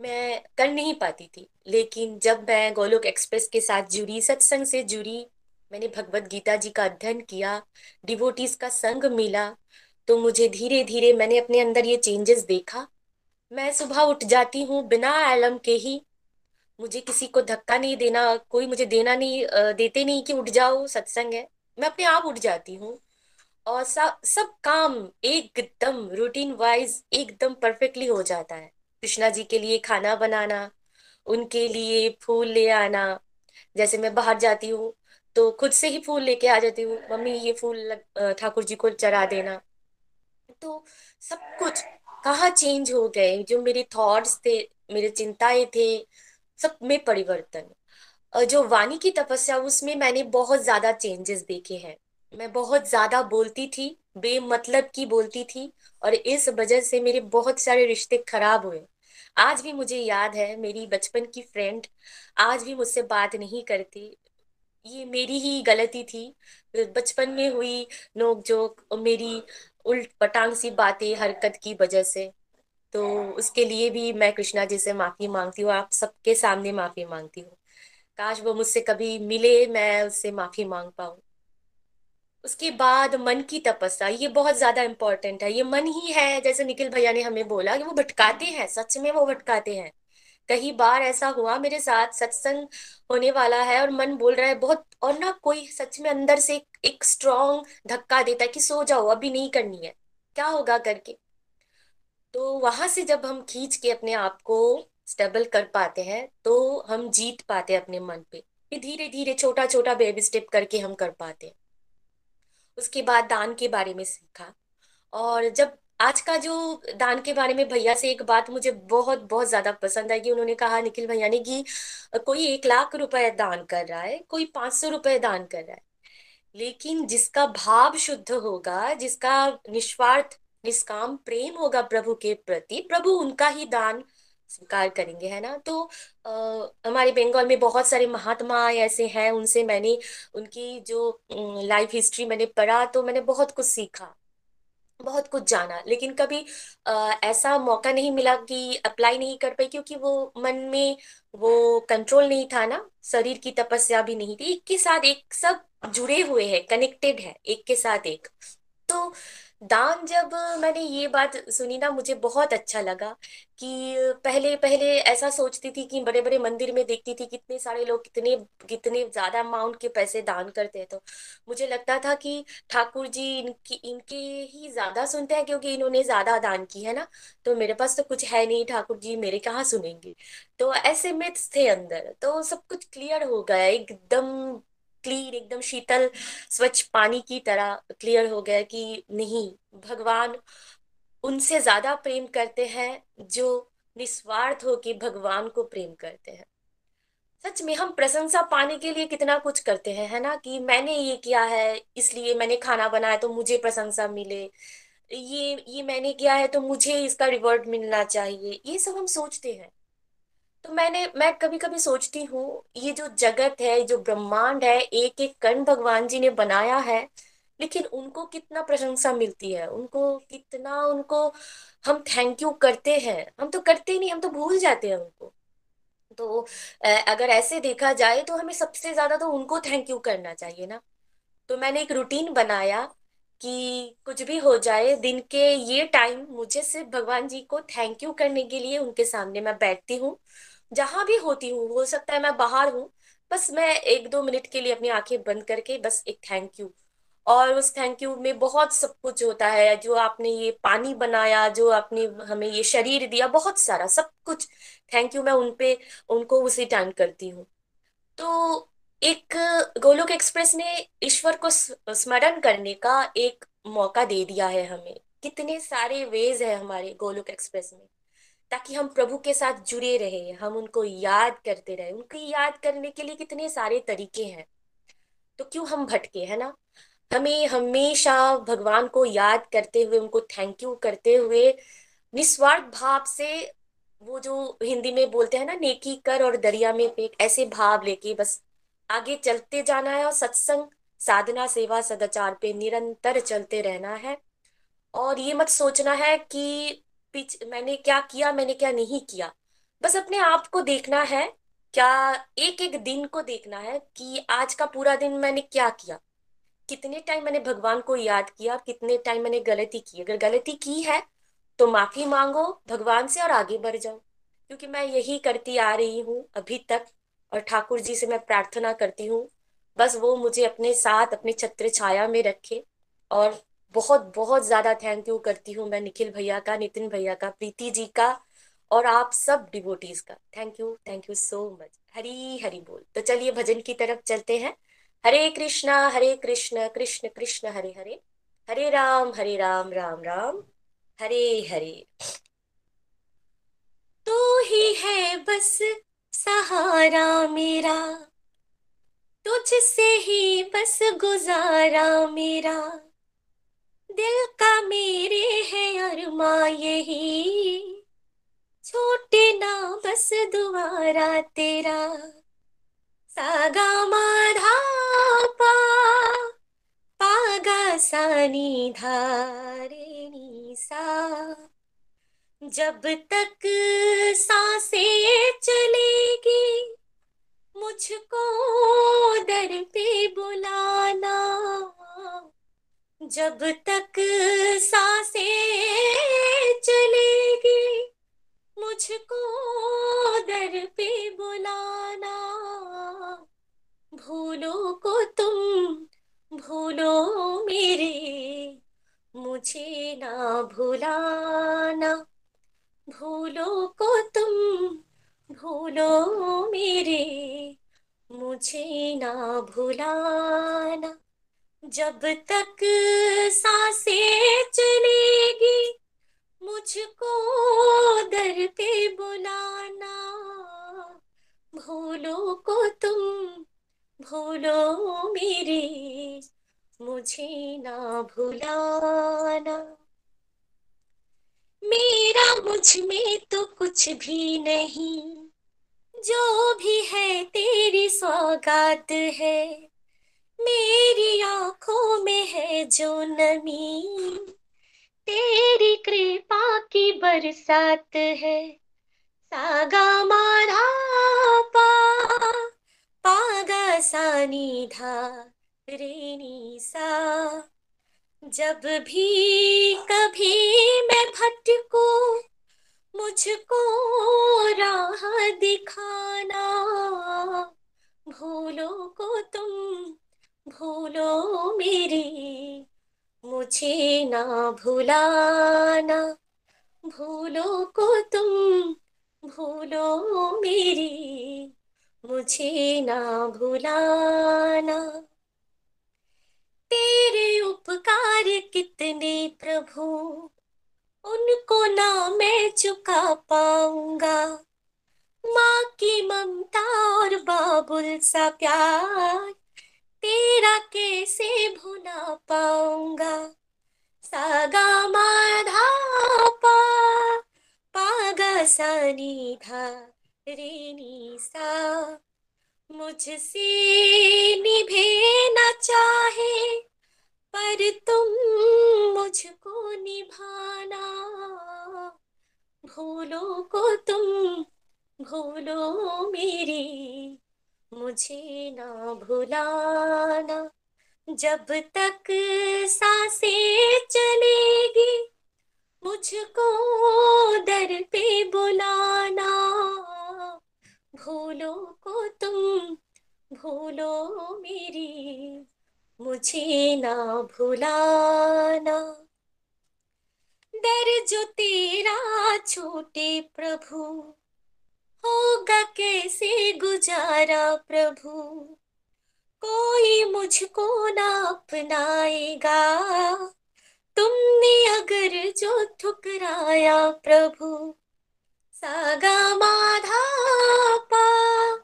मैं कर नहीं पाती थी। लेकिन जब मैं गोलोक एक्सप्रेस के साथ जुड़ी, सत्संग से जुड़ी मैंने भगवत गीता जी का अध्ययन किया डिवोटीज का संग मिला तो मुझे धीरे धीरे मैंने अपने अंदर ये चेंजेस देखा। मैं सुबह उठ जाती हूँ बिना अलार्म के ही। मुझे किसी को धक्का नहीं देना, कोई मुझे देना नहीं देते नहीं कि उठ जाओ, सत्संग है। मैं अपने आप उठ जाती हूँ और सब सब काम एकदम रूटीन वाइज एकदम परफेक्टली हो जाता है। कृष्णा जी के लिए खाना बनाना, उनके लिए फूल ले आना, जैसे मैं बाहर जाती हूँ तो खुद से ही फूल लेके आ जाती हूँ। मम्मी, ये फूल ठाकुर जी को चढ़ा देना। तो सब कुछ कहाँ चेंज हो गए? जो मेरे थॉट्स थे, मेरे चिंताएँ थे, सब में परिवर्तन। जो वाणी की तपस्या, उसमें मैंने बहुत ज़्यादा चेंजेस देखे हैं। मैं बहुत ज़्यादा बोलती थी, बेमतलब की बोलती थी, और इस वजह से मेरे बहुत सारे रिश्ते खराब हुए। आज भी मुझे याद है, मेरी बचपन की फ्रेंड आज भी मुझसे बात नहीं करती। ये मेरी ही गलती थी। बचपन में हुई नोक जोक और मेरी उल्ट पटांग सी बातें हरकत की वजह से। तो उसके लिए भी मैं कृष्णा जी से माफ़ी मांगती हूँ, आप सबके सामने माफ़ी मांगती हूँ। काश वो मुझसे कभी मिले, मैं उससे माफ़ी मांग पाऊँ। उसके बाद मन की तपस्या, ये बहुत ज़्यादा इंपॉर्टेंट है। ये मन ही है, जैसे निखिल भैया ने हमें बोला कि वो भटकाते हैं, सच में वो भटकाते हैं। कई बार ऐसा हुआ मेरे साथ सत्संग होने वाला है और मन बोल रहा है बहुत और ना कोई सच में अंदर से एक, स्ट्रॉन्ग धक्का देता है कि सो जाओ अभी नहीं करनी है। क्या होगा करके? तो वहाँ से जब हम खींच के अपने आप को स्टेबल कर पाते हैं तो हम जीत पाते हैं अपने मन पे। फिर धीरे धीरे छोटा छोटा बेबी स्टेप करके हम कर पाते हैं। उसके बाद दान के बारे में सीखा। और जब आज का जो दान के बारे में भैया से एक बात मुझे बहुत बहुत ज़्यादा पसंद आई कि उन्होंने कहा निखिल भैया ने कि कोई एक लाख रुपए दान कर रहा है कोई पाँच सौ रुपए दान कर रहा है। लेकिन जिसका भाव शुद्ध होगा जिसका निस्वार्थ निष्काम प्रेम होगा प्रभु के प्रति प्रभु उनका ही दान स्वीकार करेंगे है ना? तो आ, हमारे बंगाल में बहुत सारे महात्मा ऐसे हैं उनसे मैंने उनकी जो लाइफ हिस्ट्री मैंने पढ़ा तो मैंने बहुत कुछ सीखा। बहुत कुछ जाना। लेकिन कभी आ, ऐसा मौका नहीं मिला कि अप्लाई नहीं कर पाई क्योंकि वो मन में वो कंट्रोल नहीं था ना। शरीर की तपस्या भी नहीं थी। एक के साथ एक सब जुड़े हुए हैं कनेक्टेड है एक के साथ एक। तो दान जब मैंने ये बात सुनी ना, मुझे बहुत अच्छा लगा कि पहले पहले ऐसा सोचती थी कि बड़े बड़े मंदिर में देखती थी कितने सारे लोग कितने कितने ज़्यादा अमाउंट के पैसे दान करते हैं। तो मुझे लगता था कि ठाकुर जी इनकी, इनके ही ज़्यादा सुनते हैं क्योंकि इन्होंने ज़्यादा दान की, है ना? तो मेरे पास तो कुछ है नहीं, ठाकुर जी मेरे कहाँ सुनेंगे? तो ऐसे मिथ्स थे अंदर तो सब कुछ क्लियर हो गया, एकदम क्लीन एकदम शीतल, स्वच्छ पानी की तरह क्लियर हो गया कि नहीं, भगवान उनसे ज़्यादा प्रेम करते हैं जो निस्वार्थ हो कि भगवान को प्रेम करते हैं। सच में हम प्रशंसा पाने के लिए कितना कुछ करते हैं, है ना? कि मैंने ये किया है, इसलिए मैंने खाना बनाया तो मुझे प्रशंसा मिले। ये ये मैंने किया है तो मुझे इसका रिवॉर्ड मिलना चाहिए। ये सब हम सोचते हैं। तो मैंने, मैं कभी कभी सोचती हूँ, ये जो जगत है जो ब्रह्मांड है एक एक कण भगवान जी ने बनाया है, लेकिन उनको कितना प्रशंसा मिलती है? उनको कितना उनको हम थैंक यू करते हैं? हम तो करते ही नहीं, हम तो भूल जाते हैं उनको। तो अगर ऐसे देखा जाए तो हमें सबसे ज़्यादा तो उनको थैंक यू करना चाहिए ना। तो मैंने एक रूटीन बनाया कि कुछ भी हो जाए, दिन के ये टाइम मुझे सिर्फ़ भगवान जी को थैंक यू करने के लिए उनके सामने मैं बैठती हूँ। जहाँ भी होती हूँ हो सकता है मैं बाहर हूँ, बस मैं एक दो मिनट के लिए अपनी आँखें बंद करके बस एक थैंक यू और उस थैंक यू में बहुत सब कुछ होता है, जो आपने ये पानी बनाया, जो आपने हमें ये शरीर दिया, बहुत सारा सब कुछ थैंक यू मैं उनपे उनको उसी टाइम करती हूँ। तो एक गोलोक एक्सप्रेस ने ईश्वर को स्मरण करने का एक मौका दे दिया है हमें। कितने सारे वेज है हमारे गोलोक एक्सप्रेस में। ताकि हम प्रभु के साथ जुड़े रहे, हम उनको याद करते रहे। उनकी याद करने के लिए कितने सारे तरीके हैं। तो क्यों हम भटके, है ना? हमें हमेशा भगवान को याद करते हुए, उनको थैंक यू करते हुए, निस्वार्थ भाव से वो जो हिंदी में बोलते हैं ना, नेकी कर और दरिया में फेंक, ऐसे भाव लेके बस आगे चलते जाना है और सत्संग, साधना, सेवा, सदाचार पे निरंतर चलते रहना है। और ये मत सोचना है कि पीछ मैंने क्या किया, मैंने क्या नहीं किया। बस अपने आप को देखना है, क्या एक एक दिन को देखना है कि आज का पूरा दिन मैंने क्या किया। कितने टाइम मैंने भगवान को याद किया, कितने टाइम मैंने गलती की। अगर गलती की है तो माफ़ी मांगो, भगवान से और आगे बढ़ जाओ। क्योंकि मैं यही करती आ रही हूँ अभी तक, और ठाकुर जी से मैं प्रार्थना करती हूँ, बस वो मुझे अपने साथ, अपने छत्र छाया में रखे, और बहुत बहुत ज़्यादा थैंक यू करती हूँ मैं निखिल भैया का, नितिन भैया का, प्रीति जी का और आप सब डिवोटीज का। Thank you thank you so much Hari Hari बोल। तो चलिए भजन की तरफ़ चलते हैं। हरे कृष्णा, हरे कृष्ण कृष्ण कृष्ण, हरे हरे। हरे राम हरे राम राम राम। हरे हरे। तो ही है बस सहारा मेरा। तुझसे ही बस गुजारा मेरा। दिल का मेरे है अरमा यही। छोटे ना, बस दुआरा तेरा। सागा माधा पा, पागा सानी धारे सा। जब तक साँसें चलेगी, मुझको दर पे बुलाना। जब तक साँसें चलेगी, मुझको दर पे बुलाना। भूलो को तुम भूलो मेरे, मुझे ना भुलाना। भूलो को तुम भूलो मेरे, मुझे ना भुलाना। जब तक साँसें चलेगी, मुझको दर पे बुलाना। भूलो को तुम, भूलो मेरे, मुझे ना भुलाना। मेरा मुझमें तो कुछ भी नहीं, जो भी है तेरी सौगात है। मेरी आँखों में है जो नमी। तेरी कृपा की बरसात है। सागा मारा पा, पागा सानी धा रेनी सा। जब भी कभी मैं भटकू, मुझको राह दिखाना। भूलो को तुम भूलो मेरी, मुझे ना भुलाना। भूलो को तुम भूलो मेरी, मुझे ना भुलाना। तेरे उपकार कितने प्रभु, उनको ना मैं चुका पाऊँगा। माँ की ममता और बाबुल सा प्यार तेरा कैसे भुला पाऊँगा? सागा माधा पा, पागा सानी धा रे सा मुझसे निभे न चाहे, पर तुम मुझको निभाना। भूलो को तुम भूलो मेरी मुझे ना भुलाना, जब तक साँसें चलेगी, मुझको दर पे बुलाना। भूलो को तुम भूलो मेरी, मुझे ना भुलाना। दर जो तेरा छोटे प्रभु होगा कैसे गुजारा प्रभु? कोई मुझको ना अपनाएगा। तुमने अगर जो ठुकराया प्रभु, सागा माधा पा,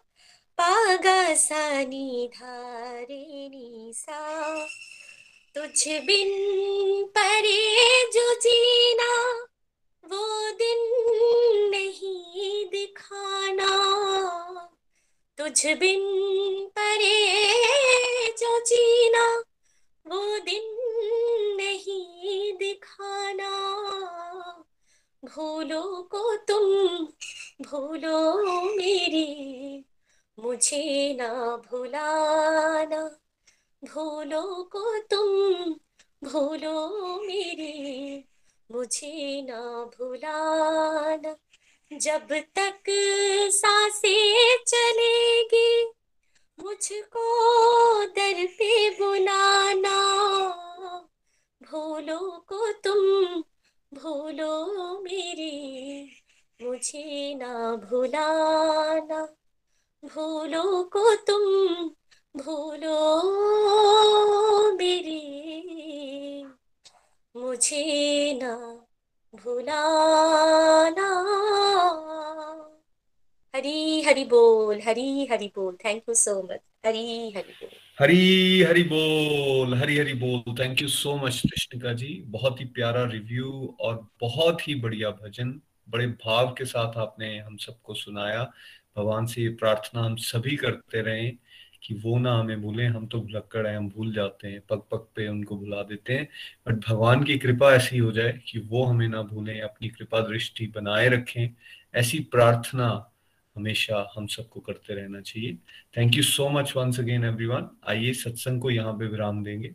पागा सानी धारे सा तुझ बिन परे जो जीना तुझ बिन परे जो जीना, वो दिन नहीं दिखाना। भूलो को तुम भूलो मेरी, मुझे ना भुलाना। भूलो को तुम भूलो मेरी, मुझे ना भुलाना। जब तक साँसें चलेगी, मुझको दर पे बुलाना। भूलो को तुम भूलो मेरी, मुझे ना भुलाना। भूलो को तुम भूलो मेरी, मुझे ना भुलाना। हरी हरी बोल, हरी हरी बोल। Thank you so much Hari Hari बोल। हरी हरी बोल, हरी हरी बोल। थैंक यू सो मच कृष्णिका जी। बहुत ही प्यारा रिव्यू और बहुत ही बढ़िया भजन। बड़े भाव के साथ आपने हम सबको सुनाया। भगवान से ये प्रार्थना हम सभी करते रहे कि वो ना हमें भूलें। हम तो भुलक्कड़ हैं, हम भूल जाते हैं। पग पग पे उनको भुला देते हैं। बट भगवान की कृपा ऐसी हो जाए कि वो हमें ना भूलें। अपनी कृपा दृष्टि बनाए रखें। ऐसी प्रार्थना हमेशा हम सबको करते रहना चाहिए। Thank you so much once again everyone आइए सत्संग को यहाँ पे विराम देंगे।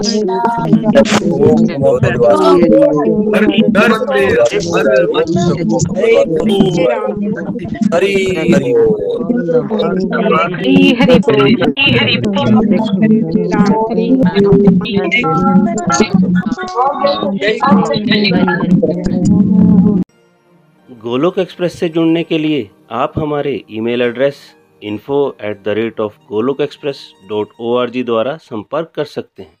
गोलोक एक्सप्रेस से जुड़ने के लिए आप हमारे email address info at the rate of Golok express dot O R G द्वारा संपर्क कर सकते हैं।